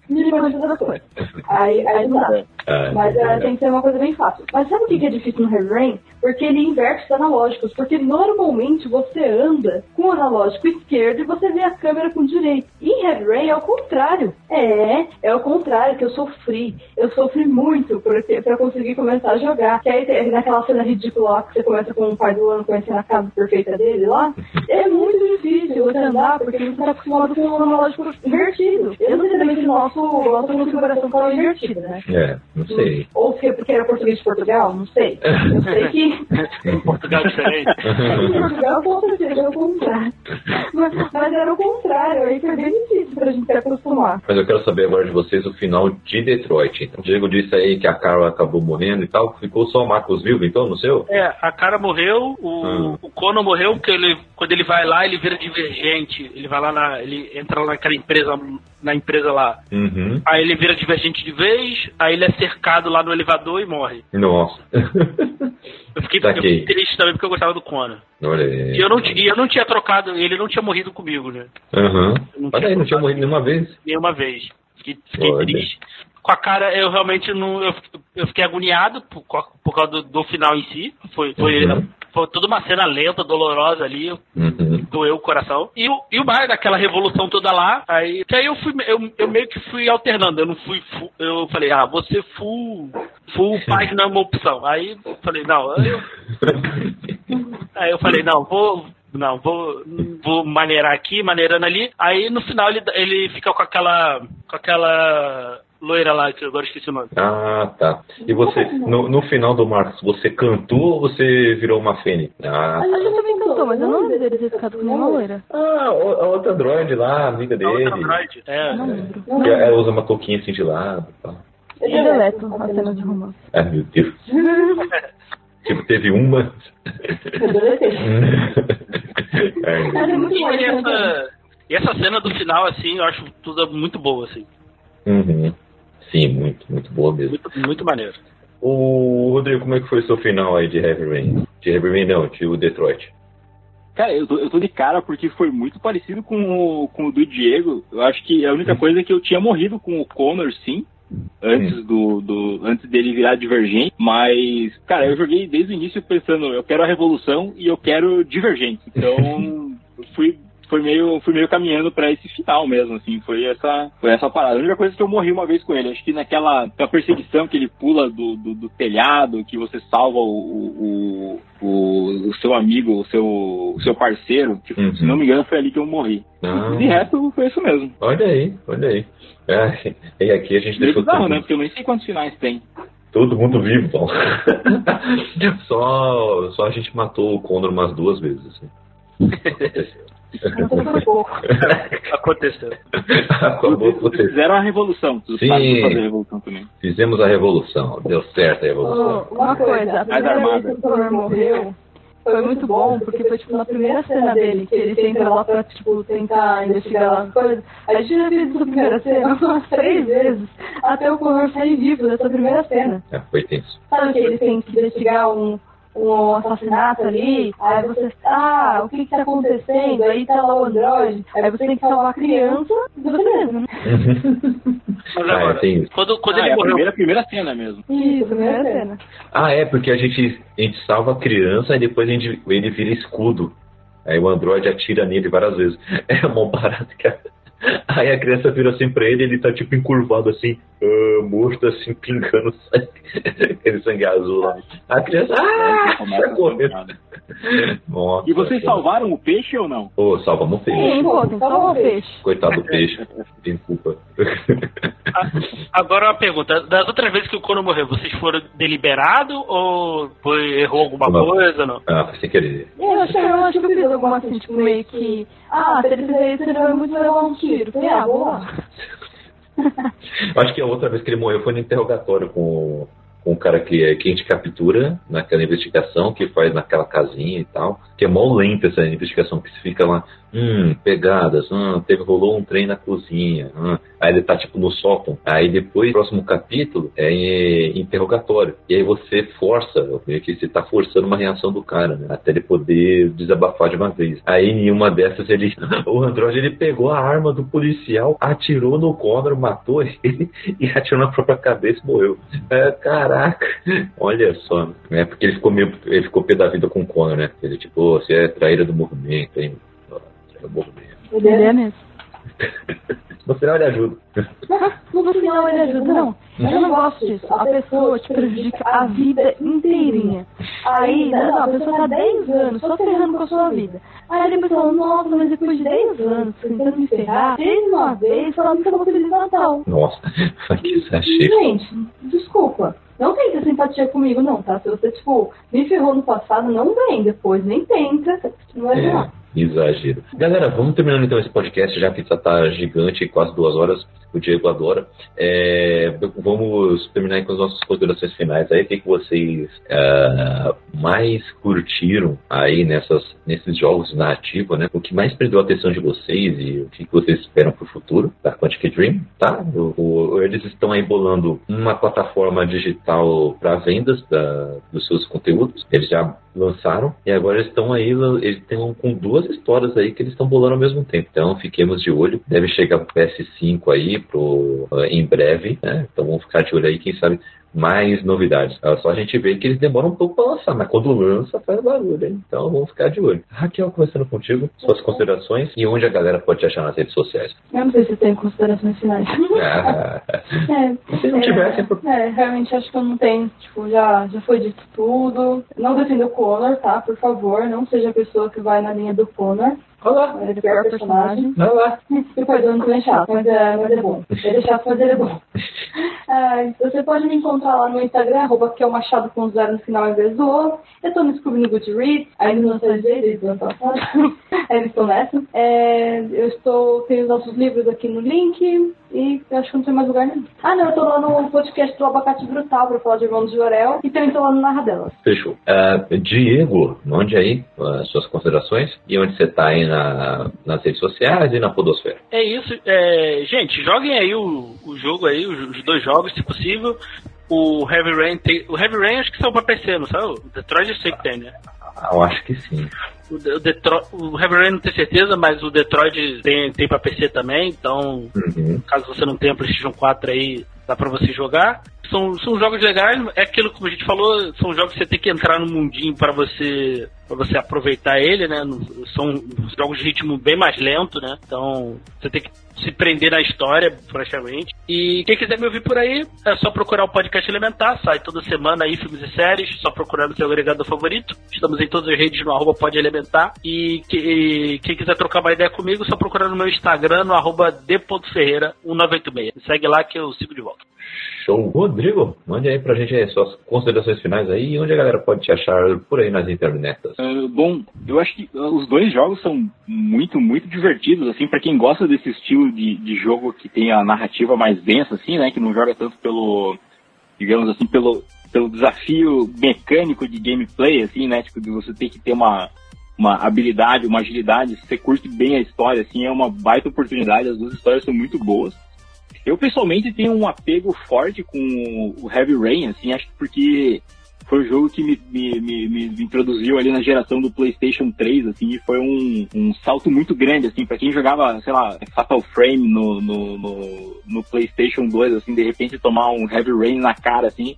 coisas. Aí, aí não dá. Ah, Mas é é, verdade. tem que ser uma coisa bem fácil. Mas sabe o que é difícil no Heavy Rain? Porque ele inverte os analógicos. Porque normalmente você anda com o analógico esquerdo e você vê a câmera com o direito. E em Heavy Rain é o contrário. É, é o contrário que eu sofri. Eu sofri muito pra conseguir começar a jogar. Que aí tem naquela cena ridícula lá que você começa com o pai do ano conhecendo a casa perfeita dele lá. É muito difícil você andar porque você tá acostumado com o analógico invertido. Eu não sei também se o nosso, nossa configuração tá invertida, né? É, não sei. Ou se é porque era português de Portugal, não sei. Eu sei que Portugal é diferente. em Portugal com certeza era o contrário. Mas, mas era o contrário, aí foi bem difícil pra gente se acostumar. Mas eu quero saber agora de vocês o final de Detroit. Então, o Diego disse aí que a Carla acabou morrendo e tal. Ficou só o Marcos vivo, então, no seu? É, a cara morreu, o, Hum. o Conan morreu porque ele, quando ele vai lá, ele vira divergente. Ele vai lá na. Ele entra lá naquela empresa, na empresa lá. Uhum. Aí ele vira divergente de vez, aí ele é cercado lá no elevador e morre. Nossa. Eu fiquei, eu fiquei triste também porque eu gostava do Conan. E eu não, e eu não tinha trocado, ele não tinha morrido comigo, né? Aham. Não Olha aí, não tinha morrido nenhuma vez. nenhuma vez. Fiquei, fiquei triste. Com a cara, eu realmente não. Eu, eu fiquei agoniado por, por causa do, do final em si. Foi, foi, Uhum. Foi toda uma cena lenta, dolorosa ali. Uhum. doeu o coração. E, o- e o mais daquela revolução toda lá, aí, que aí eu fui, eu, eu meio que fui alternando, eu não fui, fu- eu falei, ah, você full, full página é uma opção. Aí eu falei, não, aí eu, aí eu falei, não, vou, não, vou, vou maneirar aqui, maneirando ali. Aí no final ele, ele fica com aquela, com aquela loira lá, que agora esqueci o nome. Ah, tá. E você, no, no final do Marcos, você cantou ou você virou uma fênix? Ah, A gente também cantou, mas eu não lembro dele ter ficado com nenhuma loira. ah a outra androide lá, amiga A dele. outra Android. É, Não lembro. Que ela usa uma touquinha assim de lado e tal. Eu deleto a cena de romance. Ah, meu Deus. tipo, teve uma. É muito E essa, e essa cena do final, assim, eu acho tudo muito boa, assim. Uhum. Sim, muito, muito boa mesmo. Muito, muito maneiro. O Rodrigo, como é que foi o seu final aí de Heavy Rain? De Heavy Rain não, de o Detroit. Cara, eu tô, eu tô de cara porque foi muito parecido com o, com o do Diego. Eu acho que a única coisa é que eu tinha morrido com o Connor, sim. Antes do, do antes dele virar divergente, mas cara, eu joguei desde o início pensando, eu quero a revolução e eu quero divergente. Então, fui foi meio fui meio caminhando pra esse final mesmo, assim, foi essa foi essa parada. A única coisa é que eu morri uma vez com ele, acho que naquela, perseguição que ele pula do, do, do telhado, que você salva o, o, o, o seu amigo, o seu, o seu parceiro, que, Uhum. se não me engano foi ali que eu morri. Ah, De resto, foi isso mesmo. olha aí, olha aí. É, e aqui a gente Meio deixou bizarro, todo, né? Porque eu nem sei quantos finais tem. todo mundo vivo, bom. só, só a gente matou o Condor umas duas vezes. Assim. Aconteceu. Acabou, fizeram a revolução. Sim. fazer a revolução também. Fizemos a revolução, deu certo a revolução. Oh, Uma coisa, a primeira vez que o Connor morreu foi muito bom, porque foi tipo na primeira cena dele, que ele entra lá pra tipo, tentar investigar as coisas. A gente já fez essa primeira cena umas três vezes, até o Connor sair vivo dessa primeira cena. É, foi tenso. Sabe que eles têm que investigar um, um assassinato ali, aí você, ah, o que que tá acontecendo? Aí tá lá o androide, aí você tem que salvar a criança de você mesmo, né? Mas Ah, agora, é, tem isso. quando, quando Ah, ele é a morreu, primeira, primeira cena mesmo. Isso, primeira cena. Ah, é, porque a gente, a gente salva a criança e depois a gente, ele vira escudo. Aí o Android atira nele várias vezes. É mó barato, cara. Aí a criança vira assim pra ele ele tá tipo encurvado assim, ah, morto assim, pingando sangue. Aquele sangue azul lá. A criança, ah, sai correndo. a- Nossa, E vocês cara. salvaram o peixe ou não? Ô, salvamos o peixe. Sim, pô, salvar o peixe. Coitado do peixe. Tem culpa. a- agora uma pergunta. Das outras vezes que o Cono morreu, vocês foram deliberados ou foi, errou alguma Não. coisa não? Ah, foi sem querer. Eu acho, eu acho que eu fiz alguma assim, tipo, meio que. Ah, se ele fizer isso, ele vai muito levar um tiro. Falei, ah, lá. Acho que a outra vez que ele morreu foi no interrogatório com, com o cara que, é- que a gente captura naquela investigação que faz naquela casinha e tal. Que é mó lenta essa investigação, que você fica lá, hum, pegadas, hum, teve, rolou um trem na cozinha, hum. aí ele tá tipo no sótão. Aí depois, próximo capítulo, é interrogatório. E aí você força, meio que você tá forçando uma reação do cara, né? Até ele poder desabafar de uma vez. Aí em uma dessas ele. O Android ele pegou a arma do policial, atirou no Connor, matou ele e atirou na própria cabeça e morreu. É, caraca, olha só. É porque ele ficou meio. Ele ficou pé da vida com o Connor, né? Ele tipo, você é traíra do movimento, hein? Traíra do movimento. Ele é mesmo. No final ele ajuda. No final ele ajuda, não. Eu não gosto disso. A pessoa te prejudica a vida inteirinha. Aí, não, a pessoa tá 10 anos só ferrando com a sua vida. Aí depois fala, nossa, mas depois de 10 anos tentando me ferrar, fez uma vez, falando que eu vou Feliz Natal. Nossa, que exagero. Gente, desculpa. Não tenta simpatia comigo, não, tá? Se você, tipo, me ferrou no passado, não vem depois, nem tenta. Não vai É. lá. Exagero. Galera, vamos terminando então esse podcast, já que já tá gigante, quase duas horas. O Diego adora. É, vamos terminar com as nossas considerações finais aí. O que, que vocês uh, mais curtiram aí nessas, nesses jogos na ativa, né? O que mais prendeu a atenção de vocês e o que, que vocês esperam para o futuro da Quantic Dream, tá? O, o, eles estão aí bolando uma plataforma digital para vendas da, dos seus conteúdos. Eles já lançaram e agora estão aí, eles estão com duas histórias aí que eles estão bolando ao mesmo tempo. Então fiquemos de olho. Deve chegar pro PS5 aí pro, uh, em breve, né? Então vamos ficar de olho aí, quem sabe mais novidades. É só a gente vê que eles demoram um pouco para lançar, mas quando lança faz barulho, hein? Então vamos ficar de olho. Raquel, começando contigo, suas considerações e onde a galera pode te achar nas redes sociais. Eu não sei se tem considerações finais. Ah, é, se não tivesse, é, é, realmente acho que eu não tenho. Tipo, já, já foi dito tudo. Não defenda o Connor, tá? Por favor, não seja a pessoa que vai na linha do Connor. Olá. Ele é o pior personagem. Olá. Depois eu não é chato, mas é, mas é bom. Ele é chato, mas ele é bom. Ah, você pode me encontrar lá no Instagram, arroba que é o Machado com zero no final em vez do outro. Eu tô no Scooby no Goodreads, ainda não sei o ano passado. Ainda estou nessa. É, eu estou, tenho os nossos livros aqui no link e eu acho que não tem mais lugar nenhum. Ah, não, eu tô lá no podcast do Abacate Brutal pra falar de Irmãos de Jorel e também tô lá no Narradelas. Fechou. Uh, Diego, onde aí uh, suas considerações e onde você tá aí na, nas redes sociais e na podosfera? É isso. É, gente, joguem aí o, o jogo aí, os, dois jogos, se possível. O Heavy Rain tem. O Heavy Rain acho que saiu pra PC, não sabe? O Detroit eu sei que tem, né? Ah, eu acho que sim. O, o, Detroit, o Heavy Rain não tenho certeza, mas o Detroit tem, tem pra PC também, então Uhum. caso você não tenha PlayStation 4 aí, dá pra você jogar. São, são jogos legais, é aquilo como a gente falou, são jogos que você tem que entrar no mundinho para você para você aproveitar ele, né? São jogos de ritmo bem mais lento, né? Então você tem que se prender na história, praticamente. E quem quiser me ouvir por aí, é só procurar o podcast Elementar, sai toda semana aí filmes e séries, só procurar no seu agregador favorito. Estamos em todas as redes no arroba pode elementar. E, que- e quem quiser trocar uma ideia comigo, só procurar no meu Instagram, no arroba d.ferreira1986. Me segue lá que eu sigo de volta. Show. Rodrigo, mande aí pra gente aí suas considerações finais aí e onde a galera pode te achar por aí nas internetas. Ah, bom, eu acho que ah, os dois jogos são muito, muito divertidos, assim, para quem gosta desse estilo de, de jogo que tem a narrativa mais densa, assim, né, que não joga tanto pelo, digamos assim, pelo, pelo desafio mecânico de gameplay, assim, né, tipo, de você ter que ter uma, uma habilidade, uma agilidade, você curte bem a história, assim, é uma baita oportunidade, as duas histórias são muito boas. Eu pessoalmente tenho um apego forte com o Heavy Rain, assim, acho que porque foi o jogo que me, me, me, me introduziu ali na geração do PlayStation 3, assim, e foi um, um salto muito grande, assim, para quem jogava, sei lá, Fatal Frame no, no, no, no PlayStation 2, assim, de repente tomar um Heavy Rain na cara, assim,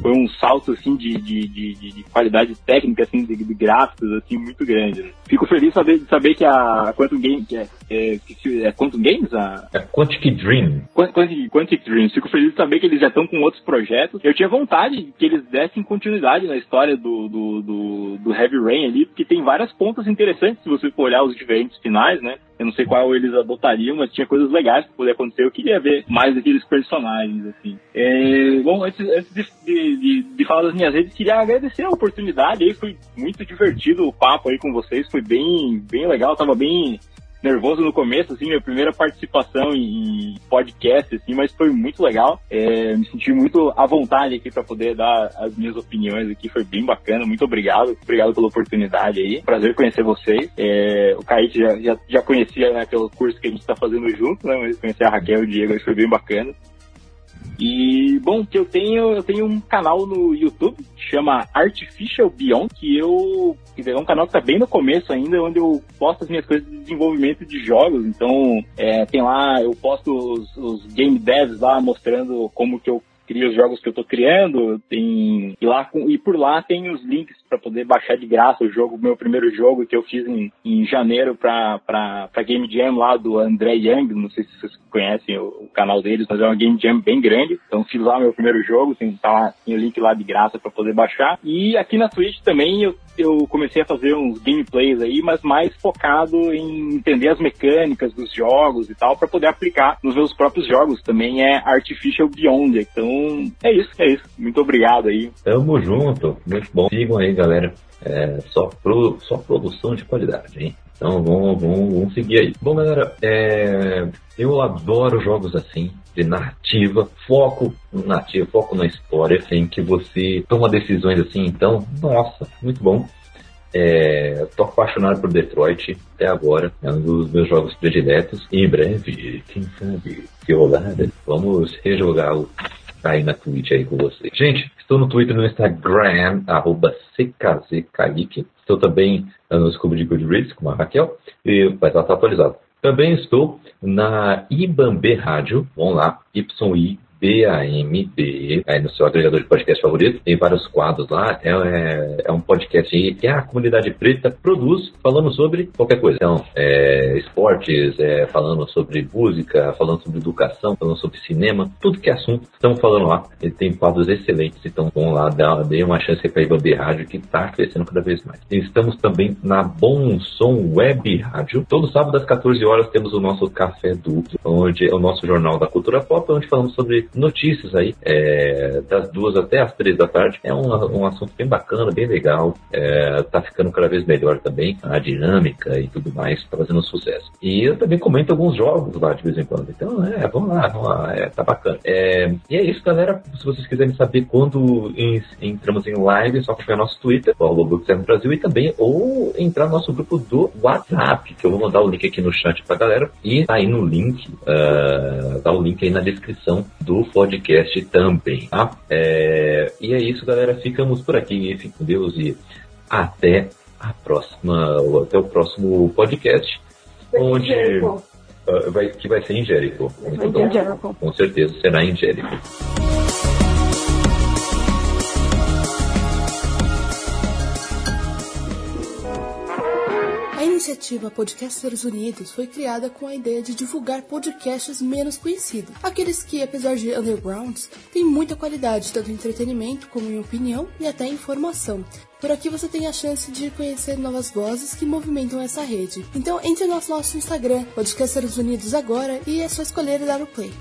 foi um salto, assim, de, de, de, de- de qualidade técnica, assim, de, de gráficos, assim, muito grande. né? Fico feliz de saber, de saber que a Quantum Games, que é, é, que é Quantum Games, a, É Quantic Dream. Quant- Quantic, Quantic Dreams. Fico feliz de saber que eles já estão com outros projetos. Eu tinha vontade que eles dessem continuidade na história do, do, do, do Heavy Rain ali, porque tem várias pontas interessantes se você for olhar os diferentes finais, né? Eu não sei qual eles adotariam, mas tinha coisas legais que poder acontecer. Eu queria ver mais daqueles personagens, assim. É, bom, antes, antes de, de, de- de falar das minhas redes, queria agradecer a oportunidade aí. Foi muito divertido o papo aí com vocês. Foi bem, bem legal. Tava bem nervoso no começo, assim, minha primeira participação em podcast, assim, mas foi muito legal. É, me senti muito à vontade aqui para poder dar as minhas opiniões aqui, foi bem bacana. Muito obrigado, obrigado pela oportunidade aí. Prazer conhecer vocês. É, o Kaique já, já, já conhecia, né, pelo curso que a gente tá fazendo junto, né, mas conhecer a Raquel e o Diego, foi bem bacana. E, bom, que eu tenho, eu tenho um canal no YouTube chama Artificial Beyond, que eu, é um canal que tá bem no começo ainda, onde eu posto as minhas coisas de desenvolvimento de jogos. Então, é, tem lá, eu posto os, os game devs lá mostrando como que eu os jogos que eu tô criando, tem e lá e por lá tem os links para poder baixar de graça o jogo, meu primeiro jogo que eu fiz em, em janeiro para Game Jam lá do André Young, não sei se vocês conhecem o, o canal deles, mas é uma Game Jam bem grande. Então fiz lá meu primeiro jogo, tem tá lá, tem o link lá de graça para poder baixar. E aqui na Twitch também eu eu comecei a fazer uns gameplays aí, mas mais focado em entender as mecânicas dos jogos e tal, para poder aplicar nos meus próprios jogos. Também é Artificial Beyond. Então, é isso, é isso. Muito obrigado aí. Tamo junto. Muito bom. Sigam aí, galera. É, só, pro, só produção de qualidade, hein? Então vamos, vamos, vamos seguir aí. Bom, galera, é, eu adoro jogos assim, de narrativa, foco no narrativa, foco na história, assim, que você toma decisões assim, então, nossa, muito bom. É, tô apaixonado por Detroit até agora, é um dos meus jogos prediletos. Em breve, quem sabe, que rolada, vamos rejogá-lo aí na Twitch aí com vocês. Gente, estou no Twitter e no Instagram, arroba. Estou também no Scooby de Goodreads com a Raquel, e vai estar atualizado. Também estou na Ibambe Rádio, vamos lá, YI BAMB, aí no seu agregador de podcast favorito. Tem vários quadros lá. É, é, é um podcast aí que a comunidade preta produz falando sobre qualquer coisa. Então, é, esportes, é, falando sobre música, falando sobre educação, falando sobre cinema, tudo que é assunto, estamos falando lá. Ele tem quadros excelentes, então vão lá, dá, dê uma chance para a IBAB Rádio, que está crescendo cada vez mais. Estamos também na Bom Som Web Rádio. Todo sábado às 14 horas temos o nosso Café Duplo, onde é o nosso jornal da cultura pop, onde falamos sobre notícias aí, é, das duas até as três da tarde. É um, um assunto bem bacana, bem legal. É, tá ficando cada vez melhor também, a dinâmica e tudo mais, tá fazendo sucesso. E eu também comento alguns jogos lá de vez em quando. Então, é, vamos lá, vamos lá, é, tá bacana. É, e é isso, galera. Se vocês quiserem saber quando em, entramos em live, é só acompanhar nosso Twitter, o Lobo Brasil, e também ou entrar no nosso grupo do WhatsApp, que eu vou mandar o link aqui no chat pra galera. E tá aí no link, uh, tá o link aí na descrição do podcast também, tá? É, e é isso, galera. Ficamos por aqui. Fique com Deus e até a próxima, até o próximo podcast, onde uh, vai, que vai ser em Jericho. Jericho. Com certeza será em Jericho. Iniciativa Podcasters Unidos foi criada com a ideia de divulgar podcasts menos conhecidos, aqueles que, apesar de undergrounds, têm muita qualidade, tanto em entretenimento como em opinião e até informação. Por aqui você tem a chance de conhecer novas vozes que movimentam essa rede. Então entre no nosso Instagram, Podcasters Unidos agora, e é só escolher e dar o play.